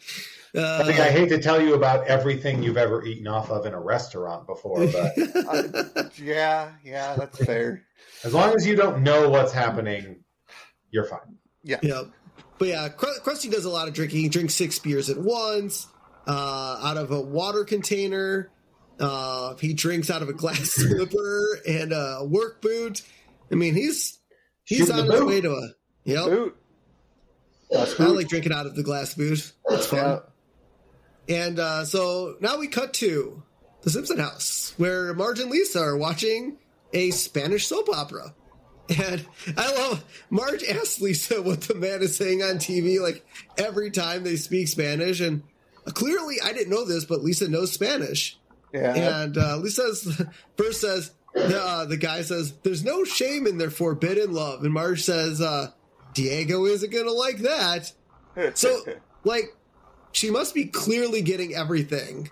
I think I hate to tell you about everything you've ever eaten off of in a restaurant before, but Uh, yeah, yeah, that's fair. as long as you don't know what's happening, you're fine. Yeah. Yep. But yeah, Kr- Krusty does a lot of drinking. He drinks six beers at once uh, out of a water container. Uh, he drinks out of a glass slipper and a work boot. I mean, he's he's Shooting on his way to a. Yep. Boot. That's I like drinking out of the glass boot. That's fun. Yeah. And uh, so now we cut to the Simpson house, where Marge and Lisa are watching a Spanish soap opera. And I love Marge asks Lisa what the man is saying on TV, like every time they speak Spanish. And clearly, I didn't know this, but Lisa knows Spanish. Yeah. And uh, Lisa says, first says, the, uh, the guy says, there's no shame in their forbidden love. And Marge says, uh, Diego isn't going to like that. So, like, she must be clearly getting everything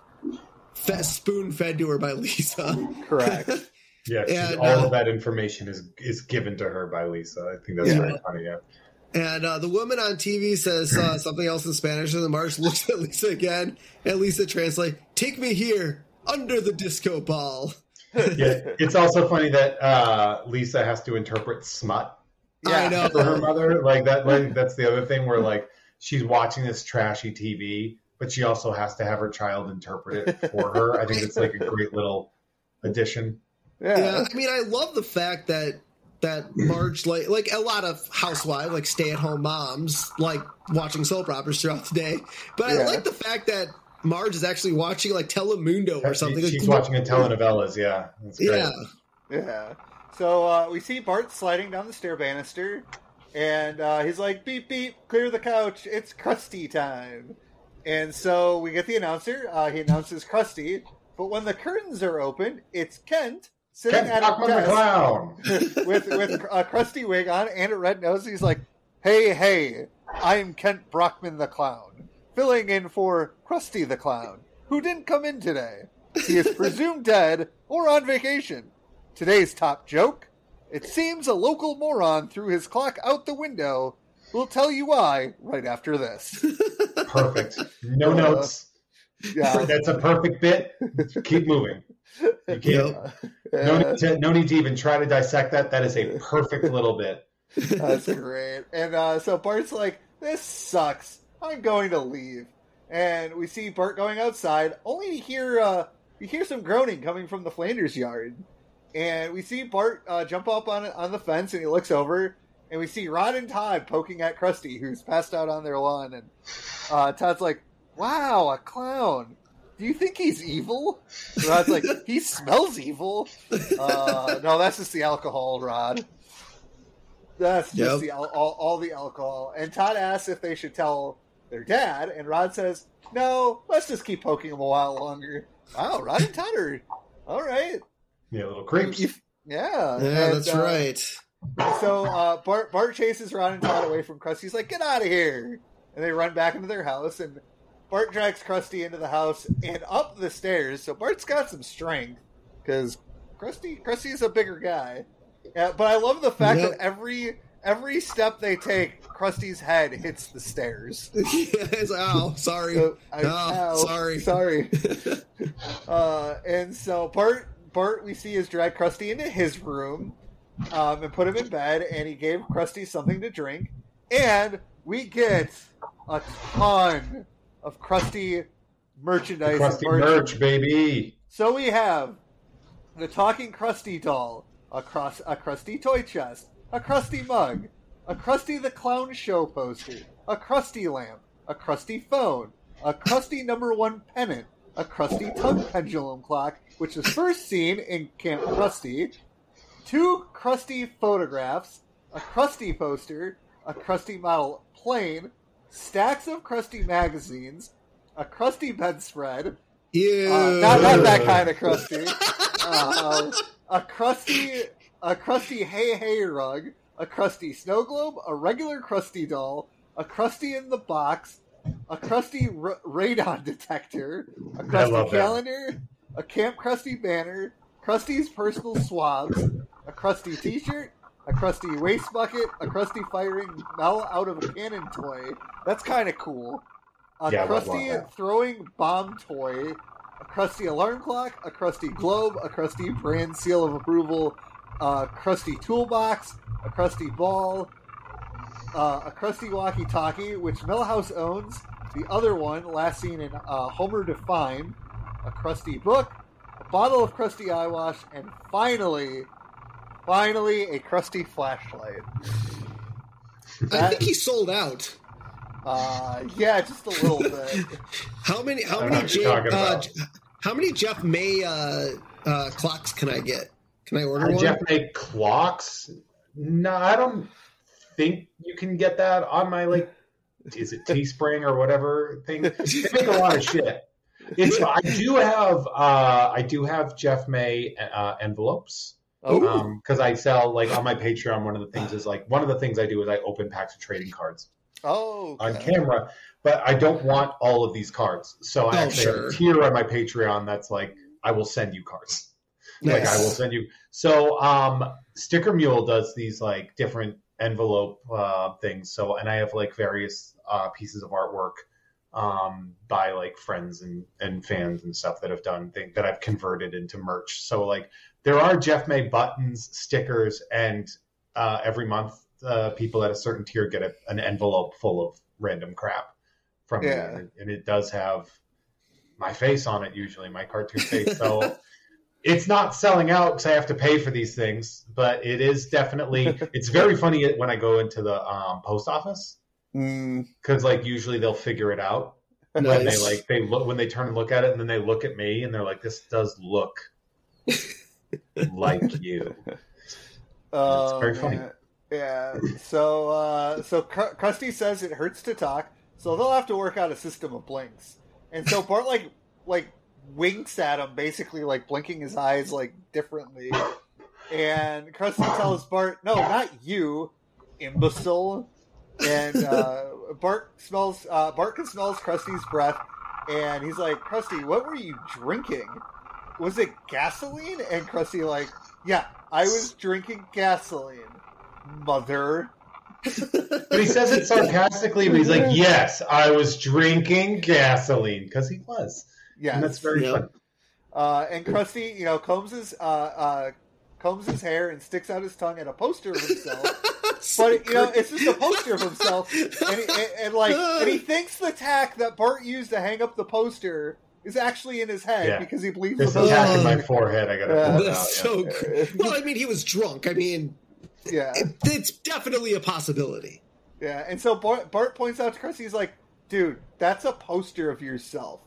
fe- spoon fed to her by Lisa. correct. Yeah, And, all uh, of that information is is given to her by Lisa. I think that's Yeah. very funny. Yeah. And uh, the woman on TV says uh, something else in Spanish, and then Marge looks at Lisa again, and Lisa translates, "Take me here, under the disco ball." yeah, it's also funny that uh, Lisa has to interpret smut Yeah. I know. for her mother. Like that. Like that's the other thing where like she's watching this trashy TV, but she also has to have her child interpret it for her. I think it's like a great little addition. Yeah. Yeah, I mean, I love the fact that that Marge like like a lot of housewives, like stay at home moms, like watching soap operas throughout the day. But I like the fact that Marge is actually watching like Telemundo or something. Like, She's watching a telenovelas. Yeah, that's great. Yeah, Yeah. So uh, we see Bart sliding down the stair banister, and uh, he's like, "Beep beep, clear the couch. It's Krusty time." And so we get the announcer. Uh, he announces Krusty, but when the curtains are open, it's Kent sitting Ken at a desk clown. with with a Krusty wig on and a red nose. He's like, "Hey, hey, I'm Kent Brockman the clown, filling in for Krusty the clown, who didn't come in today. He is presumed dead or on vacation. Today's top joke: It seems a local moron threw his clock out the window. We'll tell you why right after this. Perfect. No Uh, notes. Yeah, That's a perfect bit. Keep moving. You can't. Yep. No need, to, no need to even try to dissect that. That is a perfect little bit. That's great. And uh, so Bart's like, "This sucks. I'm going to leave." And we see Bart going outside, only to hear uh, we hear some groaning coming from the Flanders yard. And we see Bart uh, jump up on on the fence, and he looks over, and we see Rod and Todd poking at Krusty, who's passed out on their lawn. And uh, Todd's like, "Wow, a clown." Do you think he's evil? Rod's like, he smells evil. Uh, no, that's just the alcohol, Rod. That's just Yep. the al- all, all the alcohol. And Todd asks if they should tell their dad, and Rod says, "No, let's just keep poking him a while longer." Wow, Rod and Todd are all right. Yeah, little creeps. You- yeah, yeah, And, that's uh, right. So uh, Bart Bart chases Rod and Todd away from Krusty. He's like, "Get out of here!" And they run back into their house, and Bart drags Krusty into the house and up the stairs. So Bart's got some strength because Krusty Krusty's a bigger guy. Yeah, but I love the fact Yep. that every every step they take, Krusty's head hits the stairs. yeah, it's like, oh, sorry. So, I- oh, ow, sorry. sorry. uh, and so Bart, Bart, we see is drag Krusty into his room, um, and put him in bed, and he gave Krusty something to drink, and we get a ton of Krusty merchandise. and Krusty merch, baby. So we have the talking Krusty doll, a, crust, a Krusty toy chest, a Krusty mug, a Krusty the Clown show poster, a Krusty lamp, a Krusty phone, a Krusty number one pennant, a Krusty tongue pendulum clock, which is first seen in Camp Krusty, two Krusty photographs, a Krusty poster, a Krusty model plane, stacks of Krusty magazines, a Krusty bedspread, Ew. uh, not, not that kind of crusty. Uh, a Krusty, a Krusty hey hey rug, a Krusty snow globe, a regular Krusty doll, a Krusty in the box, a Krusty r- radon detector, a Krusty love that. calendar, a Camp Krusty banner, Krusty's personal swabs, a Krusty T-shirt, a Krusty waste bucket, a Krusty firing Mel out of a cannon toy. That's kind of cool. A Yeah, Krusty throwing bomb toy, a Krusty alarm clock, a Krusty globe, a Krusty brand seal of approval, a Krusty toolbox, a Krusty ball, uh, a Krusty walkie-talkie, which Milhouse owns. The other one, last seen in uh, Homer Defined, a Krusty book, a bottle of Krusty eye wash, and finally, finally, a Krusty flashlight. I think he sold out. Uh, yeah, just a little bit. How many? How I don't know many? what you're J- talking uh, how many Jeff May uh, uh, clocks can I get? Can I order Are one? Jeff make clocks? No, I don't think you can get that on my like. Is it Teespring or whatever thing? They make a lot of shit. It's I do have uh, I do have Jeff May uh, envelopes Oh, because I sell like on my Patreon. One of the things is like one of the things I do is I open packs of trading cards oh, on camera, but I don't want all of these cards. So I Oh, actually have sure. a tier on my Patreon that's like I will send you cards. Like I will send you. So um, Sticker Mule does these like different envelope uh, things. So and I have like various uh, pieces of artwork um, by like friends and, and fans and stuff that have done thing that I've converted into merch. So like there are Jeff May buttons, stickers, and uh, every month uh, people at a certain tier get a, an envelope full of random crap from me, Yeah. it, and it does have my face on it usually, my cartoon face. So it's not selling out because I have to pay for these things, but it is definitely. It's very funny when I go into the um, post office Mm, because like usually they'll figure it out when they like they look when they turn and look at it, and then they look at me and they're like, "This does look like you." oh, very funny. Yeah. So, uh, so Kr- Krusty says it hurts to talk, so they'll have to work out a system of blinks. And so Bart like like winks at him, basically like blinking his eyes like differently. And Krusty tells Bart, "No, not you, imbecile." And uh, Bart smells. Uh, Bart can smells Krusty's breath, and he's like, "Krusty, what were you drinking? Was it gasoline?" And Krusty like, "Yeah, I was drinking gasoline, mother." But he says it sarcastically, but he's like, "Yes, I was drinking gasoline because he was," Yeah, and that's very Yep. funny. Uh, and Krusty, you know, combs his uh, uh, combs his hair and sticks out his tongue at a poster of himself. but you know, it's just a poster of himself, and, he, and, and like, and he thinks the tack that Bart used to hang up the poster is actually in his head Yeah. because he believes This the attack in my forehead, I gotta Yeah. pull it That's out. so yeah. good. Well, I mean, he was drunk. I mean, yeah, it, it's definitely a possibility. yeah. And so Bart, Bart points out to Krusty, he's like, "Dude, that's a poster of yourself."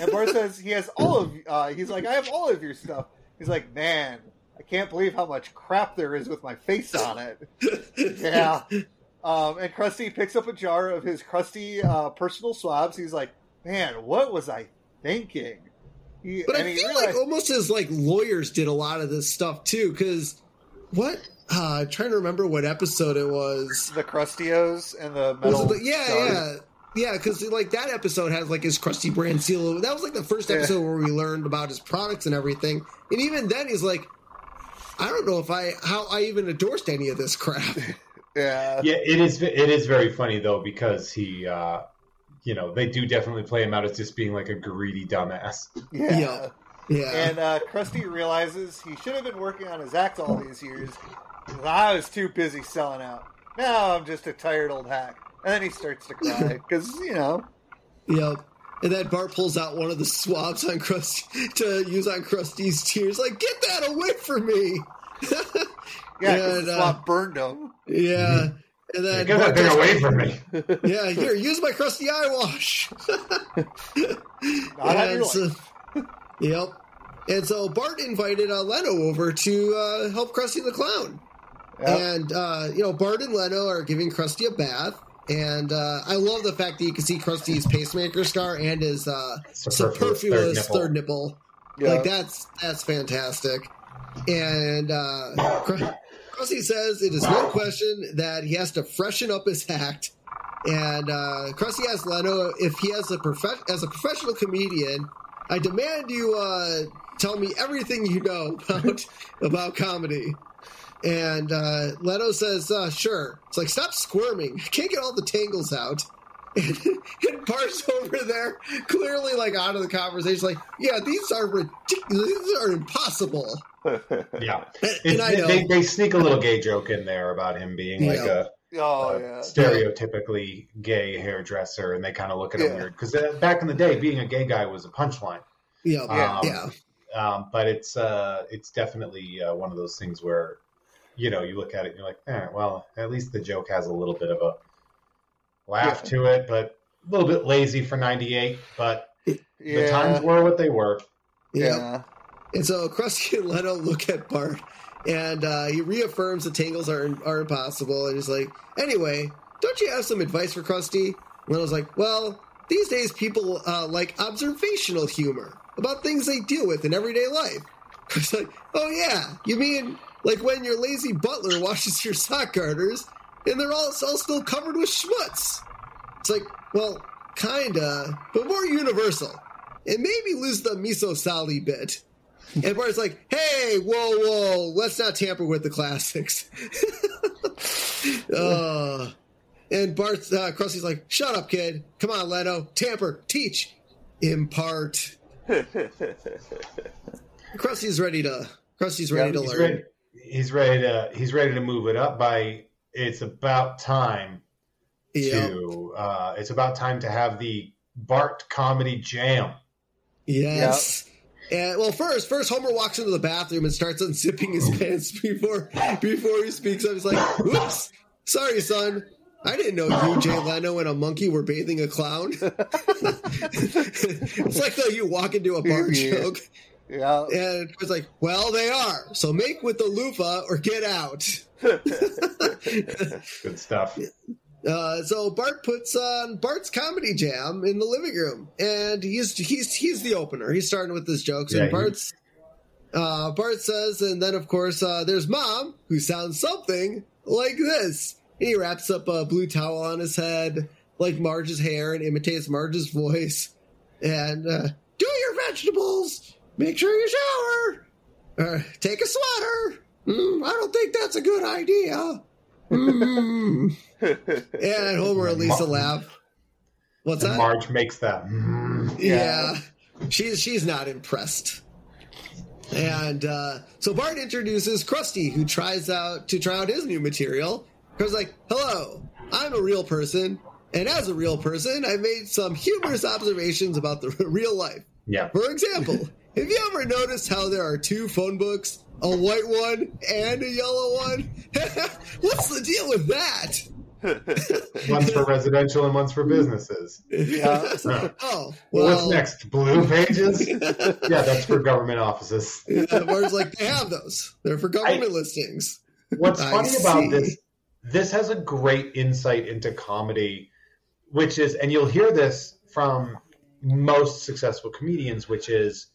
And Bart says he has all of. Uh, he's like, "I have all of your stuff." He's like, "Man, I can't believe how much crap there is with my face on it." yeah. Um, and Krusty picks up a jar of his Krusty uh, personal swabs. He's like, "Man, what was I thinking?" He, But I feel realized- like almost as like lawyers did a lot of this stuff too. Because what? Uh, I'm trying to remember what episode it was. the Krusty-O's and the metal. the- yeah, yeah, yeah. Because like that episode has like his Krusty brand seal. That was like the first Yeah. episode where we learned about his products and everything. And even then, he's like, I don't know if I how I even endorsed any of this crap. yeah, Yeah, it is. It is very funny though because he, uh, you know, they do definitely play him out as just being like a greedy dumbass. yeah. Yeah. Yeah. And uh, Krusty realizes he should have been working on his act all these years. I was too busy selling out. Now I'm just a tired old hack. And then he starts to cry because you know. Yep. And then Bart pulls out one of the swabs on Krusty to use on Krusty's tears. Like, get that away from me! yeah, And, the uh, burned him. yeah. And then Get that thing away from me. Yeah, here, use my Krusty eye wash. Not on And your so- yep. And so Bart invited uh, Leno over to uh, help Krusty the Clown. Yep. And, uh, you know, Bart and Leno are giving Krusty a bath. And uh, I love the fact that you can see Krusty's pacemaker scar and his uh, superfluous third nipple. Yeah. Like that's that's fantastic. And uh, Krusty says it is no question that he has to freshen up his act. And uh, Krusty asks Leno if he has a prof- as a professional comedian. I demand you uh, tell me everything you know about about comedy. And uh, Leno says, uh, "Sure." It's like, "Stop squirming! I can't get all the tangles out." And, and Bart's over there, clearly like out of the conversation, like, "Yeah, these are ridiculous. These are impossible." Yeah, And, and I know, they, they sneak a little gay joke in there about him being like Yeah. a, Oh a yeah. stereotypically gay hairdresser, and they kind of look at him Yeah. weird because back in the day, being a gay guy was a punchline. yeah, Yeah. Um, yeah, Um, but it's uh, it's definitely uh, one of those things where you know you look at it and you're like, eh, well, at least the joke has a little bit of a laugh Yeah. to it, but a little bit lazy for '98. But the times were what they were. yeah. yeah. And so Krusty and Leno look at Bart, and uh, he reaffirms the tangles are are impossible. And he's like, "Anyway, don't you have some advice for Krusty?" Leno's like, "Well, these days people uh, like observational humor about things they deal with in everyday life." It's like, "Oh yeah, you mean like when your lazy butler washes your sock garters and they're all, all still covered with schmutz?" It's like, well, kinda, but more universal, and maybe lose the Mussolini bit. And Bart's like, hey, whoa, whoa, let's not tamper with the classics. uh, and Bart's, uh, Krusty's like, shut up, kid. Come on, Leno. Tamper, teach, impart. Krusty's ready to, Krusty's ready to learn. ready, he's ready to he's ready to move it up by it's about time Yeah. to uh, it's about time to have the Bart comedy jam. Yes. And well, first, first Homer walks into the bathroom and starts unzipping his pants before before he speaks up. He's like, "Oops, sorry, son. I didn't know you, Jay Leno, and a monkey were bathing a clown." it's like though you walk into a bar Yeah. joke, Yeah. and was like, "Well, they are. So make with the loofah or get out." Good stuff. Uh, so Bart puts on Bart's comedy jam in the living room, and he's he's he's the opener. He's starting with his jokes, Yeah, and Bart's uh, Bart says, and then of course uh, there's Mom, who sounds something like this. He wraps up a blue towel on his head, like Marge's hair, and imitates Marge's voice. And uh, do your vegetables. Make sure you shower. Uh, take a sweater. Mm, I don't think that's a good idea. Mm. And Homer and Lisa laugh. What's And that? Marge makes that. mm. yeah. She's she's not impressed. And uh, so Bart introduces Krusty, who tries out to try out his new material. Krusty like, "Hello, I'm a real person, and as a real person, I made some humorous observations about the real life. Yeah. For example, have you ever noticed how there are two phone books, a white one and a yellow one? What's the deal with that?" One's for residential and one's for businesses. Yeah. oh, Well, well, What's next? Blue pages? yeah, that's for government offices. Yeah, Bart's like, they have those. They're for government listings. What's I funny about this, this has a great insight into comedy, which is, and you'll hear this from most successful comedians, which is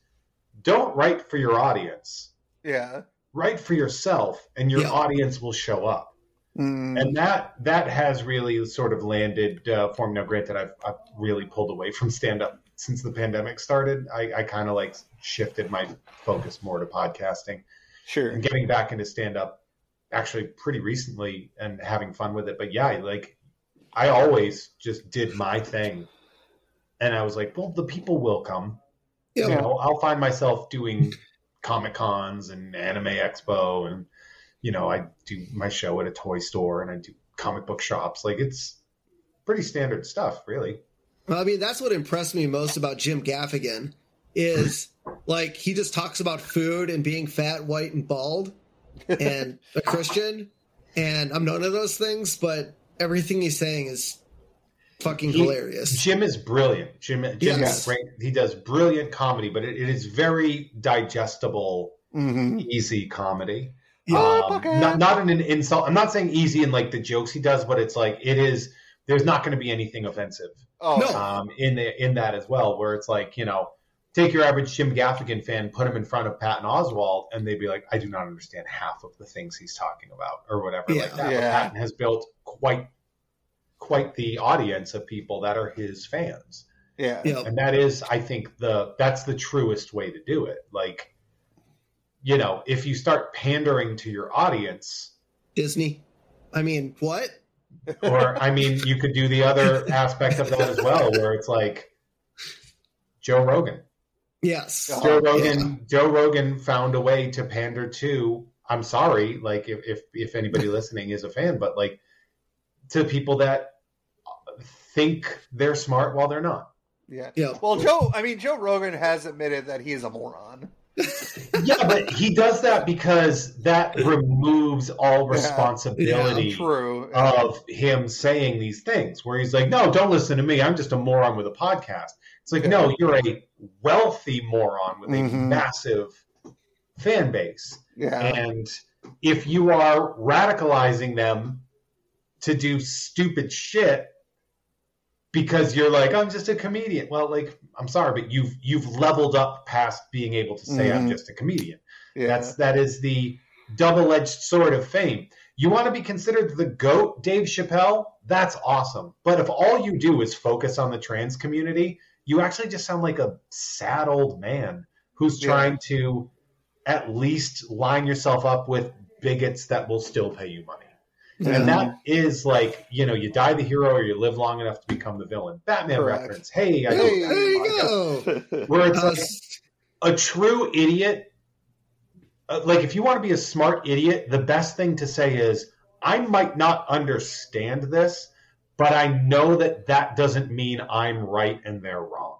don't write for your audience, Yeah. write for yourself, and your Yeah. audience will show up. Mm. And that that has really sort of landed uh, for me. Now, granted, I've, I've really pulled away from stand up since the pandemic started. I, I kind of like shifted my focus more to podcasting Sure. and getting back into stand up actually pretty recently and having fun with it. But yeah, like I always just did my thing. And I was like, well, the people will come. Yeah. You know, I'll find myself doing Comic Cons and Anime Expo and you know, I do my show at a toy store and I do comic book shops. Like it's pretty standard stuff, really. Well, I mean, that's what impressed me most about Jim Gaffigan is like he just talks about food and being fat, white, and bald, and a Christian. And I'm none of those things, but everything he's saying is fucking He- hilarious. Jim is brilliant. Jim, Jim Yes. is great. He does brilliant comedy, but it, it is very digestible, hmm easy comedy. Yeah. Oh, Um, okay. not not in an insult. I'm not saying easy in like the jokes he does, but it's like it is. There's not going to be anything offensive Oh, No. um, in the, in that as well. Where it's like you know, take your average Jim Gaffigan fan, put him in front of Patton Oswalt, and they'd be like, I do not understand half of the things he's talking about, or whatever like Yeah. that. But Yeah. Patton has built quite quite the audience of people that are his fans yeah. Yeah. and that is i think the that's the truest way to do it like you know, if you start pandering to your audience, Disney. I mean, what? or I mean, you could do the other aspect of that as well, where it's like Joe Rogan. Yes. Joe Rogan. Joe Rogan found a way to pander to. I'm sorry, like if if, if anybody listening is a fan, but like to people that think they're smart while they're not. Yeah. Yeah. Well, Joe, I mean, Joe Rogan has admitted that he is a moron. Yeah, but he does that because that removes all responsibility Yeah, true. of him saying these things. Where he's like, "No, don't listen to me. I'm just a moron with a podcast." It's like, no, you're a wealthy moron with a Mhm. massive fan base. yeah. And if you are radicalizing them to do stupid shit because you're like, I'm just a comedian. Well, like, I'm sorry, but you've you've leveled up past being able to say I'm Mhm. just a comedian. yeah. That's that is the double-edged sword of fame. You want to be considered the goat, Dave Chappelle? That's awesome. But if all you do is focus on the trans community, you actually just sound like a sad old man who's Yeah. trying to at least line yourself up with bigots that will still pay you money. And that is like, you know, you die the hero or you live long enough to become the villain. Batman Correct. reference. Hey, I Hey, know. There you go. Where it's like, a true idiot uh, like if you want to be a smart idiot the best thing to say is i might not understand this but i know that that doesn't mean i'm right and they're wrong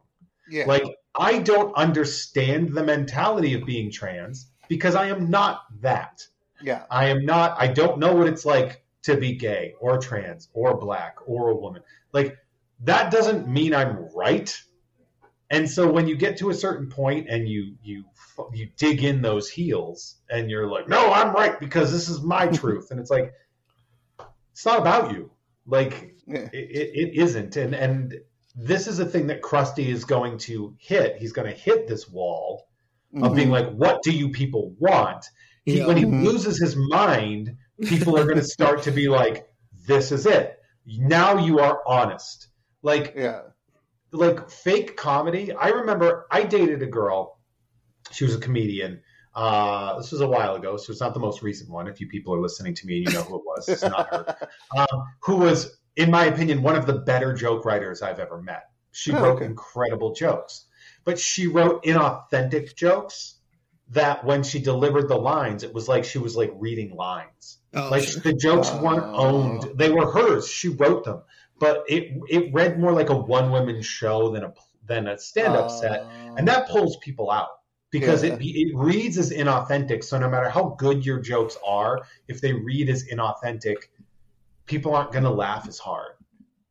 yeah. like i don't understand the mentality of being trans because i am not that yeah. i am not i don't know what it's like to be gay or trans or black or a woman. Like that doesn't mean i'm right. And so when you get to a certain point and you you you dig in those heels and you're like no i'm right because this is my truth. And it's like it's not about you. Like Yeah. it, it, isn't. And and this is a thing that krusty is going to hit. He's going to hit this wall of being like what do you people want? He, Yeah. when he Mhm. loses his mind people are going to start to be like this is it now you are honest like yeah. like fake comedy. I remember I dated a girl. She was a comedian. Uh, this was a while ago, so it's not the most recent one. If you people are listening to me and you know who it was, it's not her. Um, who was, in my opinion, one of the better joke writers I've ever met. She Oh, wrote okay. incredible jokes, but she wrote inauthentic jokes that when she delivered the lines, it was like she was like reading lines. Oh, Like sure. the jokes weren't Oh. owned; they were hers. She wrote them, but it it read more like a one woman show than a than a stand up set, Uh, and that pulls people out because Yeah. it it reads as inauthentic. So no matter how good your jokes are, if they read as inauthentic, people aren't going to laugh as hard.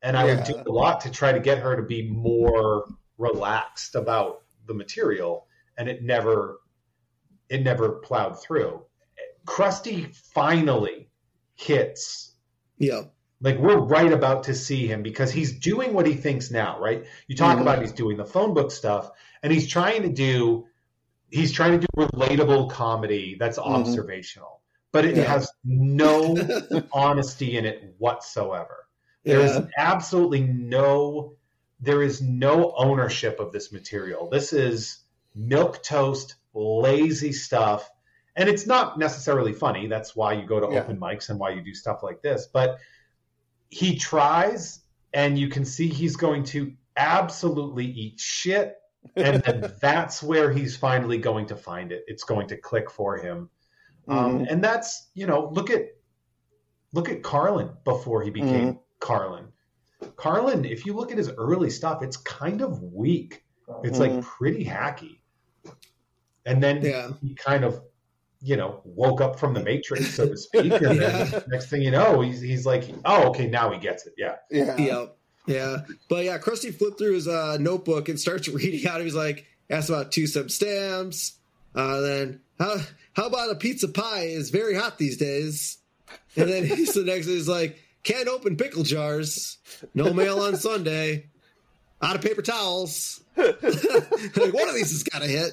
And I would do a lot to try to get her to be more relaxed about the material, and it never it never plowed through. Krusty finally hits yeah. like we're right about to see him because he's doing what he thinks now, right? You talk Mhm. about he's doing the phone book stuff and he's trying to do he's trying to do relatable comedy that's Mhm. observational, but it Yeah. has no honesty in it whatsoever. There is Yeah. absolutely no there is no ownership of this material. This is milk toast, lazy stuff. And it's not necessarily funny. That's why you go to Yeah. open mics and why you do stuff like this. But he tries, and you can see he's going to absolutely eat shit. And then that's where he's finally going to find it. It's going to click for him. Um, mm-hmm. and that's, you know, look at look at Carlin before he became mm-hmm. Carlin. Carlin, if you look at his early stuff, it's kind of weak. It's like mm-hmm. pretty hacky. And then Yeah. he kind of, you know, woke up from the matrix, so to speak. And Yeah. then next thing you know, he's, he's like, oh, okay, now he gets it. Yeah. yeah. Yeah. Yeah. But yeah, Krusty flipped through his uh, notebook and starts reading out. He's like, asked about two sub stamps. Uh, then, how, how about a pizza pie is very hot these days? And then he's the next is like, can't open pickle jars. No mail on Sunday. Out of paper towels. like, one of these has got to hit.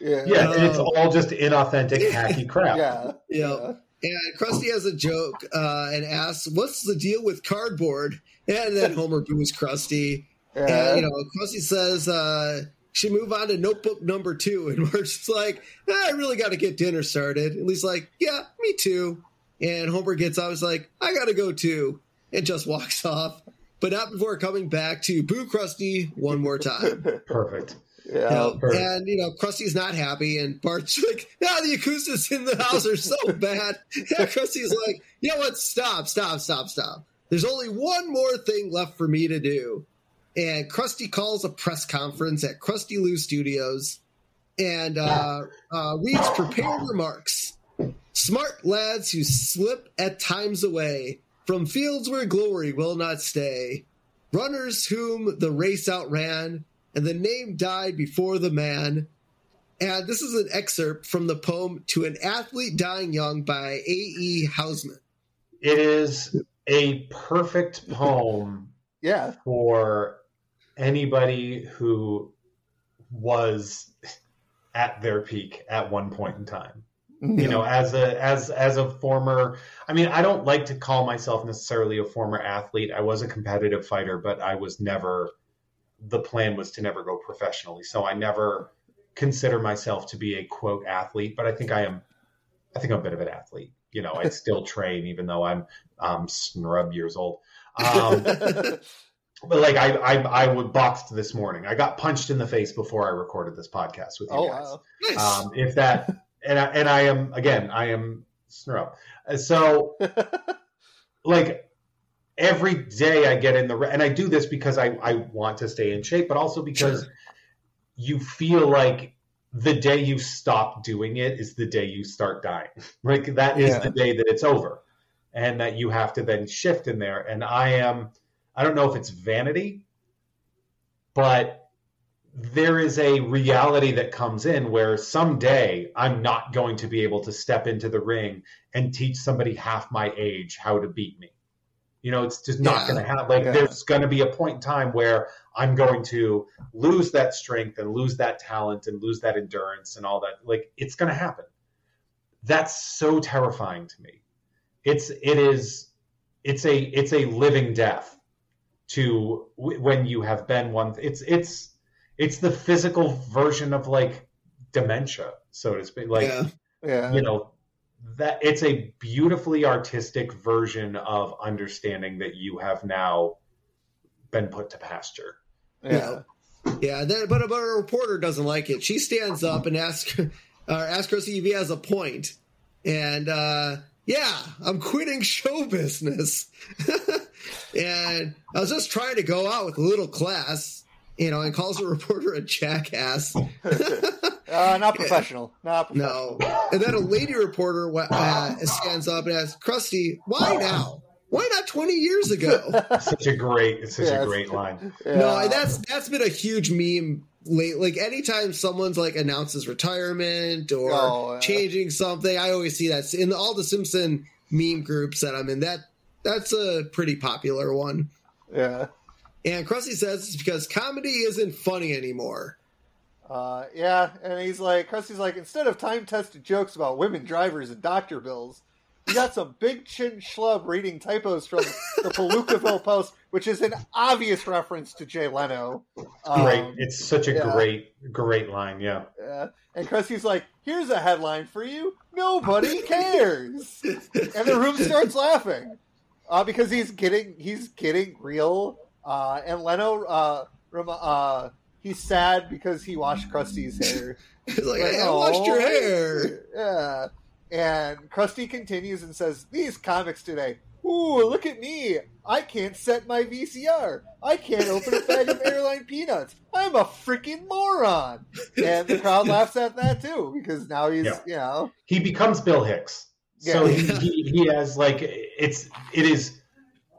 Yeah. Yeah. and it's all just inauthentic, hacky crap. Yeah. Yeah. And Krusty has a joke uh, and asks, "What's the deal with cardboard?" And then Homer boos Krusty. Yeah. And you know, Krusty says, uh, should move on to notebook number two. And Marge's like, ah, I really got to get dinner started. And Lee's like, yeah, me too. And Homer gets out, he's like, I got to go too. And just walks off, but not before coming back to boo Krusty one more time. Perfect. You know, and you know, Krusty's not happy, and Bart's like, "Yeah, the acoustics in the house are so bad." Yeah, Krusty's like, "You know what? Stop, stop, stop, stop. There's only one more thing left for me to do." And Krusty calls a press conference at Krustylu Studios, and uh, uh, reads prepared remarks. Smart lads who slip at times away from fields where glory will not stay. Runners whom the race outran and the name died before the man. And this is an excerpt from the poem To an Athlete Dying Young by A.E. Housman. It is a perfect poem yeah. for anybody who was at their peak at one point in time. You know, as a as as a former I mean, I don't like to call myself necessarily a former athlete. I was a competitive fighter, but I was never the plan was to never go professionally. So I never consider myself to be a quote athlete, but I think I am. I think I'm a bit of an athlete. You know, I still train even though I'm um, snrub years old. Um, but like I, I, I would boxed this morning. I got punched in the face before I recorded this podcast with you Oh, guys. wow. Nice. Um, if that, and I, and I am again, I am snrub. Uh, So like every day I get in the and I do this because I I want to stay in shape, but also because Sure. you feel like the day you stop doing it is the day you start dying. Like that is Yeah. the day that it's over, and that you have to then shift in there. And I am I don't know if it's vanity, but there is a reality that comes in where someday I'm not going to be able to step into the ring and teach somebody half my age how to beat me. You know, it's just not Yeah. going to happen. Like, Yeah. there's going to be a point in time where I'm going to lose that strength and lose that talent and lose that endurance and all that. Like, it's going to happen. That's so terrifying to me. It's it is it's a it's a living death to w- when you have been one. It's it's it's the physical version of like dementia, so to speak. Like yeah. yeah. you know that it's a beautifully artistic version of understanding that you have now been put to pasture. yeah. Yeah, then, but, but a reporter doesn't like it. She stands up and asks, uh, asks Krusty if he has a point. And, uh, yeah, I'm quitting show business. and I was just trying to go out with a little class, you know, and calls a reporter a jackass. Uh, not professional. Not professional. No. And then a lady reporter uh, stands up and asks, Krusty, why now? Why not 20 years ago? Such a great, it's such Yes. a great line. Yeah. No, that's that's been a huge meme late. Like anytime someone's like announces retirement or Oh, yeah. changing something, I always see that in all the Simpson meme groups that I'm in. That that's a pretty popular one. yeah. And Krusty says it's because comedy isn't funny anymore. Uh, yeah, and he's like, Krusty's like, instead of time tested jokes about women drivers and doctor bills, you got some big chin schlub reading typos from the Palookaville Post, which is an obvious reference to Jay Leno. Um, Great. It's such a yeah. great, great line. Yeah. uh, and Krusty's like, here's a headline for you. Nobody cares. and the room starts laughing uh, because he's getting he's getting real. Uh, and Leno, uh, rem- uh, he's sad because he washed Krusty's hair. It's like, Like, hey, I washed your "Oh." hair. Yeah. And Krusty continues and says, These comics today. Ooh, look at me. I can't set my VCR. I can't open a bag of airline peanuts. I'm a freaking moron. And the crowd laughs at that too, because now he's, Yeah. you know, He becomes Bill Hicks. So he, he, he has like, it's, it is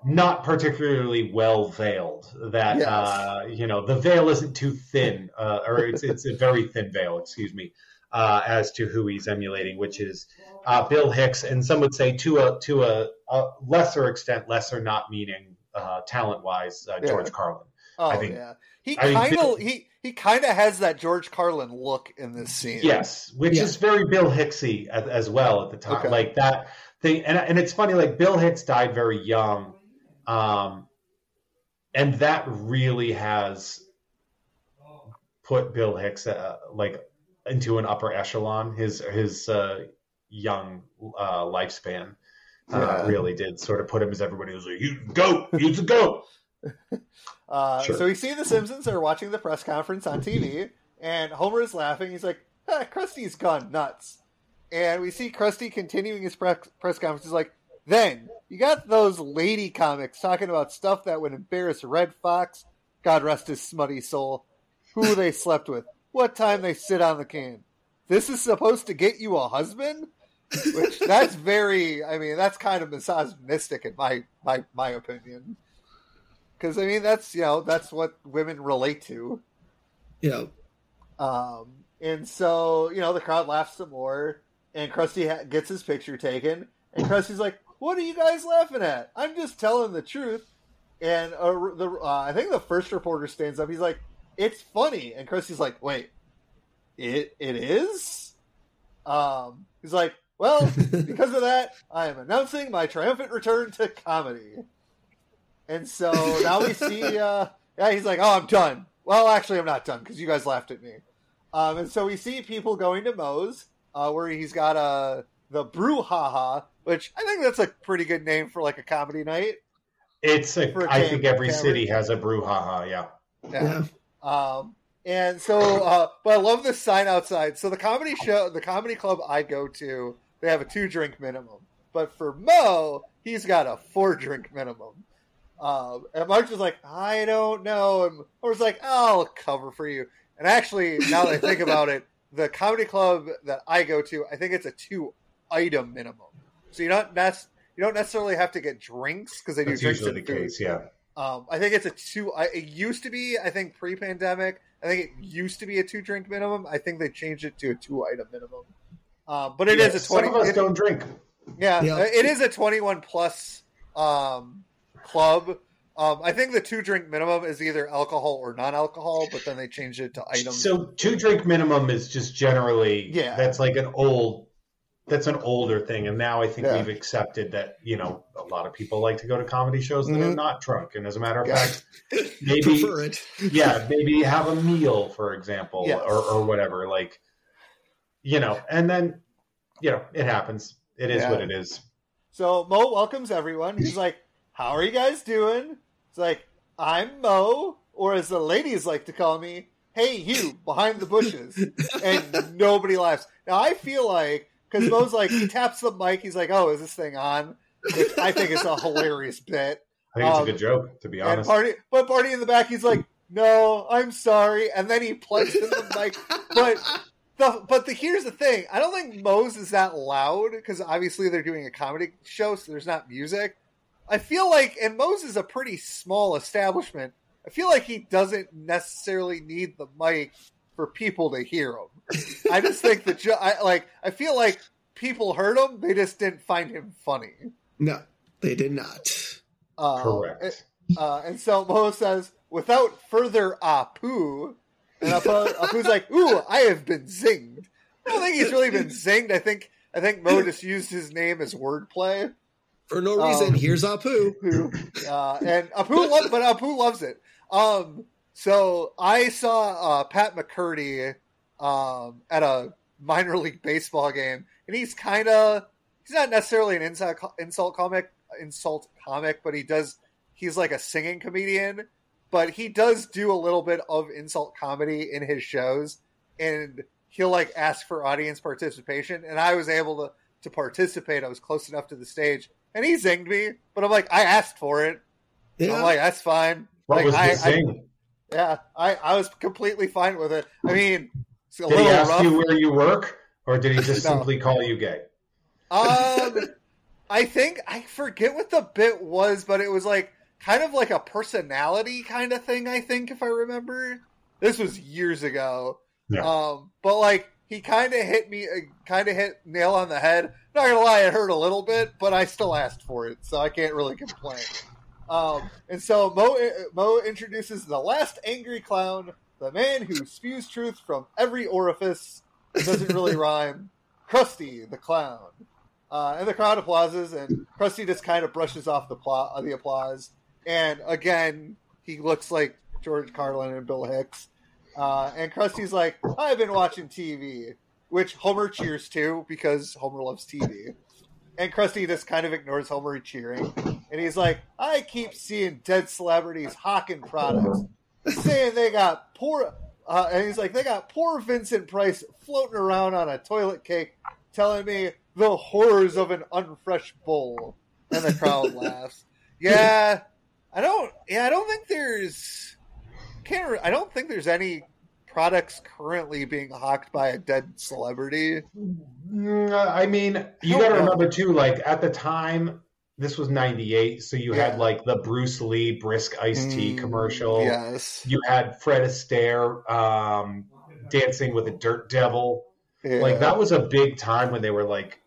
not particularly well veiled that, Yes. uh, you know, the veil isn't too thin, uh, or it's, it's a very thin veil, excuse me, uh, as to who he's emulating, which is uh, Bill Hicks, and some would say to a to a, a lesser extent, lesser not meaning uh, talent wise, uh, Yeah. George Carlin. oh I think- yeah. He kind of he he kind of has that George Carlin look in this scene. Yes, which Yeah. is very Bill Hicksy as, as well at the time. Okay. Like that thing, and and it's funny. Like Bill Hicks died very young, um, and that really has put Bill Hicks uh, like into an upper echelon. His his uh, young uh, lifespan uh, Yeah. really did sort of put him as everybody was like, "You go, he's a goat." Uh, Sure. So we see the Simpsons are watching the press conference on TV, and Homer is laughing. He's like, ah, "Krusty's gone nuts," and we see Krusty continuing his press press conference. He's like, "Then you got those lady comics talking about stuff that would embarrass Redd Foxx, God rest his smutty soul, who they slept with, what time they sit on the can. This is supposed to get you a husband." Which that's very. I mean, that's kind of misogynistic in my my my opinion. Because I mean, that's you know that's what women relate to. Yeah. Um, and so you know the crowd laughs some more, and Krusty ha- gets his picture taken, and Krusty's like, "What are you guys laughing at? I'm just telling the truth." And uh, the uh, I think the first reporter stands up. He's like, "It's funny," and Krusty's like, "Wait, it it is." Um, he's like, "Well, because of that, I am announcing my triumphant return to comedy." And so now we see, uh, yeah, he's like, "Oh, I'm done." Well, actually, I'm not done because you guys laughed at me. Um, and so we see people going to Moe's, uh, where he's got uh, the brouhaha, which I think that's a pretty good name for like a comedy night. It's a, For a I think every camera. city has a brouhaha. Yeah, Yeah. Um, and so, uh, but I love this sign outside. So the comedy show, the comedy club I go to, they have a two drink minimum. But for Moe, he's got a four drink minimum. Um, and Mark was like, I don't know. And I was like, I'll cover for you. And actually, now that I think about it, the comedy club that I go to, I think it's a two item minimum. So you don't nec- you don't necessarily have to get drinks because they do that's drinks usually the food. case. Yeah, Um, I think it's a two. I, it used to be, I think, pre-pandemic. I think it used to be a two drink minimum. I think they changed it to a two item minimum. Um, but it is Yeah, a twenty. Some of us it- don't drink. yeah, Yeah. it is a twenty-one plus um, club. Um, I think the two drink minimum is either alcohol or non-alcohol, but then they changed it to items. So two drink minimum is just generally Yeah. That's like an old. That's an older thing, and now I think Yeah. we've accepted that you know a lot of people like to go to comedy shows that are Mhm. not drunk, and as a matter of Yeah. fact, maybe Prefer it. yeah, maybe have a meal, for example, Yes. or, or whatever. Like, you know, and then, you know, it happens. It is Yeah. what it is. So Moe welcomes everyone. He's like, "How are you guys doing?" It's like, "I'm Moe," or as the ladies like to call me, "Hey, you behind the bushes," and nobody laughs. Now I feel like because Moe's like he taps the mic, he's like, "Oh, is this thing on?" Which I think it's a hilarious bit. I think it's Um, a good joke, to be honest. party, but party in the back, he's like, "No, I'm sorry," and then he plugs in the mic, but the, but the here's the thing. I don't think Moe's is that loud because obviously they're doing a comedy show, so there's not music. I feel like, and Moe's is a pretty small establishment. I feel like he doesn't necessarily need the mic for people to hear him. I just think that, jo- I like, I feel like people heard him, they just didn't find him funny. No, they did not. Uh, Correct. Uh, and so Moe says, without further apu, and Apu, Apu's like, "Ooh, I have been zinged." I don't think he's really been zinged. I think I think Moe just used his name as wordplay. For no reason, Um, here's Apu. Apu, uh, and Apu, lo- but Apu loves it. Um, so I saw uh, Pat McCurdy um, at a minor league baseball game, and he's kind of he's not necessarily an insult insult comic insult comic, but he does he's like a singing comedian, but he does do a little bit of insult comedy in his shows, and he'll like ask for audience participation, and I was able to to participate. I was close enough to the stage, and he zinged me, but I'm like I asked for it. Yeah. I'm like that's fine. what like, was I- the I- Yeah, I I was completely fine with it. I mean, it's a Did he ask rough. you where you work, or did he just No. simply call you gay? Um, I think I forget what the bit was, but it was like kind of like a personality kind of thing. I think if I remember, this was years ago. Yeah. Um, but like he kind of hit me, uh, kind of hit nail on the head. Not gonna lie, it hurt a little bit, but I still asked for it, so I can't really complain. Um, and so Moe Moe introduces the last angry clown, the man who spews truth from every orifice. It doesn't really rhyme. Krusty the clown. Uh, and the crowd applauses, and Krusty just kind of brushes off the pla- uh, the applause. And again, he looks like George Carlin and Bill Hicks. Uh, and Krusty's like, I've been watching TV, which Homer cheers to because Homer loves TV. And Krusty just kind of ignores Homer cheering. And he's like, I keep seeing dead celebrities hawking products, saying they got poor. Uh, and he's like, they got poor Vincent Price floating around on a toilet cake, telling me the horrors of an unfresh bowl. And the crowd laughs. Yeah, I don't. Yeah, I don't think there's. Can't. I don't think there's any products currently being hawked by a dead celebrity. Mm, I mean, you got to remember too. Like at the time, this was '98, so you Yeah. had like the Bruce Lee brisk iced tea Mm, commercial. Yes. You had Fred Astaire um, dancing with a dirt devil. Yeah. Like that was a big time when they were like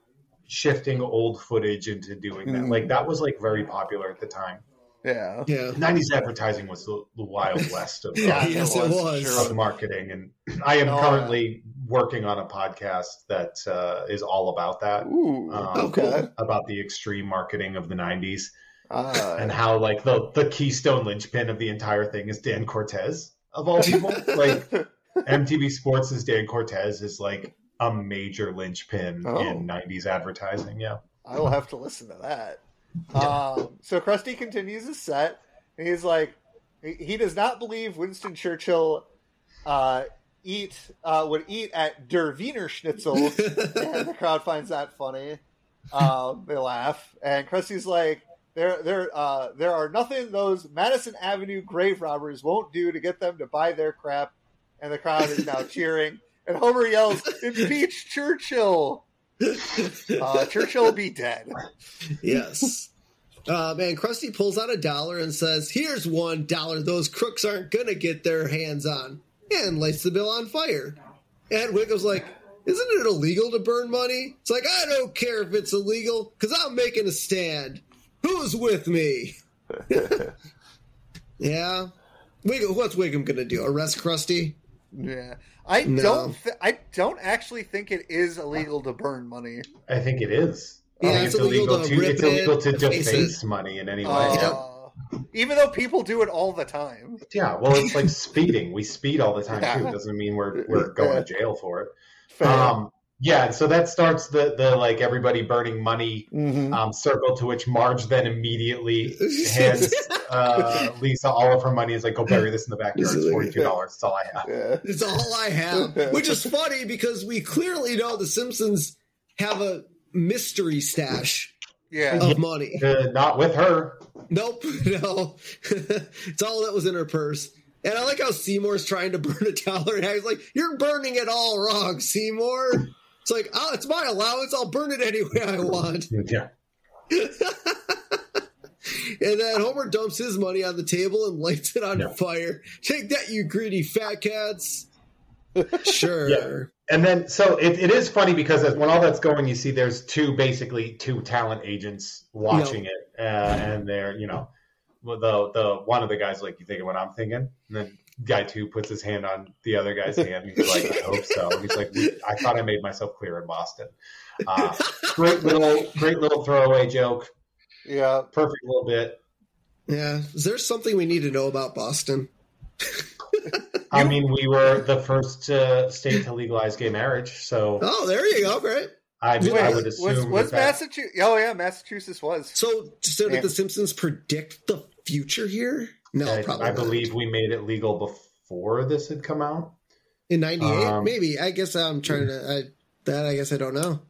shifting old footage into doing that. Mm. Like that was like very popular at the time. Yeah. Yeah. 90s advertising was the, the wild west of, Yeah, yes, it was. of marketing. And I am currently working on a podcast that uh, is all about that. Ooh. Um, okay. About the extreme marketing of the 90s Ah. and how like the, the keystone linchpin of the entire thing is Dan Cortese of all people. like MTV Sports' is Dan Cortese is like a major linchpin Oh. in 90s advertising. Yeah. I will have to listen to that. Um, so Krusty continues his set, and he's like, he, he does not believe Winston Churchill uh, eat uh, would eat at Der Wiener Schnitzel, and the crowd finds that funny. Um, they laugh, and Krusty's like, "There, there, uh, there are nothing those Madison Avenue grave robbers won't do to get them to buy their crap." And the crowd is now cheering, and Homer yells, "Impeach Churchill!" Uh, Churchill be dead. yes. Uh, man, Krusty pulls out a dollar and says, Here's one dollar those crooks aren't to get their hands on, and lights the bill on fire. And Wiggum's like, Isn't it illegal to burn money? It's like, I don't care if it's illegal, because I'm making a stand. Who's with me? yeah. Wiggum, what's Wiggum going to do? Arrest Krusty? Yeah, I No. don't. Th- I don't actually think it is illegal to burn money. I think it is. I Yeah, think it's illegal to rip it's illegal it, to deface it. money in any way. Uh, Even though people do it all the time. Yeah, well, it's like speeding. We speed all the time too. It doesn't mean we're we're going to jail for it. Fair. Um, yeah, so that starts the the like everybody burning money Mhm. um, circle to which Marge then immediately hands uh, Lisa all of her money. Is like, go bury this in the backyard. It's forty two dollars. That's all I have. Yeah. It's all I have, which is funny because we clearly know the Simpsons have a mystery stash Yeah. of money. Uh, not with her. Nope, no. it's all that was in her purse. And I like how Seymour's trying to burn a dollar, and I was like, "You're burning it all wrong, Seymour." It's like, "Oh, it's my allowance. I'll burn it any way I want." Yeah. And then Homer dumps his money on the table and lights it on Yeah. fire. Take that, you greedy fat cats. Sure. Yeah. And then, so it, it is funny because as, when all that's going, you see there's two basically two talent agents watching it, uh, and they're you know, the the one of the guys like you thinking what I'm thinking, and then guy two puts his hand on the other guy's hand. And he's like, I hope so. And he's like, I thought I made myself clear in Boston. Uh, great little great little throwaway joke. Yeah. Perfect little bit. Yeah. Is there something we need to know about Boston? I mean, we were the first uh, state to legalize gay marriage, so Oh, there you go. Great. I, Wait, I would was assume was that that- Massachusetts? Oh yeah, Massachusetts was. So, so did the Simpsons predict the future here? No, I, probably. I not. believe we made it legal before this had come out. in '98, um, maybe. I guess I'm trying to. I, that I guess I don't know.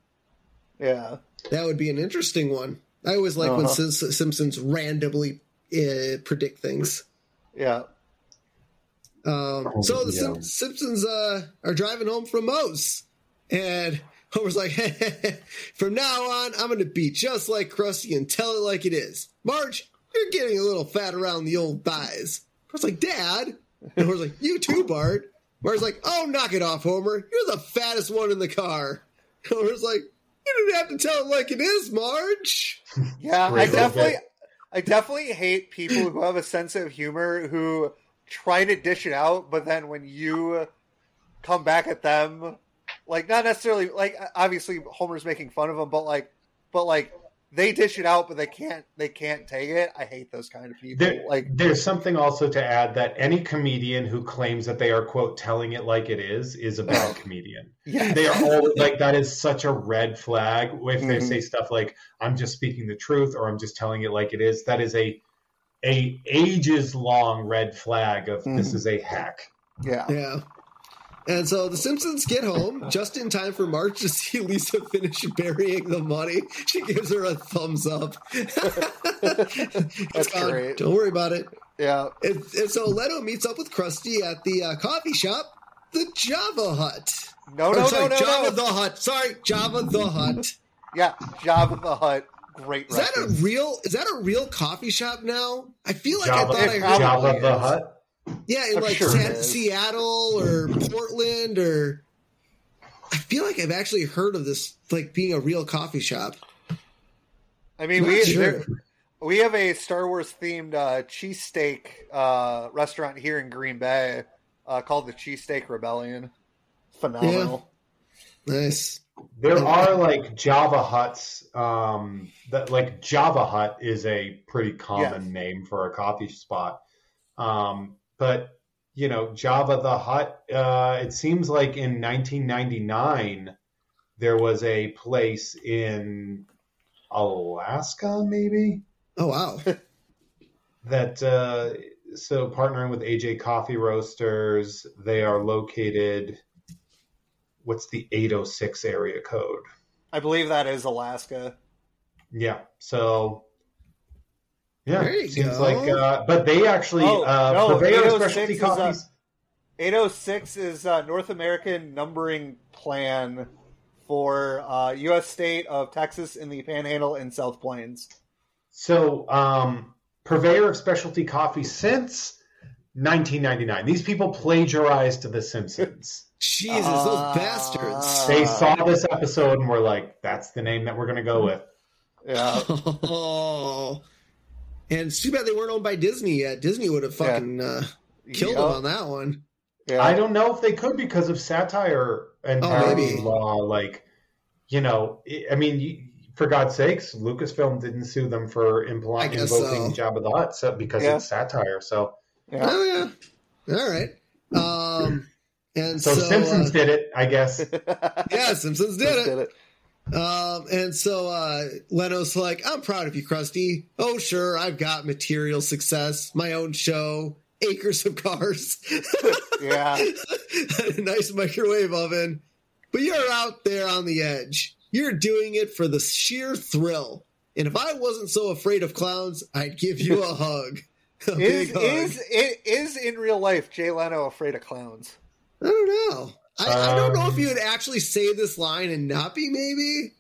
Yeah. That would be an interesting one. I always like when Uh-huh. Sim- Simpsons randomly uh, predict things. Yeah. Um, Oh, so the yeah. Sim- Simpsons uh, are driving home from Moe's, and Homer's like, "From now on, I'm going to be just like Krusty and tell it like it is." Marge, you're getting a little fat around the old thighs. Bart's like, "Dad," and Homer's like, "You too, Bart." Marge's like, "Oh, knock it off, Homer. You're the fattest one in the car." Homer's like, "You didn't have to tell it like it is, Marge." Yeah. I definitely. I definitely hate people who have a sense of humor who try to dish it out, but then when you come back at them, like not necessarily like obviously Homer's making fun of them, but like, but like they dish it out, but they can't they can't take it. I hate those kind of people. There, like there's something also to add that any comedian who claims that they are quote telling it like it is is a bad comedian. yeah, They are all like that is such a red flag if they Mhm. say stuff like I'm just speaking the truth or I'm just telling it like it is. That is a a ages long red flag of this Mhm. is a hack. yeah. Yeah. And so the Simpsons get home just in time for Marge to see Lisa finish burying the money. She gives her a thumbs up. It's That's gone. great. Don't worry about it. yeah. And, and so Leno meets up with Krusty at the uh, coffee shop, the Java Hut. No, Or, no, sorry, no, no, Java no. the Hut. Sorry, Java the Hut. Yeah, Java the Hut. Great Is that a real? Is that a real coffee shop now? I feel like Java, I thought I It heard. probably Java the. Hut. Yeah, in I'm like sure San- Seattle or Portland or. I feel like I've actually heard of this like being a real coffee shop. I mean, Not we sure. there- we have a Star Wars themed uh, cheesesteak uh, restaurant here in Green Bay uh, called the Cheesesteak Rebellion. Phenomenal. Nice. There are like Java huts. Um, that like Java Hut is a pretty common Yes. name for a coffee spot. Um, but you know, Java the Hut. Uh, it seems like in 1999 there was a place in Alaska, maybe Oh wow. that. Uh, so partnering with AJ Coffee Roasters, they are located. What's the 806 area code? I believe that is Alaska. Yeah. So yeah, There you seems go. like uh but they actually Oh, uh no, Purveyor 806 specialty is, uh, coffees. 806 is uh, North American numbering plan for uh, U.S. state of Texas in the Panhandle and South Plains. So um purveyor of specialty coffee since 1999. These people plagiarized The Simpsons. Jesus, Ah. those bastards. they Uh. saw this episode and were like, "That's the name that we're going to go with." Yeah, Oh. And it's too bad they weren't owned by Disney yet. Disney would have fucking uh, killed Yep. them on that one. Yeah. I don't know if they could because of satire and Oh, parody maybe. law. Like, you know, I- I mean, you- for God's sakes, Lucasfilm didn't sue them for implying invoking so. Jabba the Hutt so, because Yeah. it's satire. So, Yeah. Oh yeah. All right. Um and so, so, Simpsons uh, did it, I guess. yeah, Simpsons did it. Did it. Um, and so uh, Leno's like, I'm proud of you, Krusty. Oh, sure, I've got material success, my own show, acres of cars, Yeah. a nice microwave oven. But you're out there on the edge. You're doing it for the sheer thrill. And if I wasn't so afraid of clowns, I'd give you a hug. A Is big hug. is i- is in real life Jay Leno afraid of clowns? I don't know. I, I don't know if Um, you would actually say this line and not be, maybe.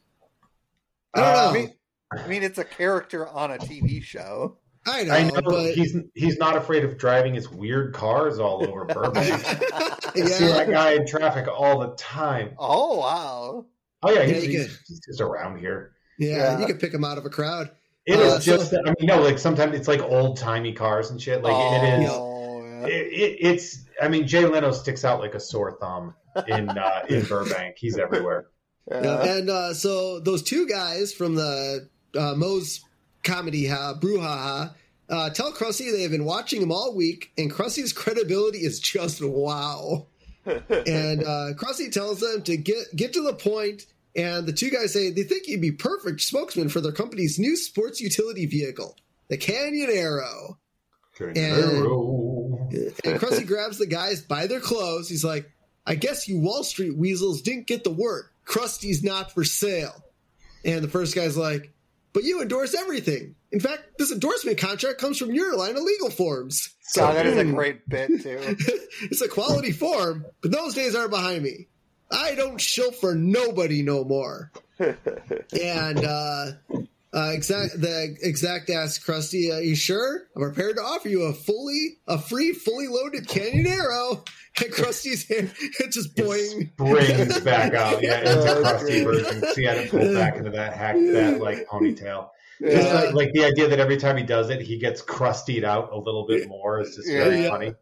I Uh, don't I know. mean, I mean, it's a character on a TV show. I know, I know but he's he's not afraid of driving his weird cars all over Burbank. I see yeah, that guy in traffic all the time. Oh wow! Oh yeah, Yeah, he's, you he's, he's just around here. yeah, Yeah. you could pick him out of a crowd. It is Uh, so- just, I mean, no, like sometimes it's like old timey cars and shit. Like it is. Oh, yeah. It, it, it's I mean Jay Leno sticks out like a sore thumb in uh, in Burbank. He's everywhere. Yeah. And uh, so those two guys from the uh, Moe's comedy ha, brouhaha uh, tell Krusty they have been watching him all week, and Krusty's credibility is just wow. and uh, Krusty tells them to get get to the point, and the two guys say they think he'd be perfect spokesman for their company's new sports utility vehicle, the Canyonero. Canyon Arrow. And Krusty grabs the guys by their clothes. He's like, I guess you Wall Street weasels didn't get the word. Krusty's not for sale. And the first guy's like, but you endorse everything. In fact, this endorsement contract comes from your line of legal forms. God, that is a Hmm. great bit too. it's a quality form, but those days are behind me. I don't shill for nobody no more. and uh, uh, exact the exact asks Krusty, "Are you sure? I'm prepared to offer you a fully a free, fully loaded Canyonero." And Krusty's hand it just boing. It springs back out. Yeah, it's a crusty version. See, I had to pull back into that hack, that like ponytail. Just Yeah. like, like the idea that every time he does it, he gets crustied out a little bit more is just Yeah. very Yeah. funny.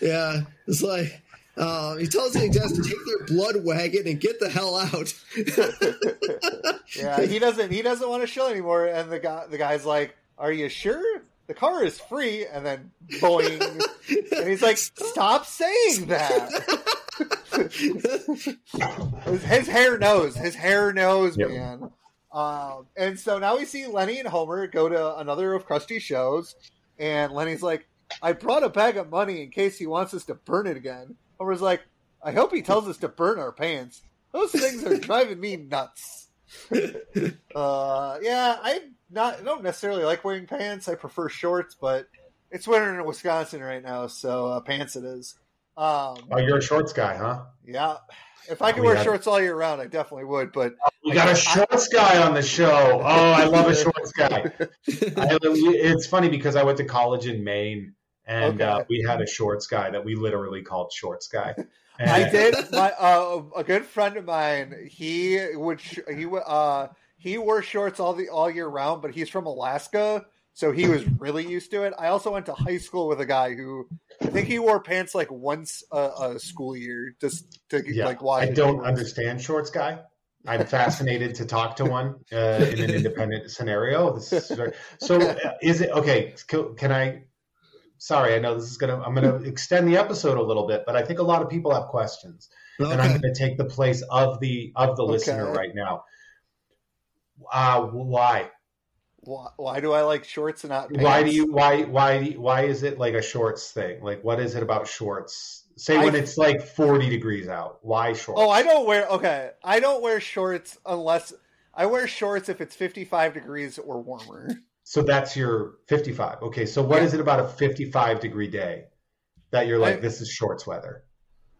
Yeah, it's like Uh, he tells the guys to take their blood wagon and get the hell out. yeah, he doesn't. He doesn't want to show anymore. And the guy, the guy's like, "Are you sure? The car is free." And then boing, and he's like, "Stop saying that." his, his, hair knows. His hair knows, yep. man. Um, and so now we see Lenny and Homer go to another of Krusty's shows, and Lenny's like, "I brought a bag of money in case he wants us to burn it again." Homer's like, "I hope he tells us to burn our pants. Those things are driving me nuts." uh, yeah, I not I don't necessarily like wearing pants. I prefer shorts, but it's winter in Wisconsin right now, so uh, pants it is. Um, oh, you're a shorts guy, huh? Yeah. If I could wear shorts all year round, I definitely would. But we got a shorts guy on the show. Oh, I love a shorts guy. I, it's funny because I went to college in Maine, and okay. uh, we had a shorts guy that we literally called shorts guy. And I did. My uh, a good friend of mine. He would he uh he wore shorts all the all year round, but he's from Alaska, so he was really used to it. I also went to high school with a guy who I think he wore pants like once a, a school year just to yeah, like watch. I don't understand shorts guy. I'm fascinated to talk to one uh, in an independent scenario. Is so, uh, is it okay? Can I? Sorry, I know this is gonna. I'm gonna extend the episode a little bit, but I think a lot of people have questions, okay. and I'm gonna take the place of the of the okay. listener right now. Uh, why? why, why do I like shorts and not pants? Why do you why why why is it like a shorts thing? Like what is it about shorts? Say when I, it's like 40 degrees out. Why shorts? Oh, I don't wear okay. I don't wear shorts unless I wear shorts if it's 55 degrees or warmer. So that's your 55. Okay, so what yeah. is it about a 55 degree day that you're like I, this is shorts weather?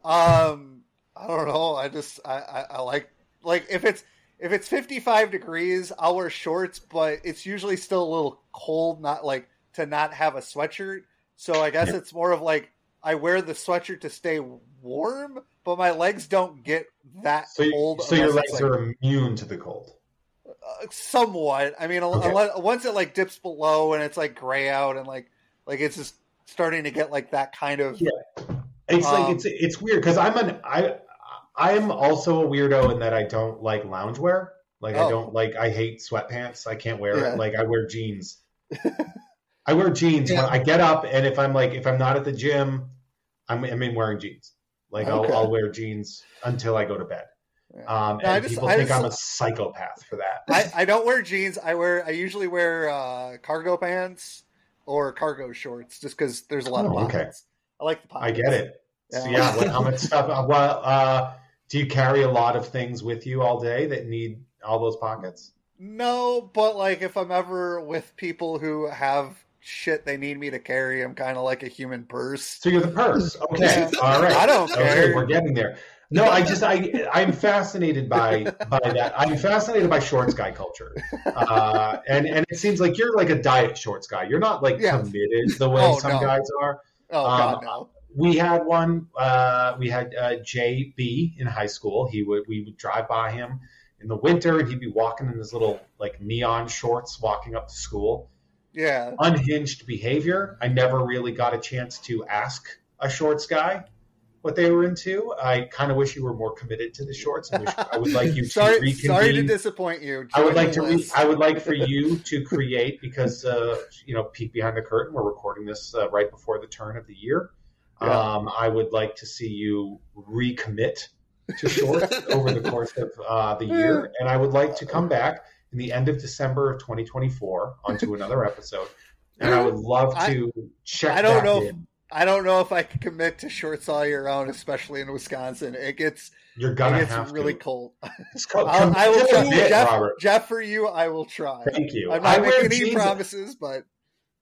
Um I don't know. I just I, I, I like like if it's if it's 55 degrees, I'll wear shorts, but it's usually still a little cold, not like to not have a sweatshirt. So I guess yeah. it's more of like I wear the sweatshirt to stay warm, but my legs don't get that so cold. So your legs like, are immune to the cold. Uh, somewhat. I mean, okay. unless, once it like dips below and it's like gray out and like like it's just starting to get like that kind of yeah. It's um, like it's it's weird because I'm an I I am also a weirdo in that I don't like loungewear. Like oh. I don't like I hate sweatpants. I can't wear yeah. it. Like I wear jeans. I wear jeans yeah. when I get up, and if I'm like if I'm not at the gym, I'm I'm in wearing jeans. Like okay. I'll, I'll wear jeans until I go to bed. Um, no, and just, people I think just, I'm a psychopath for that. I, I don't wear jeans. I wear I usually wear uh, cargo pants or cargo shorts, just because there's a lot oh, of pockets. Okay. I like the pockets. I get it. Yeah, so, yeah what, how much stuff? Uh, well, uh, do you carry a lot of things with you all day that need all those pockets? No, but like if I'm ever with people who have shit they need me to carry, I'm kind of like a human purse. So you're the purse. Okay. all right. I don't care. Okay, we're getting there. No, I just I I'm fascinated by by that. I'm fascinated by shorts guy culture, uh, and and it seems like you're like a diet shorts guy. You're not like yeah. committed the way oh, some no. guys are. Oh um, God, no we had one. Uh, we had uh, JB in high school. He would we would drive by him in the winter, and he'd be walking in his little like neon shorts, walking up to school. Yeah, unhinged behavior. I never really got a chance to ask a shorts guy what they were into. I kind of wish you were more committed to the shorts. I, wish, I would like you to sorry, reconvene. Sorry to disappoint you. I would like to. Re- I would like for you to create because uh, you know, peek behind the curtain. We're recording this uh, right before the turn of the year. Yeah. Um, I would like to see you recommit to shorts over the course of uh, the year, and I would like to come back in the end of December of 2024 onto another episode, and I would love to I, check. I don't know. If, I don't know if I can commit to shorts all year round, especially in Wisconsin. It gets you're gonna it gets have really to. cold. Called, I will try, Jeff, Jeff, for you, I will try. Thank you. I'm not I making any promises, but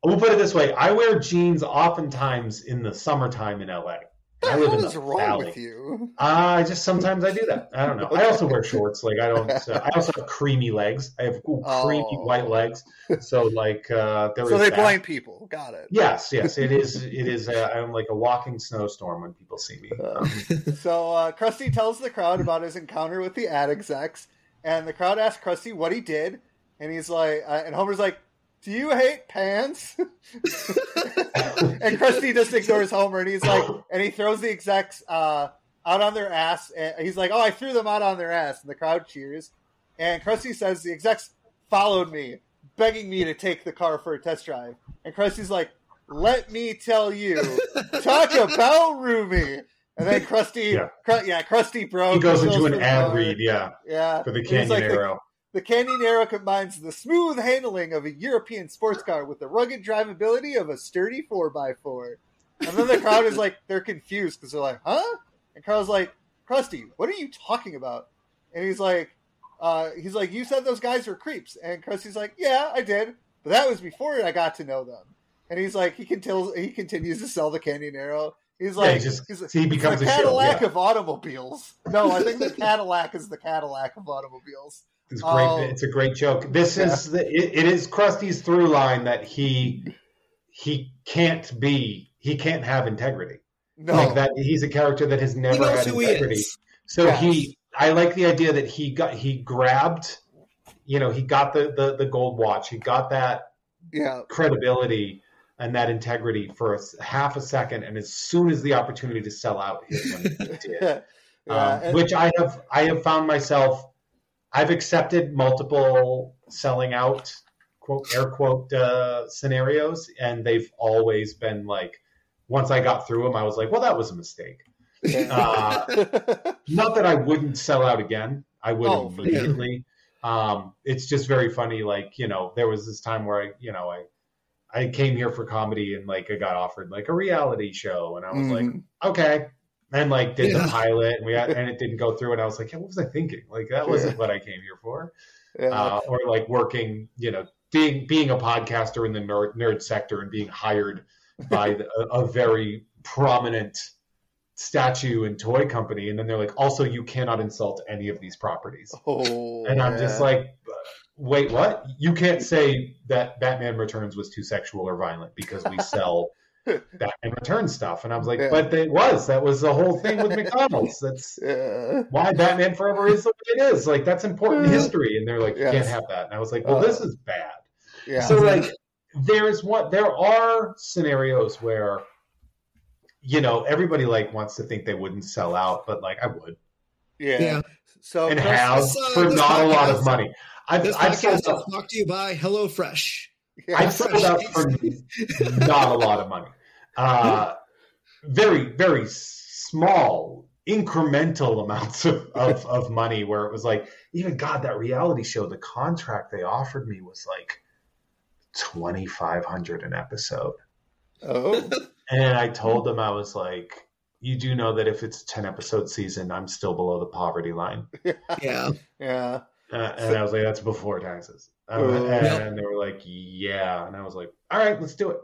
We'll put it this way: I wear jeans oftentimes in the summertime in LA. I live in the wrong valley. with you? I uh, just sometimes I do that. I don't know. I also wear shorts. Like I don't. Uh, I also have creamy legs. I have ooh, creamy oh. white legs. So like uh, there so they that. blind people. Got it. Yes, yes. It is. It is. Uh, I'm like a walking snowstorm when people see me. Um, so uh, Krusty tells the crowd about his encounter with the ad execs, and the crowd asks Krusty what he did, and he's like, uh, and Homer's like, do you hate pants? and Krusty just ignores Homer, and he's like, and he throws the execs uh, out on their ass. And he's like, "Oh, I threw them out on their ass," and the crowd cheers. And Krusty says, "The execs followed me, begging me to take the car for a test drive." And Krusty's like, "Let me tell you, talk about Roomy." And then Krusty, Yeah. Cru- yeah, Krusty broke. he goes into an ad read, yeah, Yeah, for the Canyon like, Arrow. The Canyonero combines the smooth handling of a European sports car with the rugged drivability of a sturdy 4x4. And then the crowd is like, they're confused because they're like, huh? And Carl's like, Krusty, what are you talking about? And he's like, uh, he's like, you said those guys were creeps. And Krusty's like, yeah, I did. But that was before I got to know them. And he's like, he can tell, he continues to sell the Canyonero. He's Yeah, like, he just- he's, he becomes the Cadillac yeah. of automobiles. No, I think the Cadillac is the Cadillac of automobiles. It's great. Oh. It's a great joke. This Yeah. is the, it, it is Krusty's through line that he he can't be he can't have integrity. No, Like that he's a character that has never had who he integrity. So Yes. he I like the idea that he got he grabbed you know, he got the, the, the gold watch. He got that yeah, credibility and that integrity for a s- half a second, and as soon as the opportunity to sell out hit when he did, yeah, um, and- which I have I have found myself I've accepted multiple selling out quote air quote uh, scenarios, and they've always been like once I got through them, I was like, well, that was a mistake. Uh, not that I wouldn't sell out again. I would Oh, immediately. Um, it's just very funny. Like you know, there was this time where I, you know, I, I came here for comedy and like I got offered like a reality show, and I was like, Mhm. okay, and like did Yeah. the pilot, and we got, and it didn't go through, and I was like, yeah, what was I thinking? Like that wasn't what I came here for. yeah, Uh, or like working, you know, being being a podcaster in the nerd, nerd sector and being hired by the, a, a very prominent statue and toy company, and then they're like, also you cannot insult any of these properties, oh, and I'm just like. Wait, what? You can't say that Batman Returns was too sexual or violent because we sell Batman Returns stuff. And I was like, Yeah. but it was. That was the whole thing with McDonald's. That's yeah, why Batman Forever is the way it is. Like that's important Yeah. history. And they're like, you Yes. can't have that. And I was like, well, Uh, this is bad. yeah, So like, there's what there are scenarios where, you know, everybody like wants to think they wouldn't sell out, but like I would yeah. Yeah. So and Krusty- have this, uh, for this not a lot of money. I've, This I've podcast sold is out, brought to you by HelloFresh. yeah, I've sold out for not a lot of money. Uh, very, very small, incremental amounts of, of, of money where it was like, even God, that reality show, the contract they offered me was like 2500 an episode. oh, And I told them, I was like, you do know that if it's a 10 episode season, I'm still below the poverty line. Yeah. yeah, Uh, and I was like, that's before taxes. Um, and Yep. they were like, yeah. And I was like, all right, let's do it.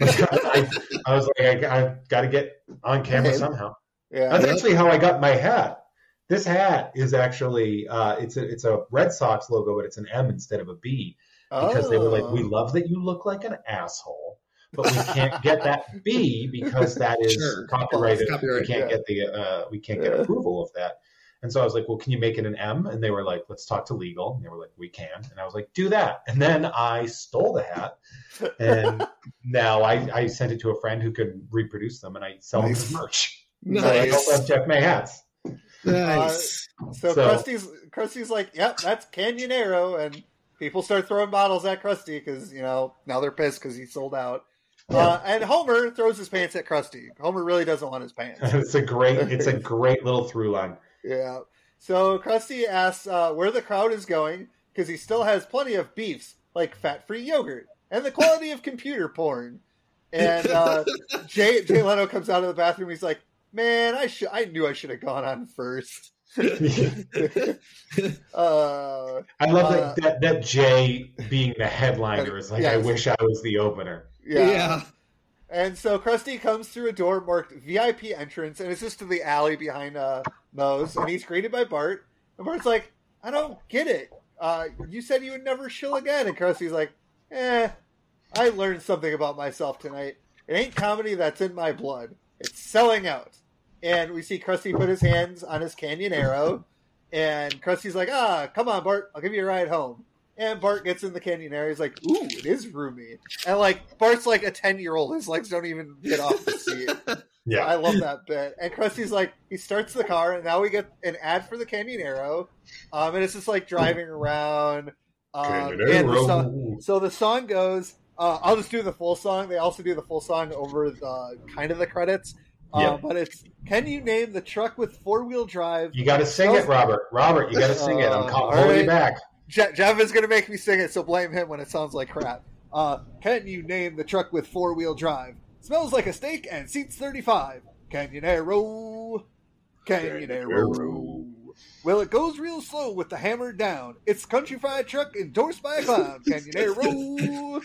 I, I was like, I, I got to get on camera Okay. somehow. yeah, That's Yep. actually how I got my hat. This hat is actually uh, it's a it's a Red Sox logo, but it's an M instead of a B because they were like, we Oh. love that you look like an asshole, but we can't get that B because that is Sure. copyrighted. We can't yeah. get the uh, we can't get approval of that. And so I was like, well, can you make it an M? And they were like, let's talk to legal. And they were like, we can. And I was like, do that. And then I stole the hat. And now I, I sent it to a friend who could reproduce them and I sell them Nice. as merch. Nice. I also have Jeff May hats. Nice. So, So- Krusty's Krusty's like, "Yep, that's Canyonero," and people start throwing bottles at Krusty because you know now they're pissed because he sold out. Uh, and Homer throws his pants at Krusty. Homer really doesn't want his pants. it's a great it's a great little through line. Yeah. So Krusty asks uh, where the crowd is going because he still has plenty of beefs like fat-free yogurt and the quality of computer porn. And uh, Jay Jay Leno comes out of the bathroom. He's like, "Man, I should I knew I should have gone on first. uh, I love Uh, that, that that Jay being the headliner is like I wish I was the opener. yeah. And so Krusty comes through a door marked VIP entrance, and it's just to the alley behind uh, Moe's, and he's greeted by Bart. And Bart's like, I don't get it. Uh, you said you would never shill again. And Krusty's like, eh, I learned something about myself tonight. It ain't comedy that's in my blood. It's selling out. And we see Krusty put his hands on his Canyonero, and Krusty's like, ah, come on, Bart, I'll give you a ride home. And Bart gets in the Canyonero. He's like, "Ooh, it is roomy." And like Bart's like a ten year old. His legs don't even get off the seat. Yeah. I love that bit. And Krusty's like, he starts the car, and now we get an ad for the Canyonero. Um, and it's just like driving around. Um, and the song, so the song goes. Uh, I'll just do the full song. They also do the full song over the kind of the credits. Uh, Yeah. But it's can you name the truck with four wheel drive? You got to sing it, Robert. Robert, you got to sing it. I'm Uh, all holding right. you back. Je- Jeff is going to make me sing it, so blame him when it sounds like crap. Uh, can you name the truck with four wheel drive? Smells like a steak and seats 35. Canyonero. Canyonero. Well, it goes real slow with the hammer down. It's country fried truck endorsed by a clown. Canyonero.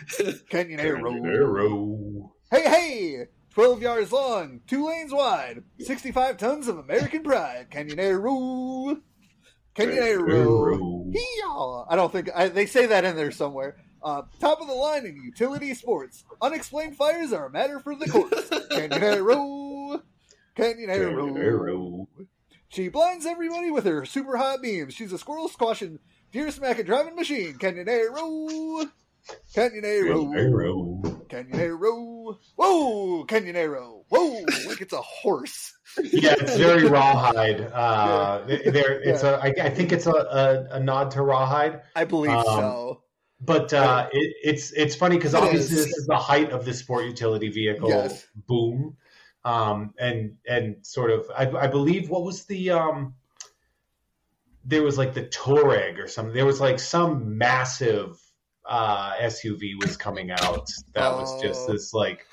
Canyonero. Arrow. Hey, hey! 12 yards long, two lanes wide, 65 tons of American pride. Canyonero. Canyonero. Hee-yaw. I don't think I, they say that in there somewhere. Uh, top of the line in utility sports. Unexplained fires are a matter for the courts. Canyonero. Arrow. She blinds everybody with her super hot beams. She's a squirrel squashing, deer smacking driving machine. Canyonero. Canyonero. Arrow. Whoa, Canyonero. Whoa, like it's a horse. Yeah, it's very rawhide. Uh, there, it's a. I, I think it's a, a, a nod to rawhide. I believe Um, so. But uh, it, it's it's funny because It obviously is. this is the height of the sport utility vehicle Yes. boom, um, and and sort of I, I believe what was the um, there was like the Touareg or something. There was like some massive uh, SUV was coming out that was just Oh. this like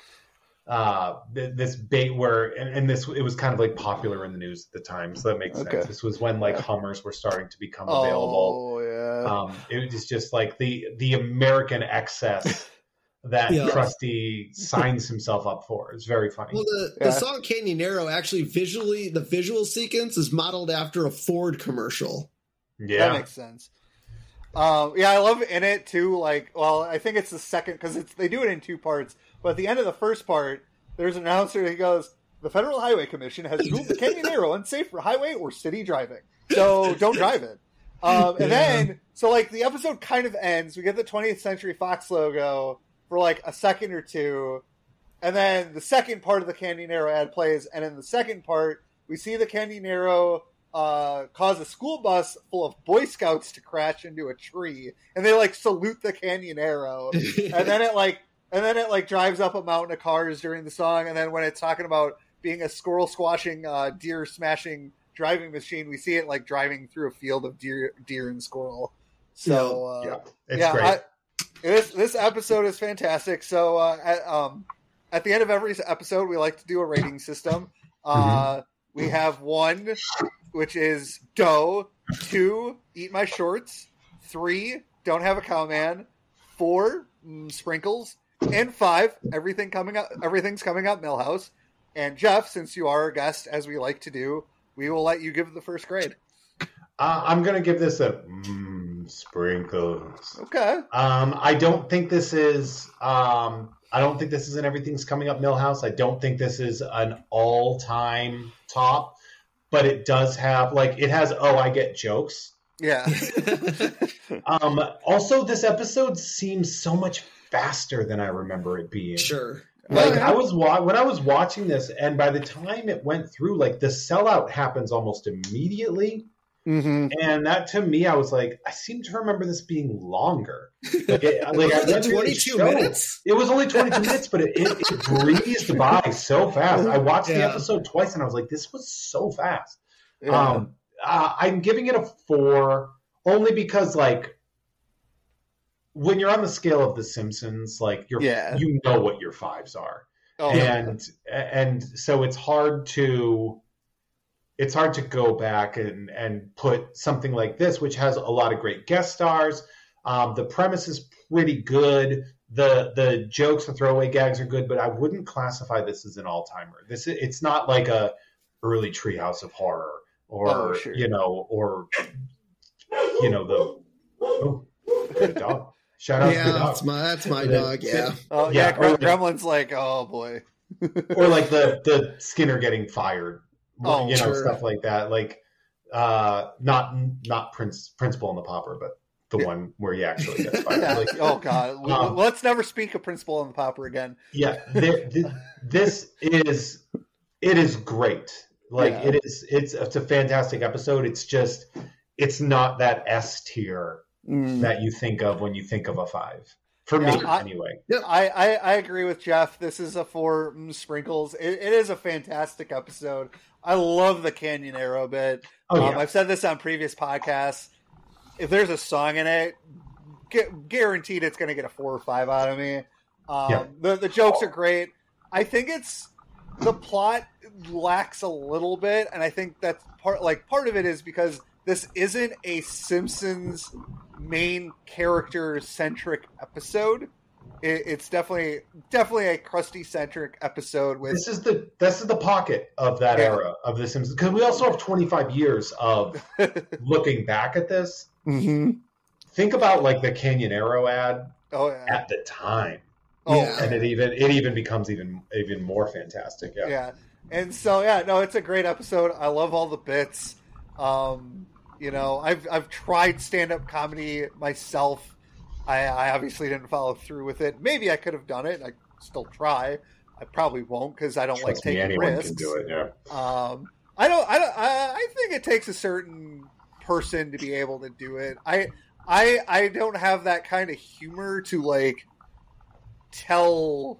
uh th- this big where and, and this it was kind of like popular in the news at the time so that makes Okay. sense this was when like hummers were starting to become available Oh yeah. um, it was just like the the American excess that Yeah. Krusty signs himself up for. It's very funny. Well, the, Yeah. the song Canyonero actually visually, the visual sequence is modeled after a Ford commercial. Yeah. That yeah, makes sense. Um, yeah, I love in it too. Like, well, I think it's the second because it's they do it in two parts. But at the end of the first part, there's an announcer. He goes, "The Federal Highway Commission has ruled the Canyonero unsafe for highway or city driving, so don't drive it." Um, and Yeah. then, so like the episode kind of ends. We get the 20th Century Fox logo for like a second or two, and then the second part of the Canyonero ad plays. And in the second part, we see the Canyonero uh, cause a school bus full of Boy Scouts to crash into a tree, and they like salute the Canyonero, and then it like, and then it like drives up a mountain of cars during the song, and then when it's talking about being a squirrel squashing, uh, deer smashing driving machine, we see it like driving through a field of deer, deer and squirrel. So uh, yeah, it's yeah, great. I, this this episode is fantastic. So uh, at, um, at the end of every episode, we like to do a rating system. Uh, We have one, which is dough. Two, eat my shorts. Three, don't have a cowman. Four, mm, sprinkles. And five, everything coming up. Everything's coming up, Milhouse. And Jeff, since you are a guest, as we like to do, we will let you give the first grade. uh, I'm gonna give this a mm, sprinkles. Okay. Um, I don't think this is. Um, I don't think this is an everything's coming up Milhouse. I don't think this is an all-time top, but it does have like it has. Oh, I get jokes. Yeah. Um, also, this episode seems so much faster than I remember it being. sure. Like Okay. I was wa- when I was watching this, and by the time it went through, like the sellout happens almost immediately, mm-hmm. and that to me, I was like, I seem to remember this being longer. Like, it, like I Was it went through the 22 minutes? It was only 22 minutes, but it, it, it breezed by so fast. I watched the episode twice, and I was like, this was so fast. Yeah. Um, uh, I'm giving it a four only because like when you're on the scale of The Simpsons, like you're Yeah. you know what your fives are, oh, and and so it's hard to it's hard to go back and and put something like this, which has a lot of great guest stars. Um, the premise is pretty good. The the jokes, the throwaway gags are good, but I wouldn't classify this as an all timer. This it's not like a early Treehouse of Horror or Oh, sure. you know or you know the oh, the dog. Shout out to the Yeah, dog. that's my that's my The- dog. Yeah. Oh yeah, Yeah, or like- Gremlin's like, oh boy. or like the the Skinner getting fired, Oh, you know, sure. stuff like that. Like uh, not not Prince Principal and the Popper, but the Yeah. one where he actually gets fired. Yeah. Like, oh God, Um, let's never speak of Principal and the Popper again. yeah, there- th- this is it is great. Like Yeah. it is, it's it's a fantastic episode. It's just it's not that S tier that you think of when you think of a five. For me, Mm. Yeah, I- anyway. I, I, I agree with Jeff. This is a four mm, sprinkles. It, it is a fantastic episode. I love the Canyonero bit. Oh um, yeah, I've said this on previous podcasts. If there's a song in it, gu- guaranteed it's going to get a four or five out of me. Um, Yeah. the the jokes are great. I think it's the plot lacks a little bit, and I think that's part like part of it is because this isn't a Simpsons main character centric episode. It, it's definitely definitely a Krusty centric episode with this is the this is the pocket of that Yeah. era of the Simpsons because we also have 25 years of looking back at this. Think about like the Canyonero ad oh yeah at the time, oh Yeah. and it even it even becomes even even more fantastic. Yeah, yeah and so yeah no it's a great episode i love all the bits um you know i've i've tried stand-up comedy myself i i obviously didn't follow through with it maybe i could have done it i still try i probably won't because i don't like Trust me, taking anyone risks can do it. Yeah. um i don't i don't I, I think it takes a certain person to be able to do it i i i don't have that kind of humor to like tell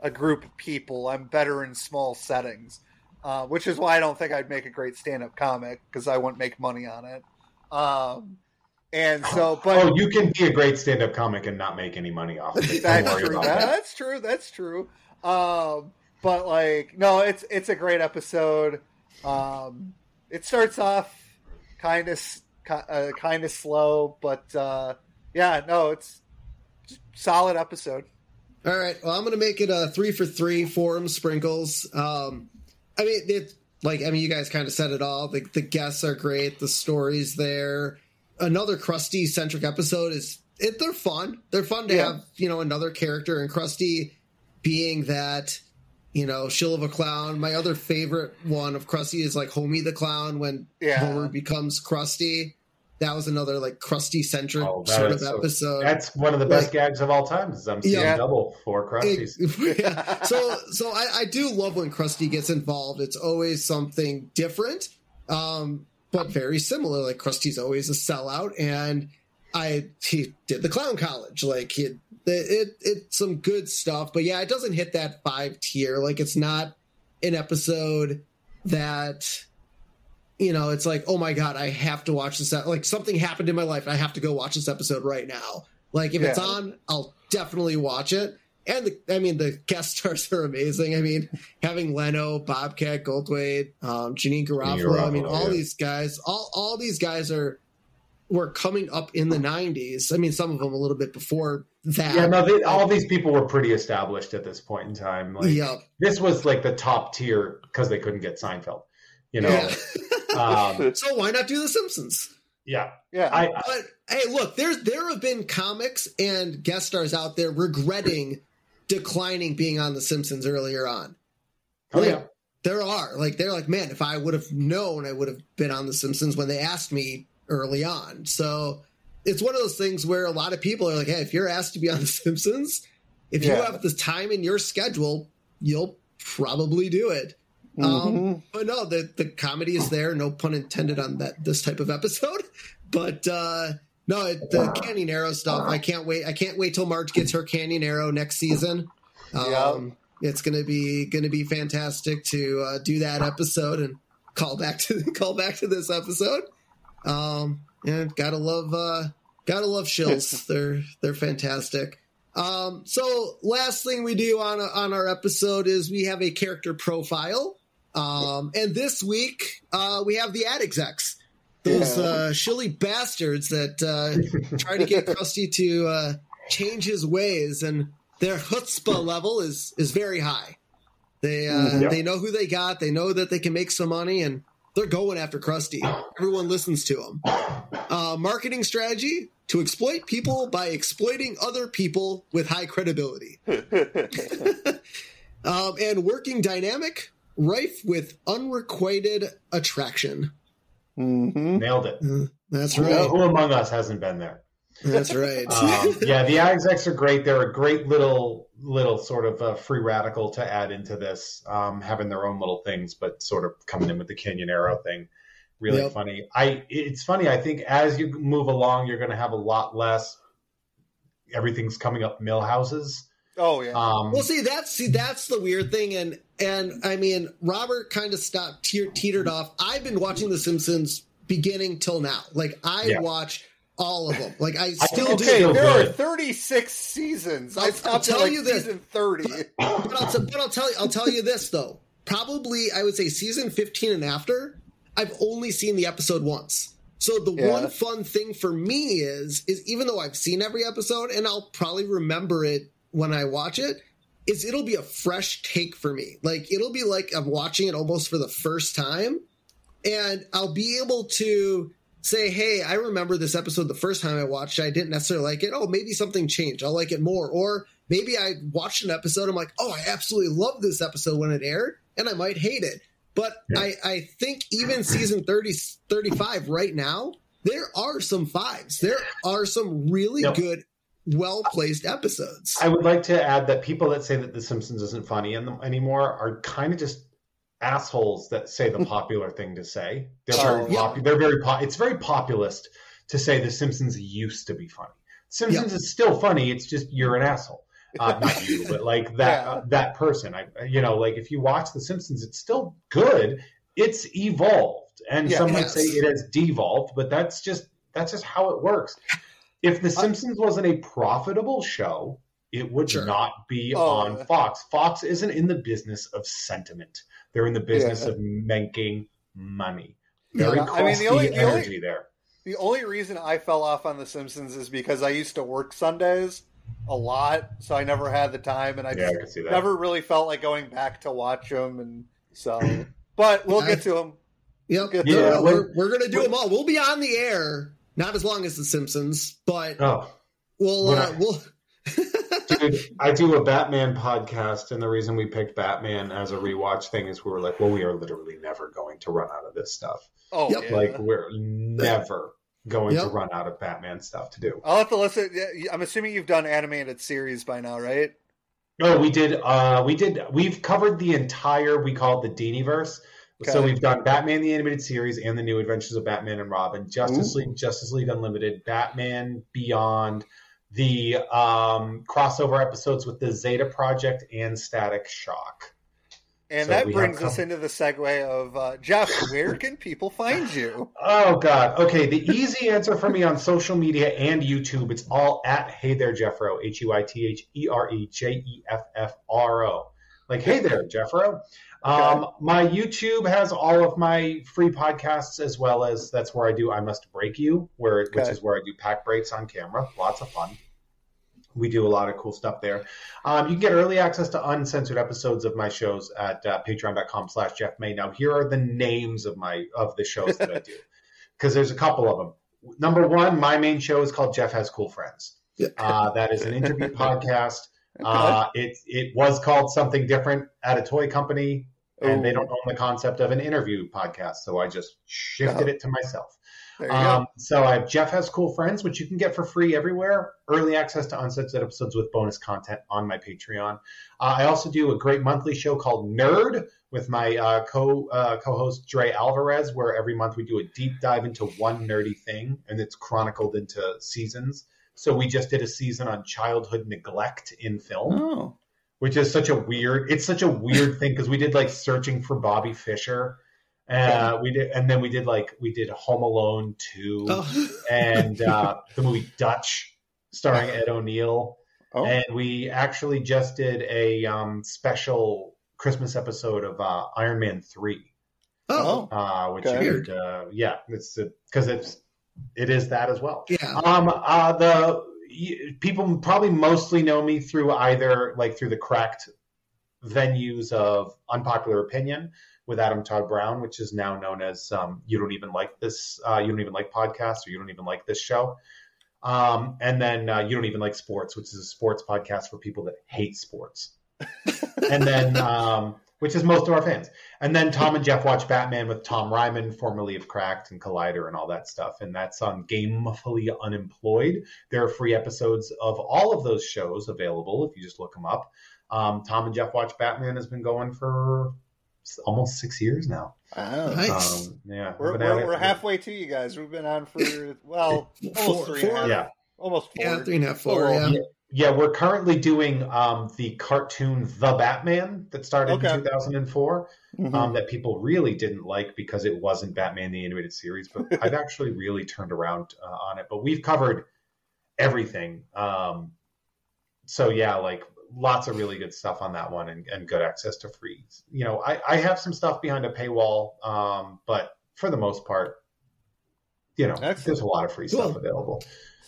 a group of people I'm better in small settings, uh, which is why I don't think I'd make a great stand-up comic because I wouldn't make money on it. Um, and so, but oh, you can be a great stand-up comic and not make any money off of it. Don't that's worry true. about That, that. that's true. That's true. Um, but like, no, it's it's a great episode. Um, it starts off kind of uh, kind of slow, but uh, yeah, no, it's solid episode. All right. Well, I'm going to make it a three for three forum sprinkles. Um, I mean, it like I mean, you guys kind of said it all. The the guests are great. The stories there. Another Krusty centric episode is it. They're fun. They're fun to Yeah. have. You know, another character and Krusty being that. You know, shill of a clown. My other favorite one of Krusty is like Homie the clown when Yeah. Homer becomes Krusty. That was another like Krusty centric Oh, sort of so- episode. That's one of the best Like- gags of all time. Is I'm seeing Yeah. double for Krusty's. yeah. So so I, I do love when Krusty gets involved. It's always something different, um, but very similar. Like Krusty's always a sellout, and I he did the clown college. Like he it, it it's some good stuff, but yeah, it doesn't hit that five tier. Like it's not an episode that you know it's like oh my god i have to watch this like something happened in my life i have to go watch this episode right now like if it's on i'll definitely watch it and the, i mean the guest stars are amazing i mean having leno bobcat goldthwait um janeane garofalo i mean all yeah. these guys all all these guys are were coming up in the 90s i mean some of them a little bit before that Yeah, no, they, all these people were pretty established at this point in time. Like Yep. this was like the top tier because they couldn't get Seinfeld. You know, Yeah. um, so why not do the simpsons yeah. Yeah, I, But hey, look, there's there have been comics and guest stars out there regretting declining being on The Simpsons earlier on. oh Like, yeah, There are like they're like, man, if I would have known, I would have been on The Simpsons when they asked me early on. So it's one of those things where a lot of people are like, hey, if you're asked to be on The Simpsons, if you have the time in your schedule, you'll probably do it. Mm-hmm. Um, but no, the the comedy is there. No pun intended on that this type of episode. But uh, no, it, the Canyonero stuff. I can't wait. I can't wait till Marge gets her Canyonero next season. Um, It's gonna be gonna be fantastic to uh, do that episode and call back to call back to this episode. Um, and gotta love uh, gotta love shills. they're they're fantastic. Um, so last thing we do on on our episode is we have a character profile. Um, and this week uh, we have the ad execs, those uh, shilly bastards that uh, try to get Krusty to uh, change his ways, and their chutzpah level is is very high. They uh, Mhm. They know who they got. They know that they can make some money, and they're going after Krusty. Everyone listens to them. Uh, marketing strategy to exploit people by exploiting other people with high credibility. um, and working dynamic, rife with unrequited attraction. Mhm. nailed it. Uh, That's Who, right. who among us hasn't been there? That's right. Um, yeah, the execs are great. They're a great little little sort of uh, free radical to add into this, um, having their own little things, but sort of coming in with the Canyonero thing. Really Yep. funny. I it's funny. I think as you move along, you're going to have a lot less. Everything's coming up Milhouses. Oh yeah. Um, Well, see that's see that's the weird thing, and and I mean Robert kind of stopped te- teetered off. I've been watching The Simpsons beginning till now. Like I Yeah. watch all of them. Like I still do. okay, do there are 36 seasons. I'll- I I'll stopped tell like you this. season 30. But I'll, but I'll tell you, I'll tell you this though. Probably, I would say season fifteen and after. I've only seen the episode once. So the Yeah. one fun thing for me is is even though I've seen every episode and I'll probably remember it when I watch it, is it'll be a fresh take for me. Like it'll be like I'm watching it almost for the first time, and I'll be able to say, "Hey, I remember this episode the first time I watched. it. I didn't necessarily like it. Oh, maybe something changed. I'll like it more." Or maybe I watched an episode. I'm like, "Oh, I absolutely loved this episode when it aired," and I might hate it. But Yeah. I, I think even season 30, 35 right now, there are some fives. There are some really Yep. good, well placed episodes. I would like to add that people that say that The Simpsons isn't funny in them anymore are kind of just assholes that say the popular thing to say. They're very yeah. popu- They're very. Po- it's very populist to say The Simpsons used to be funny. Simpsons is still funny. It's just you're an asshole. Uh, not you, but like that Yeah. uh, that person. I you know like if you watch The Simpsons, it's still good. It's evolved, and Yeah, some might say it has devolved, but that's just that's just how it works. If The Simpsons wasn't a profitable show, it would Sure. not be Oh, on. Fox. Fox isn't in the business of sentiment. They're in the business Yeah. of making money. Very Yeah, I mean, the costly only- the only- energy there. The only reason I fell off on The Simpsons is because I used to work Sundays a lot, so I never had the time, and I Yeah, just can see that. never really felt like going back to watch them. And so, but we'll get to them. Yep. Good. No, Yeah, no, when- we're, we're going to do them all. We'll be on the air, not as long as The Simpsons, but Oh, we'll, uh, I- we'll, dude, I do a Batman podcast, and the reason we picked Batman as a rewatch thing is we were like, well, we are literally never going to run out of this stuff. Oh, Yep. yeah. Like, we're never going to run out of Batman stuff to do. I'll have to listen. I'm assuming you've done animated series by now, right? No, we did. Uh, we did. We've covered the entire. We call it the Deaniverse. So we've done Batman the animated series and the New Adventures of Batman and Robin, Justice Ooh. League, Justice League Unlimited, Batman Beyond, the um, crossover episodes with the Zeta Project and Static Shock. And So that brings us into the segue of uh, Jeff. Where can people find you? Oh God. Okay. The easy answer for me on social media and YouTube, it's all at Hey There Jeffro, H U I T H E R E J E F F R O. Like Hey There Jeffro. Um, my YouTube has all of my free podcasts as well as that's where I do I Must Break You, where which is where I do pack breaks on camera. Lots of fun. We do a lot of cool stuff there. Um, you can get early access to uncensored episodes of my shows at uh, patreon.com slash Jeff May. Now, here are the names of my of the shows that I do because there's a couple of them. Number one, my main show is called Jeff Has Cool Friends. Uh, that is an interview podcast. Uh, it it was called something different at a toy company, and they don't own the concept of an interview podcast, so I just shifted Oh. it to myself. Um, so I have Jeff Has Cool Friends, which you can get for free everywhere. Early access to uncensored episodes with bonus content on my Patreon. Uh, I also do a great monthly show called Nerd with my uh, co uh, co-host Dre Alvarez, where every month we do a deep dive into one nerdy thing, and it's chronicled into seasons. So we just did a season on childhood neglect in film. Oh, which is such a weird it's such a weird thing because we did like searching for bobby fischer uh we did and then we did like we did home alone 2 oh. and uh the movie dutch starring ed o'neill oh. and we actually just did a um special christmas episode of uh iron man 3 oh, uh which Okay. uh yeah it's because it's it is that as well yeah. um, uh, the people probably mostly know me through either like through the cracked venues of unpopular opinion with Adam Todd Brown, which is now known as um, you don't even like this, uh, you don't even like podcasts, or you don't even like this show. Um, and then uh, you don't even like sports, which is a sports podcast for people that hate sports. and then um, which is most of our fans. And then Tom and Jeff watch Batman with Tom Reimann, formerly of Cracked and Collider and all that stuff. And that's on Gamefully Unemployed. There are free episodes of all of those shows available if you just look them up. Um, Tom and Jeff watch Batman has been going for almost six years now. Wow. Nice. Um, yeah, We're, I've we're, we're halfway to you guys. We've been on for well almost Four- three and four? Yeah. almost four. Yeah, three and a half, four. Oh, yeah. Yeah, yeah, we're currently doing um, the cartoon The Batman that started Okay. in 2004 Mhm. um, that people really didn't like because it wasn't Batman the Animated Series. But I've actually really turned around uh, on it. But we've covered everything. Um, so yeah, like lots of really good stuff on that one and, and good access to free. You know, I, I have some stuff behind a paywall, um, but for the most part, you know, Excellent. there's a lot of free Cool. stuff available.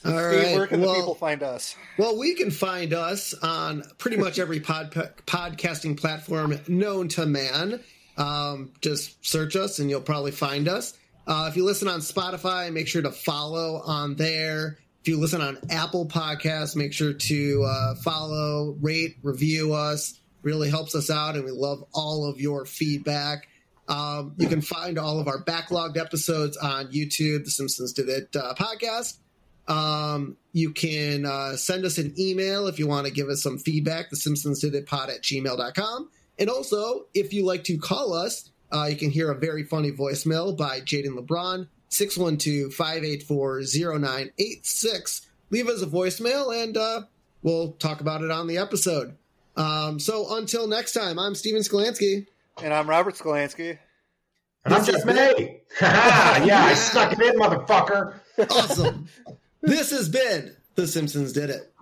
All Steve, right. where can well, the people find us? Well, we can find us on pretty much every pod, podcasting platform known to man. Um, just search us and you'll probably find us. Uh, if you listen on Spotify, make sure to follow on there. If you listen on Apple Podcasts, make sure to uh, follow, rate, review us. Really helps us out, and we love all of your feedback. Um, you can find all of our backlogged episodes on YouTube, The Simpsons Did It uh, podcast. Um, you can uh, send us an email if you want to give us some feedback, the Simpsons Did It pod at gmail.com. And also, if you like to call us, uh, you can hear a very funny voicemail by Jaden LeBron, 612 584 0986. Leave us a voicemail and uh, we'll talk about it on the episode. Um, so until next time, I'm Steven Skolansky. And I'm Robert Skolansky. And I'm This just has May. yeah, I stuck it in, motherfucker. Awesome. this has been The Simpsons Did It.